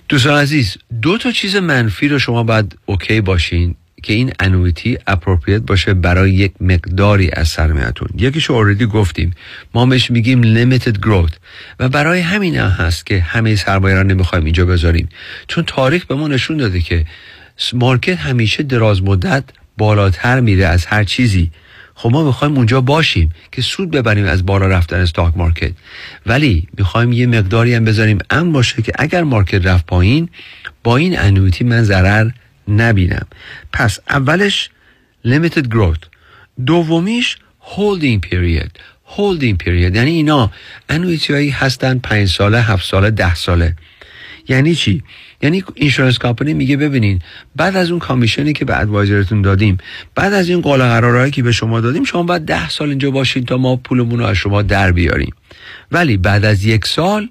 دوستان عزیز دو تا چیز منفی رو شما باید okay باشین. که این annuity appropriate باشه برای یک مقداری از سرمایهتون. یکیشو already گفتیم. ما بهش میگیم limited growth. و برای همین هست که همه سرمایه را نمی‌خوایم اینجا بذاریم. چون تاریخ به ما نشون داده که market همیشه دراز مدت بالاتر میره از هر چیزی. خب ما می‌خوایم اونجا باشیم که سود ببریم از بالا رفتن stock market ولی می‌خوایم یه مقداری هم بذاریم. امن باشه که اگر market رفت پایین با این annuity من ضرر نبینم. پس اولش limited growth. دومیش holding period. Holding period. یعنی اینا annuity هایی هستن پنج ساله هفت ساله ده ساله. یعنی چی؟ یعنی insurance company میگه ببینین بعد از اون کامیشنی که به ادوایزرتون دادیم بعد از این قول قرارهایی که به شما دادیم شما باید ده سال اینجا باشید تا ما پولمون رو از شما در بیاریم. ولی بعد از یک سال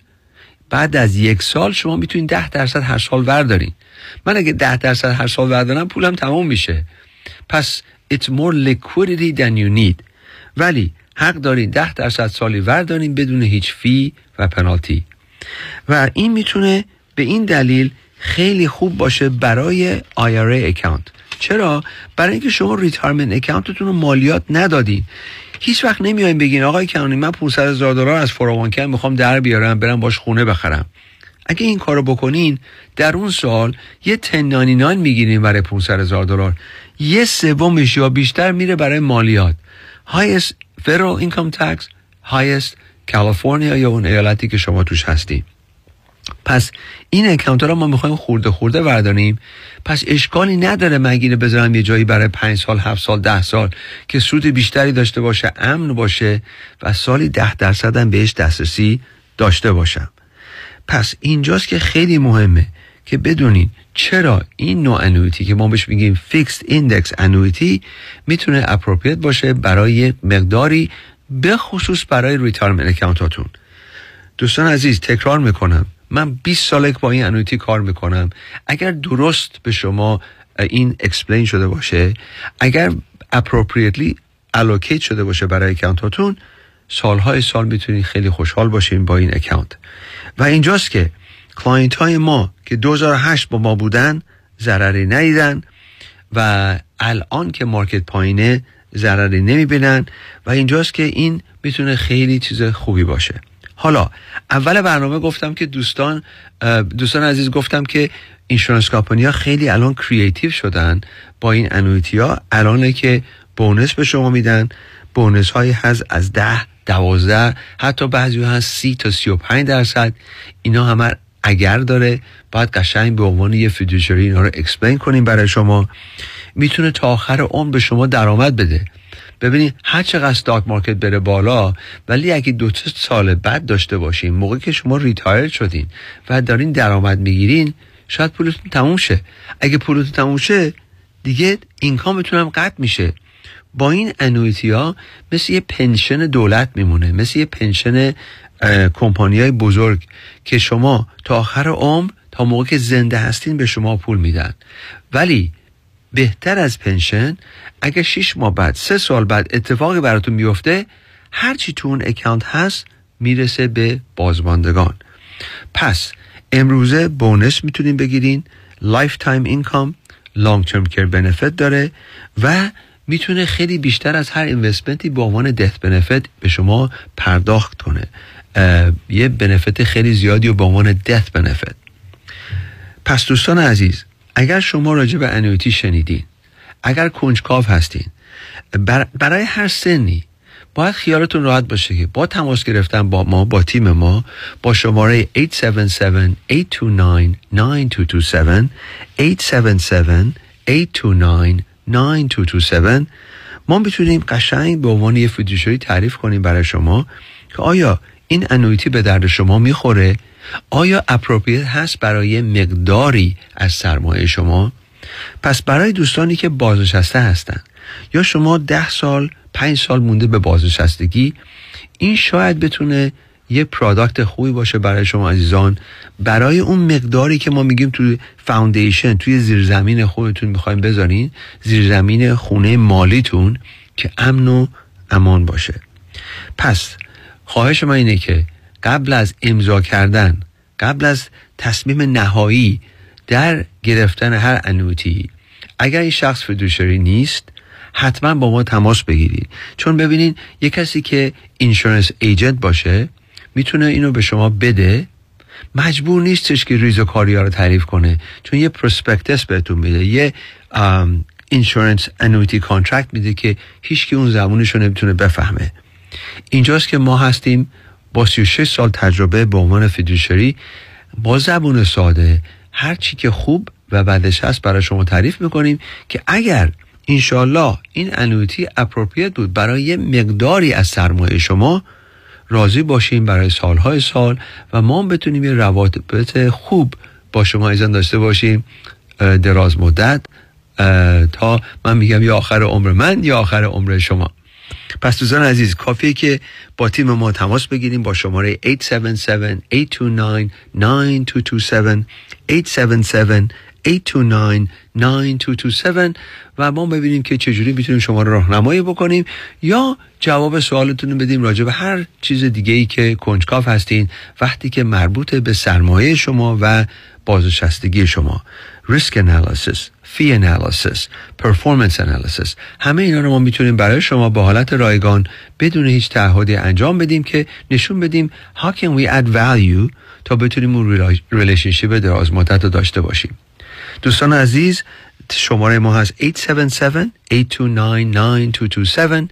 بعد از یک سال شما می‌تونید ده درصد هر سال وردارین. من اگه ده درصد هر سال وردارم پولم تمام میشه. پس it's more liquidity than you need. ولی حق دارین ده درصد سالی وردارین بدون هیچ فی و پنالتی و این می‌تونه به این دلیل خیلی خوب باشه برای IRA account چرا؟ برای اینکه شما retirement account تون رو مالیات ندادین. هیچ وقت نمیایم بگین آقای کنونی من 500 هزار دلار از فراوانکن می‌خوام در بیارم برم باش خونه بخرم. اگه این کارو بکنین در اون سال یه 1099 می‌گیرین برای 500 هزار دلار. یه سومش یا بیشتر میره برای مالیات. Highest federal income tax highest کالیفرنیا یا اون ایالتی که شما توش هستین پس این account رو ما می‌خوایم خورده خورده ورداریم پس اشکالی نداره اگه اینو بذارم یه جایی برای پنج سال هفت سال ده سال که سود بیشتری داشته باشه امن باشه و سالی ده درصد هم بهش دسترسی داشته باشم. پس اینجاست که خیلی مهمه که بدونین چرا این نوع annuity که ما بهش میگیم fixed index annuity می‌تونه appropriate باشه برای مقداری به خصوص برای retirement account اتون دوستان عزیز تکرار می‌کنم. من 20 ساله با این annuity کار می‌کنم. اگر درست به شما این explain شده باشه اگر appropriately allocate شده باشه برای account اتون سالهای سال می‌تونید خیلی خوشحال باشین با این account و اینجاست که client های ما که 2008 با ما بودن ضرری ندیدن و الان که market پایینه ضرری نمی‌بینن. و اینجاست که این می‌تونه خیلی چیز خوبی باشه. حالا اول برنامه گفتم که دوستان دوستان عزیز گفتم که insurance company ها خیلی الان creative شدن با این annuity ها الانه که bonus به شما میدن. bonus هایی هست از ده دوازده حتی بعضی هست سی تا سی و پنج درصد. اینا همه اگر داره باید قشنگ به عنوان یه fiduciary اینا رو explain کنیم برای شما. می‌تونه تا آخر عمر به شما درآمد بده. ببینید هر چقدر stock market بره بالا ولی اگه دو سال بعد داشته باشین موقعی که شما retire شدین و دارین درآمد می‌گیرین شاید پولتون تموم شه. اگه پولتون تموم شه دیگه income تون هم قطع میشه. با این annuity ها مثل یه pension دولت میمونه مثل یه pension کمپانی های بزرگ که شما تا آخر عمر تا موقع که زنده هستین به شما پول میدن. ولی بهتر از pension اگر 6 ماه بعد سه سال بعد اتفاقی براتون میفته هرچی تو اون account هست می‌رسه به بازماندگان. پس امروزه bonus می‌تونین بگیرین lifetime income long term care benefit داره و می‌تونه خیلی بیشتر از هر investment ی به عنوان death benefit به شما پرداخت کنه. یه بنفیت خیلی زیادی و به عنوان دث بنفیت پس دوستان عزیز اگر شما راجع به انویتی شنیدین اگر کنجکاو هستین برای هر سنی باید خیالتون راحت باشه که با تماس گرفتن با ما با تیم ما با شماره 877-829-9227 877-829-9227 ما می‌تونیم قشنگ به عنوان یه fiduciary تعریف کنیم برای شما که آیا این annuity به درد شما می‌خوره؟ آیا appropriate هست برای مقداری از سرمایه شما؟ پس برای دوستانی که بازنشسته هستند یا شما ده سال پنج سال مونده به بازنشستگی این شاید بتونه یه product خوبی باشه برای شما عزیزان. برای اون مقداری که ما میگیم توی foundation توی زیرزمین خودتون می‌خوایم بذارین زیرزمین خونه مالیتون که امن و امان باشه. پس خواهش من اینه که قبل از امضا کردن قبل از تصمیم نهایی در گرفتن هر annuity اگر این شخص fiduciary نیست حتما با ما تماس بگیرید. چون ببینین یه کسی که insurance agent باشه می‌تونه اینو به شما بده. مجبور نیستش که ریزه‌کاری ها رو تعریف کنه. چون یه prospectus بهتون میده یه insurance annuity contract میده که هیچ که اون زبونش رو نمی‌تونه بفهمه. اینجاست که ما هستیم با 36 سال تجربه به عنوان fiduciary با زبون ساده هر چی که خوب و بدش هست برای شما تعریف می‌کنیم که اگر انشالله این annuity appropriate بود برای یه مقداری از سرمایه شما راضی باشیم برای سالهای سال و ما بتونیم یه روابط خوب با شما ایزان داشته باشیم دراز مدت تا من میگم یا آخر عمر من یا آخر عمر شما. پس دوستان عزیز کافیه که با تیم ما تماس بگیریم با شماره 877-829-9227 877-829-9227 و ما ببینیم که چجوری می‌تونیم شما رو راهنمایی بکنیم یا جواب سوالتون رو بدیم راجع به هر چیز دیگه ای که کنجکاف هستین وقتی که مربوط به سرمایه شما و بازنشستگی شما. risk analysis fee analysis performance analysis همه اینا رو ما می‌تونیم برای شما با حالت رایگان بدون هیچ تعهدی انجام بدیم که نشون بدیم how can we add value تا بتونیم اون relationship دراز مدت رو داشته باشیم. دوستان عزیز شماره ما هست 877 829 9227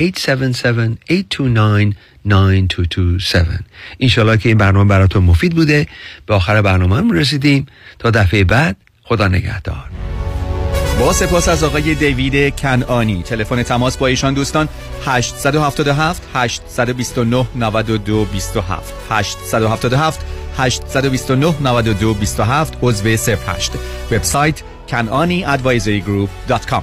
877 829 9227 اینشالله که این برنامه براتون مفید بوده. به آخر برنامه رسیدیم. تا دفعه بعد خدا نگهدار. با سپاس از آقای دیوید کنانی تلفن تماس با ایشان دوستان 877 829 92 27 877 829 92 27 عضو 08 وبسایت kananiadvisorygroup.com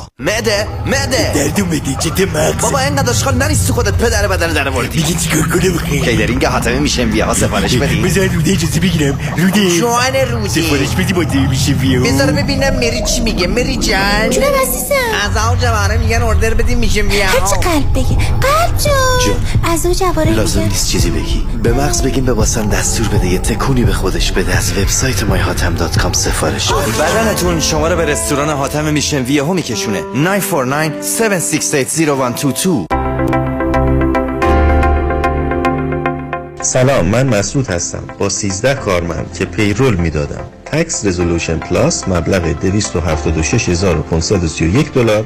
هیگریلاگروپ.com مده مده. دردو مده جده مغز بابا اینقدر اشغال نریستی خودت پدر بدن در موردی دیگه چیکار کنم؟ بخیر کیدرینگ حاتمه میشه؟ بیا ها سفارش بدی. بذار روده اجازه بگیرم. روده جوان روده سفارش بدی با دیگه میشه بیا. بذار ببینم مری چی میگه. مری جان. جونم عزیزم. از اون جوانه میگن اوردر بدیم میشه بیا. هرچی قلب بگی قلب جون. از اون جوانه لازم نیست چیزی بگی. به مغز بگیم به واسم دستور بده. یه تکونی به خودش بده. از وبسایت myhatam.com سفارش. بده بدنتون شما رو به رستوران حاتم میشن. ویه ها میکشونه 949 768 سلام من مسعود هستم. با 13 کارمند که payroll می‌دادم. Tax Resolution Plus مبلغ 276531 دلار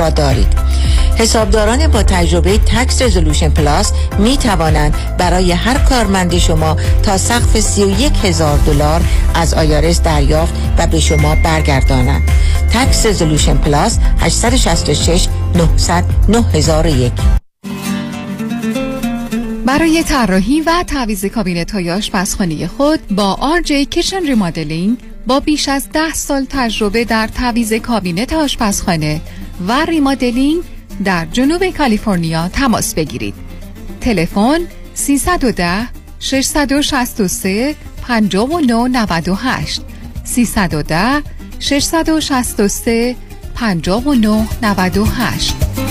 را دارید. حسابداران با تجربه Tax Resolution Plus می توانند برای هر کارمند شما تا سقف 31 هزار دلار از IRS دریافت و به شما برگردانند. Tax Resolution Plus 866 900 9001 برای طراحی و تعویض کابینت های آشپزخانه خود با RJ Kitchen Remodeling با بیش از ده سال تجربه در تعویض کابینت آشپزخانه. و remodeling در جنوب کالیفرنیا تماس بگیرید. تلفن 310 663 5998 310 663 5998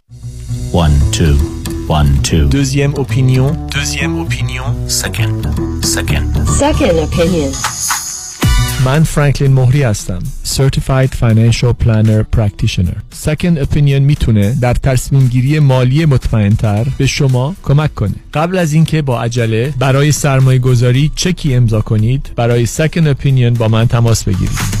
1 2 1 2 Deuxième opinion. Deuxième opinion Second Second Second opinion. من فرانکلین مهری هستم Certified Financial Planner Practitioner Second Opinion می‌تونه در تصمیم گیری مالی مطمئنتر به شما کمک کنه قبل از اینکه با عجله برای سرمایه گذاری چکی امضا کنید برای Second Opinion با من تماس بگیرید